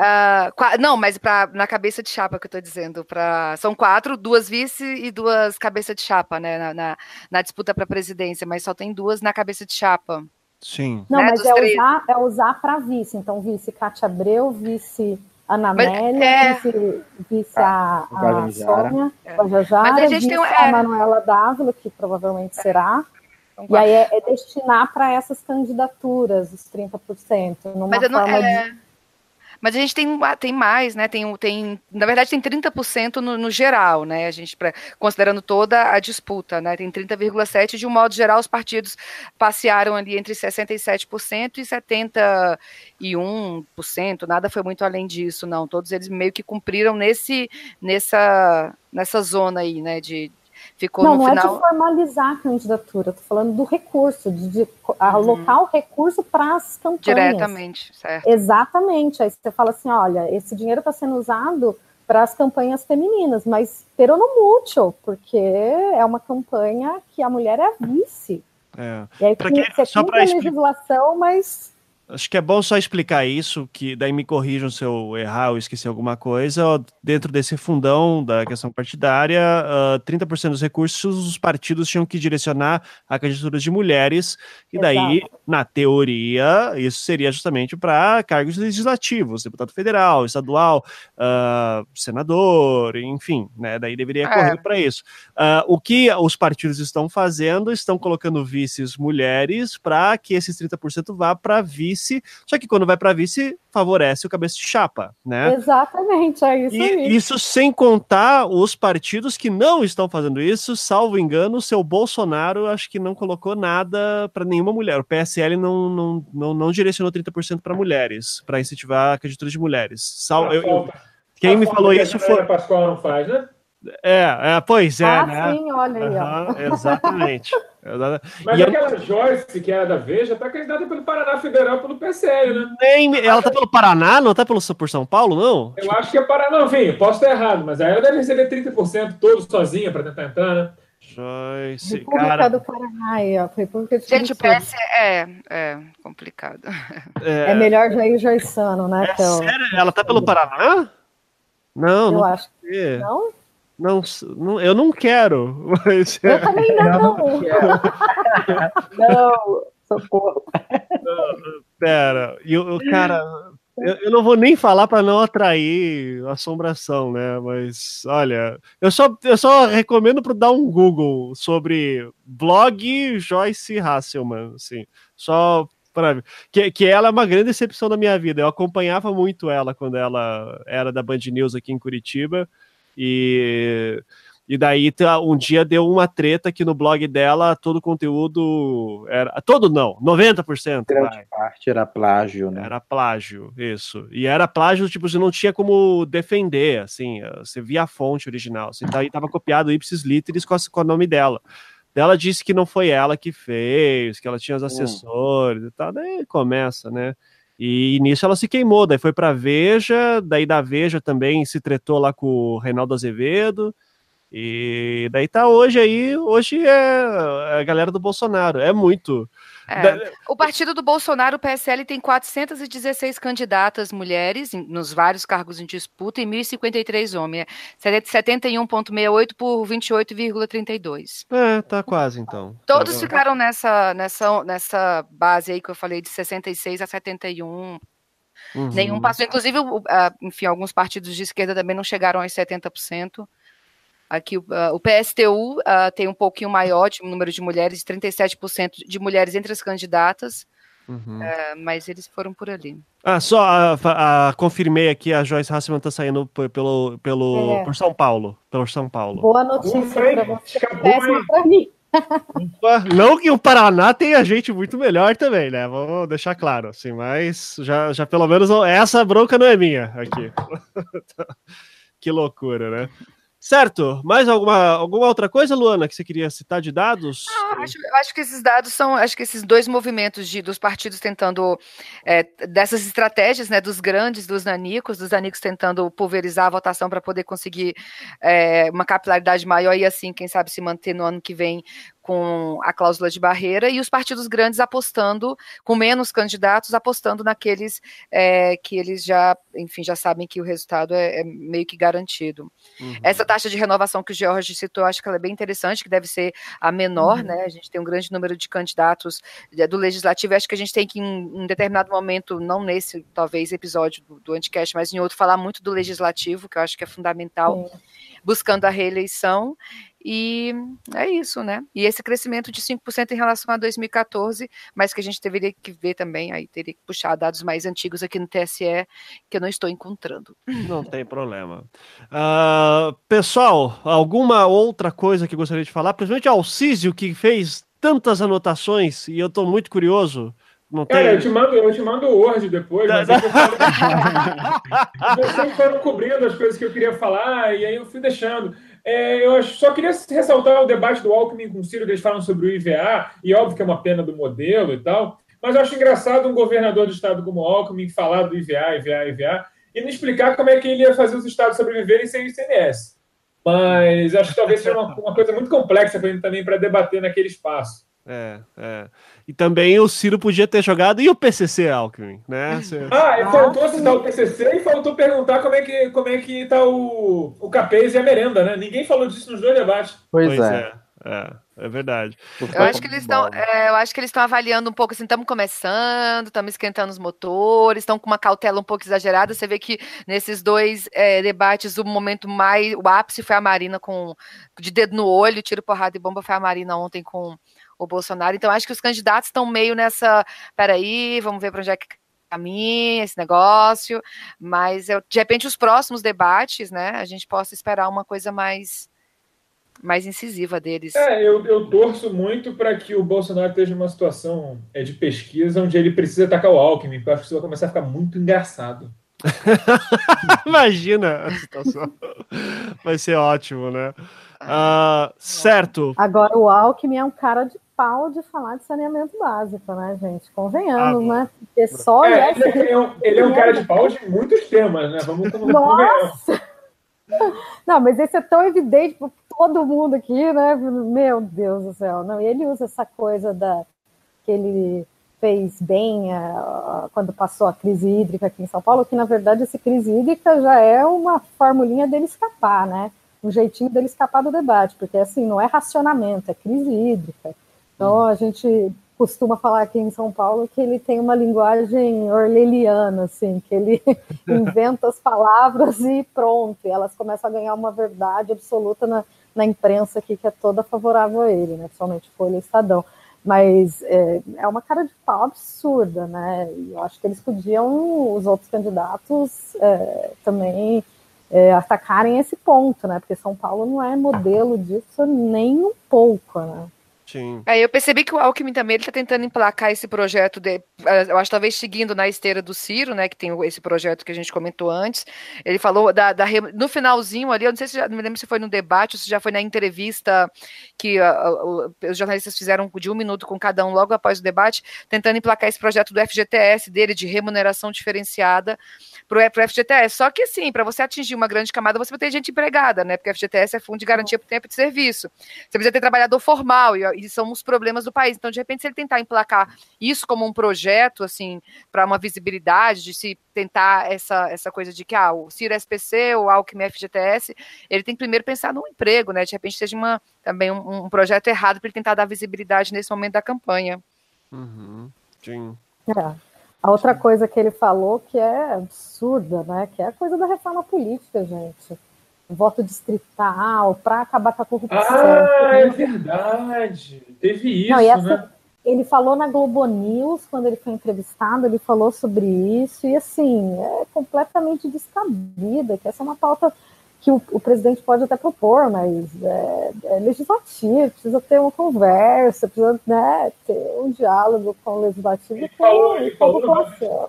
Uh, não, mas pra, na cabeça de chapa que eu tô dizendo. Pra, são quatro, duas vice e duas cabeça de chapa, né? Na, na, na disputa para presidência, mas só tem duas na cabeça de chapa. Sim. Não, né, mas é usar, é usar para vice. Então, vice Cátia Abreu, vice Ana Amélia, é... vice, vice a, a, a Sônia, é. Guajajara, mas a gente vice tem um, é... a Manuela Dávila, que provavelmente será. Então, e aí é, é destinar para essas candidaturas os 30%, numa mas forma não, é... de mas a gente tem, tem mais, né? Tem, tem, na verdade, tem 30% no, no geral, né? A gente, pra, considerando toda a disputa, né? Tem 30,7%. De um modo geral, os partidos passearam ali entre 67% e 71%. Nada foi muito além disso, não. Todos eles meio que cumpriram nesse, nessa, nessa zona aí, né? De, ficou não, no não final. Não, é de formalizar a candidatura, estou falando do recurso, de, de alocar uhum. o recurso para as campanhas. Diretamente, certo. Exatamente. Aí você fala assim: olha, esse dinheiro está sendo usado para as campanhas femininas, mas peronomútil, porque é uma campanha que a mulher é a vice. É. E aí, que, você só a legislação, mas Acho que é bom só explicar isso, que daí me corrijam se eu errar ou esquecer alguma coisa. Dentro desse fundão da questão partidária, uh, ah, 30% dos recursos os partidos tinham que direcionar a candidaturas de mulheres, e daí, Exato. na teoria, isso seria justamente para cargos legislativos, deputado federal, estadual, uh, senador, enfim, né? Daí deveria é. correr para isso. Uh, o que os partidos estão fazendo, estão colocando vices mulheres para que esses 30% vá para vice vice, só que quando vai para vice, favorece o cabeça de chapa, né? Exatamente, é isso E aí. isso sem contar os partidos que não estão fazendo isso, salvo engano, o seu Bolsonaro acho que não colocou nada para nenhuma mulher. O PSL não, não, não, não direcionou 30% para mulheres, para incentivar a candidatura de mulheres. Sal, A eu- eu- quem a me falou isso foi. Pascoal não faz, né? É, é, pois é, ah, né? sim, olha aí, ó. Aham, exatamente. Mas E eu- aquela Joyce, que era da Veja, tá candidata pelo Paraná Federal pelo PSL, né? nem ela tá pelo Paraná, não tá pelo, por São Paulo, não? Eu acho que é Paraná. Não, enfim, posso estar errado, mas aí ela deve receber 30% todo sozinha para tentar entrar, né? Joyce, República cara. do Paraná aí, ó. República de Gente, o. PS é, é complicado. É melhor Jair Joiçano, né? É que é o- sério? Ela tá pelo Paraná? Não, Eu não. acho não. Não, não, eu não quero. Mas, Eu também ainda não. Não, socorro. pera, e o o cara, eu, eu não vou nem falar para não atrair assombração, né? Mas olha, eu só, eu só recomendo para dar um Google sobre blog Joyce Hasselman, assim, só para que, que ela é uma grande decepção da minha vida. Eu acompanhava muito ela quando ela era da Band News aqui em Curitiba e e daí tá- um dia deu uma treta que no blog dela todo o conteúdo era todo não, 90%, vai. Grande parte era plágio, né? Era plágio, isso. E era plágio, tipo, você não tinha como defender, assim, eh, você via a fonte original. Assim, daí tava copiado ipsis literis com, com o nome dela. Ela disse que não foi ela que fez, que ela tinha os assessores e tal. Daí começa, né? E nisso ela se queimou, daí foi pra Veja, daí da Veja também se tretou lá com o Reinaldo Azevedo. E daí tá hoje aí, hoje é a galera do Bolsonaro. É muito. É. O partido do Bolsonaro, o PSL, tem 416 candidatas mulheres nos vários cargos em disputa e 1.053 homens. É 71,68 por 28,32. É, tá quase então. Todos Tá- ficaram nessa, nessa, nessa base aí que eu falei, de 66 a 71. Uhum. Nenhum passou. Inclusive, enfim, alguns partidos de esquerda também não chegaram aos 70%. Aqui o, ah, o PSTU ah, tem um pouquinho maior de número de mulheres, 37% de mulheres entre as candidatas, Uhum. ah, mas eles foram por ali. Ah, só a, a- confirmei aqui, a Joyce Hasselman tá saindo pelo, pelo, É. por São Paulo. Pelo São Paulo. Boa notícia pra você. Péssima pra mim. Não que o Paraná tenha gente muito melhor também, né? Vamos deixar claro, assim, mas já, já pelo menos essa bronca não é minha aqui. que loucura, né? Certo, mais alguma, alguma outra coisa, Luana, que você queria citar de dados? Eu acho, eu acho que esses dados são, acho que esses dois movimentos de, dos partidos tentando, é, dessas estratégias, né, dos grandes, dos nanicos, dos nanicos tentando pulverizar a votação para poder conseguir é, uma capilaridade maior e assim, quem sabe, se manter no ano que vem com a cláusula de barreira, e os partidos grandes apostando, com menos candidatos, apostando naqueles é, que eles já, enfim, já sabem que o resultado é, é meio que garantido. Uhum. Essa taxa de renovação que o George citou, acho que ela é bem interessante, que deve ser a menor, Uhum. né? A gente tem um grande número de candidatos eh, do legislativo. Acho que a gente tem que, em um determinado momento, não nesse talvez episódio do, do Anticast, mas em outro, falar muito do legislativo, que eu acho que é fundamental, Sim. buscando a reeleição. E é isso, né? E esse crescimento de 5% em relação a 2014, mas que a gente deveria que ver também, aí teria que puxar dados mais antigos aqui no TSE, que eu não estou encontrando. Não tem problema. Ah, pessoal, alguma outra coisa que gostaria de falar? Principalmente Alcísio, que fez tantas anotações, e eu tô muito curioso. Não tem... Cara, eu te mando, eu te mando o Word depois, mas eu falo- vocês foram cobrindo as coisas que eu queria falar, e aí eu fui deixando. É, eu só queria ressaltar o debate do Alckmin com o Ciro, que eles falam sobre o IVA, e óbvio que é uma pena do modelo e tal, mas eu acho engraçado um governador do estado como o Alckmin falar do IVA, IVA, IVA, e não explicar como é que ele ia fazer os estados sobreviverem sem o ICMS. Mas acho que talvez seja uma, uma coisa muito complexa também para debater naquele espaço. É, é. E também o Ciro podia ter jogado e o PCC Alckmin, né? Cê- Ah, e Ah, faltou citar o PCC e faltou perguntar como é que, como é que tá o, o Capês e a merenda, né? Ninguém falou disso nos dois debates. Pois, é. é, é, é verdade. Eu acho que eles estão, é, eu acho que eles estão avaliando um pouco assim, estamos começando, estamos esquentando os motores, estão com uma cautela um pouco exagerada. Você vê que nesses dois é, debates o momento mais, o ápice foi a Marina com de dedo no olho, tiro porrada e bomba foi a Marina ontem com o Bolsonaro. Então, acho que os candidatos estão meio nessa. Peraí, vamos ver para onde é que caminha esse negócio. Mas eu, de repente, os próximos debates, né? A gente possa esperar uma coisa mais mais incisiva deles. É, eu, eu torço muito para que o Bolsonaro esteja numa situação é, de pesquisa onde ele precisa atacar o Alckmin, porque eu acho que isso vai começar a ficar muito engraçado. Imagina a situação. Vai ser ótimo, né? Uh, certo. Agora, o Alckmin é um cara de pau de falar de saneamento básico, né, gente? Convenhamos, ah, né? Porque só é, ele, é, um, ele é um cara de pau de muitos temas, né? Vamos, Nossa! Não, mas esse é tão evidente para todo mundo aqui, né? Meu Deus do céu. Não, e ele usa essa coisa da que ele fez bem uh, quando passou a crise hídrica aqui em São Paulo, que na verdade essa crise hídrica já é uma formulinha dele escapar, né? Um jeitinho dele escapar do debate, porque assim, não é racionamento, é crise hídrica. Então a gente costuma falar aqui em São Paulo que ele tem uma linguagem orleliana, assim, que ele inventa as palavras e pronto, e elas começam a ganhar uma verdade absoluta na, na imprensa aqui, que é toda favorável a ele, né, principalmente Folha e Estadão. Mas é, é uma cara de pau absurda, né? E eu acho que eles podiam, os outros candidatos, é, também é, atacarem esse ponto, né? Porque São Paulo não é modelo disso nem um pouco, né? Sim. Eu percebi que o Alckmin também ele tá tentando emplacar esse projeto de, eh, eu acho talvez seguindo na esteira do Ciro, né, que tem esse projeto que a gente comentou antes. Ele falou da, da no finalzinho ali, eu não sei se já, não me lembro se foi no debate ou se já foi na entrevista que uh, os jornalistas fizeram de um minuto com cada um logo após o debate, tentando emplacar esse projeto do FGTS dele de remuneração diferenciada para o FGTS. Só que, assim, para você atingir uma grande camada, você vai ter gente empregada, né? Porque o FGTS é Fundo de Garantia por Tempo de Serviço. Você precisa ter trabalhador formal, e, e são os problemas do país. Então, de repente, se ele tentar emplacar isso como um projeto, assim, para uma visibilidade, de se tentar essa, essa coisa de que ah, o Ciro SPC, o Alckmin FGTS, ele tem que primeiro pensar no emprego, né? De repente seja uma, também um, um projeto errado para ele tentar dar visibilidade nesse momento da campanha. Uhum. Sim. É. A outra coisa que ele falou que é absurda, né? Que é a coisa da reforma política, gente. Voto distrital para acabar com a corrupção. Ah, é verdade. Teve isso, Não, essa, né? Ele falou na Globo News, quando ele foi entrevistado, ele falou sobre isso, e assim, é completamente descabida, que essa é uma pauta que o, o, presidente pode até propor, mas é, é, legislativo, precisa ter uma conversa, precisa né, ter um diálogo com o legislativo ele com, falou, ele com a população.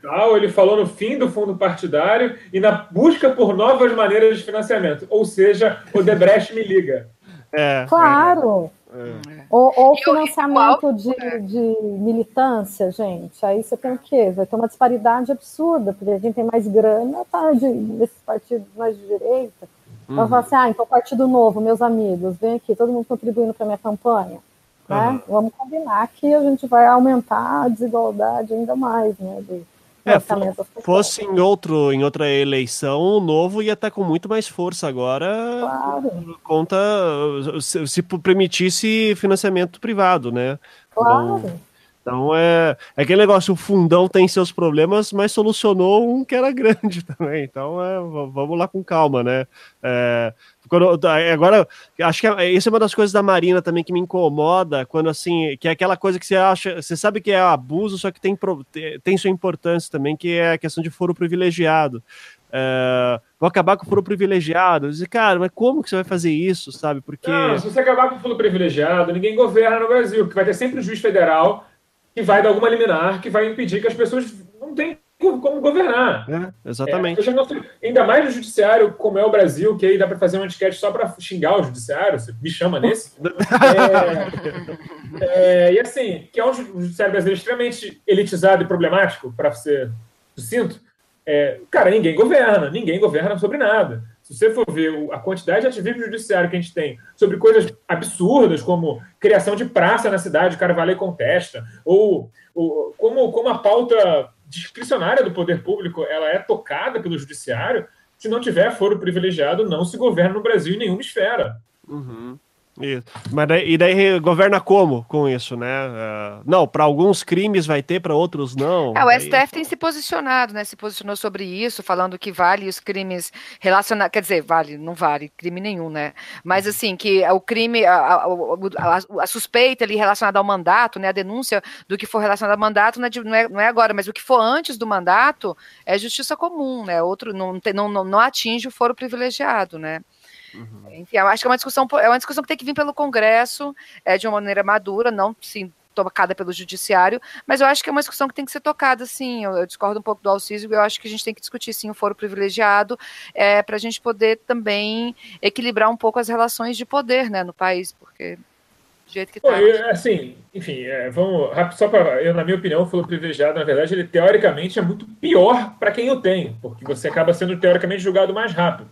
Tal, ele falou no fim do fundo partidário e na busca por novas maneiras de financiamento. Ou seja, o Debrecht me liga. É, claro. É. É. Ou, ou financiamento de, de militância, gente. Aí você tem o quê? Vai ter uma disparidade absurda, porque quem tem mais grana tá de, nesses partidos mais de direita. Então, uhum. Então, assim, ah, então Partido Novo, meus amigos, vem aqui, todo mundo contribuindo para minha campanha. Né? Uhum. Vamos combinar que a gente vai aumentar a desigualdade ainda mais, né? De, é, fosse em, outro, em outra eleição, o novo ia estar com muito mais força agora. Claro. Conta se, se permitisse financiamento privado, né? Claro. Então, então é, é aquele negócio, o fundão tem seus problemas, mas solucionou um que era grande também. Então é, vamos lá com calma, né? É, quando, agora, acho que é, isso é uma das coisas da Marina também que me incomoda, quando assim, que é aquela coisa que você acha, você sabe que é abuso, só que tem, tem sua importância também, que é a questão de foro privilegiado. É, vou acabar com o foro privilegiado. Dizer, cara, mas como que você vai fazer isso, sabe? Porque. Não, se você acabar com o foro privilegiado, ninguém governa no Brasil, porque vai ter sempre um juiz federal que vai dar alguma liminar que vai impedir que as pessoas não tenham como governar. É, exatamente. É, não, ainda mais no judiciário, como é o Brasil, que aí dá para fazer uma etiquete só para xingar o judiciário, você me chama nesse. é, é, e assim, que é um judiciário brasileiro extremamente elitizado e problemático, para ser sucinto, é, cara, ninguém governa, ninguém governa sobre nada. Se você for ver a quantidade de ativismo judiciário que a gente tem sobre coisas absurdas, como criação de praça na cidade, o e contesta, ou, ou como, como a pauta discricionária do poder público ela é tocada pelo judiciário, se não tiver foro privilegiado, não se governa no Brasil em nenhuma esfera. Uhum. Isso. Mas daí, e daí governa como com isso, né? Uh, não, para alguns crimes vai ter, para outros não. É, o STF tem se posicionado, né? Se posicionou sobre isso, falando que vale os crimes relacionados. Quer dizer, vale, não vale crime nenhum, né? Mas assim, que o crime, a, a, a, a suspeita ali relacionada ao mandato, né? A denúncia do que for relacionado ao mandato é, de, não, é, não é agora, mas o que for antes do mandato é justiça comum, né? Outro não, não, não atinge o foro privilegiado, né? Uhum. Enfim, eu acho que é uma discussão, é uma discussão que tem que vir pelo Congresso é, de uma maneira madura, não sim tocada pelo judiciário, mas eu acho que é uma discussão que tem que ser tocada, sim. Eu, eu discordo um pouco do Alcísio, eu acho que a gente tem que discutir sim o foro privilegiado é, para a gente poder também equilibrar um pouco as relações de poder né, no país, porque do jeito que está. Assim, enfim, é, vamos só para eu na minha opinião, o foro privilegiado, na verdade, ele teoricamente é muito pior para quem o tem, porque você acaba sendo teoricamente julgado mais rápido.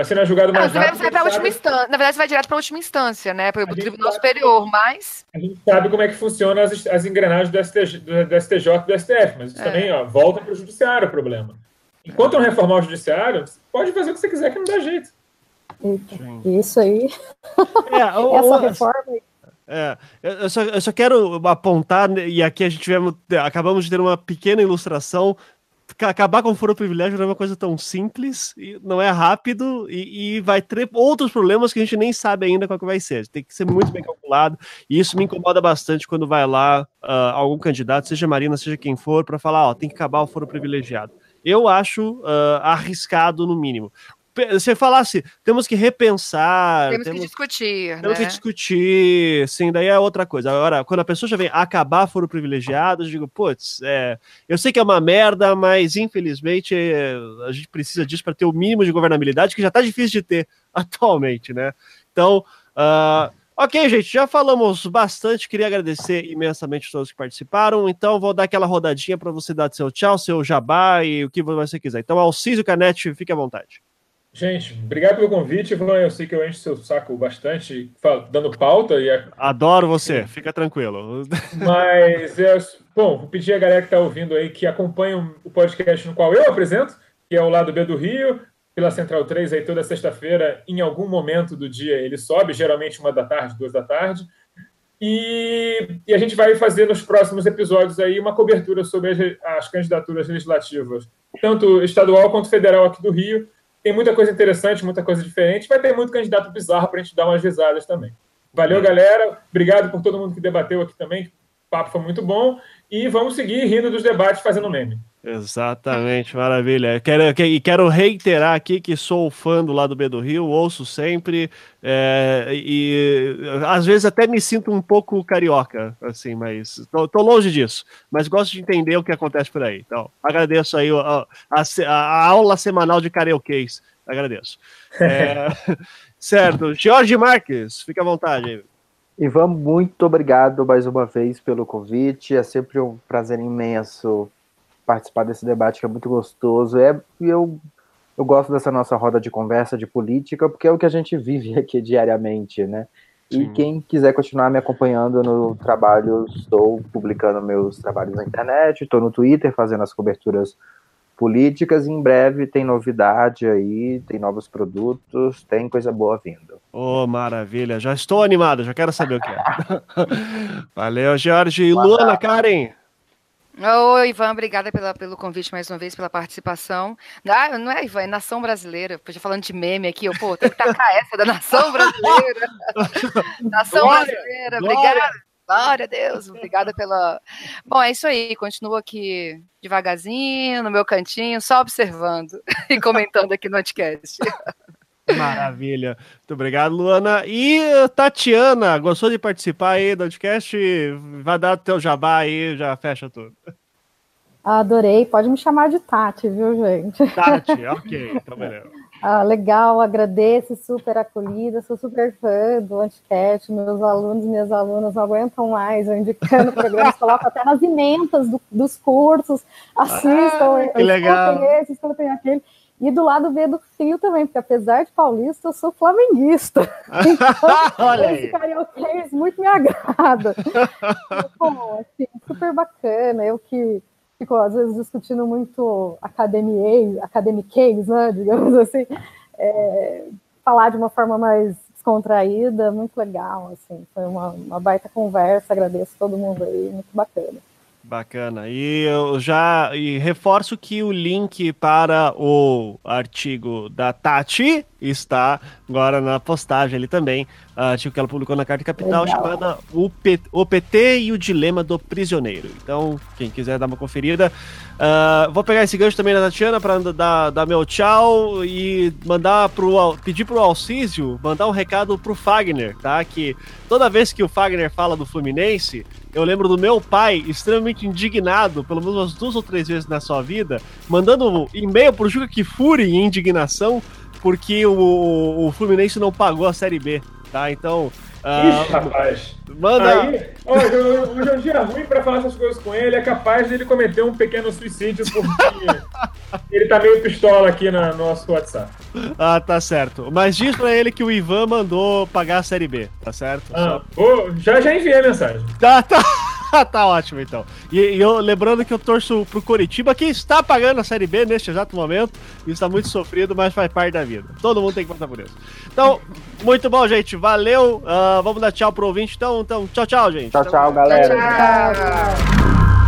Vai ser julgado mais rápido. Vai pra última instância. Na verdade, você vai direto para a última instância, né? Para o Tribunal Superior, mas. A gente sabe como é que funcionam as, as engrenagens do, STJ, do, do STJ e do STF, mas isso é. também ó, volta para o judiciário o problema. Enquanto não reformar o judiciário, pode fazer o que você quiser que não dá jeito. Isso aí. É, ou, Essa reforma aí. É, eu só, eu só quero apontar, e aqui a gente tivemos, acabamos de ter uma pequena ilustração acabar com o furo privilégio não é uma coisa tão simples, não é rápido e, e, vai ter outros problemas que a gente nem sabe ainda qual que vai ser. Tem que ser muito bem calculado e isso me incomoda bastante quando vai lá uh, algum candidato, seja Marina, seja quem for, para falar, ó, tem que acabar o foro privilegiado. Eu acho uh, arriscado no mínimo você falasse, temos que repensar. Temos, temos que discutir. Temos né? que discutir. Sim, daí é outra coisa. Agora, quando a pessoa já vem acabar foro privilegiado, eu digo, putz, é, eu sei que é uma merda, mas infelizmente a gente precisa disso para ter o mínimo de governabilidade que já está difícil de ter atualmente, né? Então, uh, ok, gente, já falamos bastante. Queria agradecer imensamente a todos que participaram. Então, vou dar aquela rodadinha para você dar seu tchau, seu jabá e o que você quiser. Então, Alcísio Canete, fique à vontade. Gente, obrigado pelo convite, Ivan. Eu sei que eu encho seu saco bastante dando pauta. E a... Adoro você, fica tranquilo. Mas, é, bom, vou pedir a galera que está ouvindo aí que acompanhe o podcast no qual eu apresento, que é o Lado B do Rio, pela Central 3, aí toda sexta-feira, em algum momento do dia ele sobe, geralmente uma da tarde, duas da tarde. E, e, a gente vai fazer nos próximos episódios aí uma cobertura sobre as, as candidaturas legislativas, tanto estadual quanto federal aqui do Rio tem muita coisa interessante, muita coisa diferente. Vai ter muito candidato bizarro para a gente dar umas visadas também. Valeu, galera. Obrigado por todo mundo que debateu aqui também. O papo foi muito bom. E vamos seguir rindo dos debates fazendo meme. Exatamente, maravilha. Quero, e quero reiterar aqui que sou fã do lado B do Rio, ouço sempre, é, e às vezes até me sinto um pouco carioca, assim, mas tô, tô, longe disso. Mas gosto de entender o que acontece por aí. Então, agradeço aí a, a, a aula semanal de karaokês. Agradeço. É, certo. Jorge Marques, fica à vontade. Ivan, muito obrigado mais uma vez pelo convite. É sempre um prazer imenso participar desse debate que é muito gostoso. É, eu, eu gosto dessa nossa roda de conversa de política, porque é o que a gente vive aqui diariamente, né? Sim. E quem quiser continuar me acompanhando no trabalho, estou publicando meus trabalhos na internet, estou no Twitter fazendo as coberturas políticas. E em breve tem novidade aí, tem novos produtos, tem coisa boa vindo. Oh, maravilha! Já estou animado, já quero saber o que é. Valeu, Jorge. E Luana, Karen. Oi, Ivan, obrigada pela, pelo convite mais uma vez, pela participação. Ah, não é, Ivan, é Nação Brasileira. Podia falando de meme aqui, eu, pô, tem que tacar essa da Nação Brasileira. Nação glória, Brasileira, obrigada. Glória a Deus, obrigada pela. Bom, é isso aí, continuo aqui devagarzinho, no meu cantinho, só observando e comentando aqui no podcast. Maravilha. Muito obrigado, Luana. E Tatiana, gostou de participar aí do podcast? Vai dar o teu jabá aí, já fecha tudo. Adorei. Pode me chamar de Tati, viu, gente? Tati, ok. Então, beleza. Ah, legal, agradeço, super acolhida, sou super fã do Anticast, meus alunos e minhas alunas não aguentam mais, eu indicando programas, coloco até nas ementas do, dos cursos, assistam, ah, que legal. esse, escutem aquele. E do lado B do Rio também, porque apesar de paulista, eu sou flamenguista. Então, Olha esse carioquês muito me agrada. Bom, assim, super bacana. Eu que fico, às vezes, discutindo muito academiquez, né, digamos assim, é, falar de uma forma mais descontraída, muito legal, assim, foi uma, uma baita conversa, agradeço todo mundo aí, muito bacana. Bacana. E eu já e reforço que o link para o artigo da Tati está agora na postagem ali também. Artigo que ela publicou na Carta Capital, Legal. chamada o, P, o PT e o Dilema do Prisioneiro. Então, quem quiser dar uma conferida. Uh, vou pegar esse gancho também da Tatiana para dar, dar meu tchau e mandar pro, pedir pro Alcísio mandar um recado pro Fagner, tá? Que toda vez que o Fagner fala do Fluminense, eu lembro do meu pai extremamente indignado, pelo menos umas duas ou três vezes na sua vida, mandando e-mail pro Juca Kifuri em indignação porque o, o Fluminense não pagou a Série B, tá? Então. Ixi, rapaz. Manda. Aí, olha, o Jandir é ruim pra falar essas coisas com ele, é capaz dele cometer um pequeno suicídio porque ele tá meio pistola aqui no nosso WhatsApp. Ah, tá certo. Mas diz pra ele que o Ivan mandou pagar a Série B, tá certo? Ah, Só... já, já enviei a mensagem. Tá, tá. tá ótimo, então. E, e, eu lembrando que eu torço pro Coritiba, que está pagando a Série B neste exato momento. E está muito sofrido, mas faz parte da vida. Todo mundo tem que passar por isso. Então, muito bom, gente. Valeu. Uh, vamos dar tchau pro ouvinte. Então, então tchau, tchau, gente. Tchau, tchau, galera. tchau. tchau.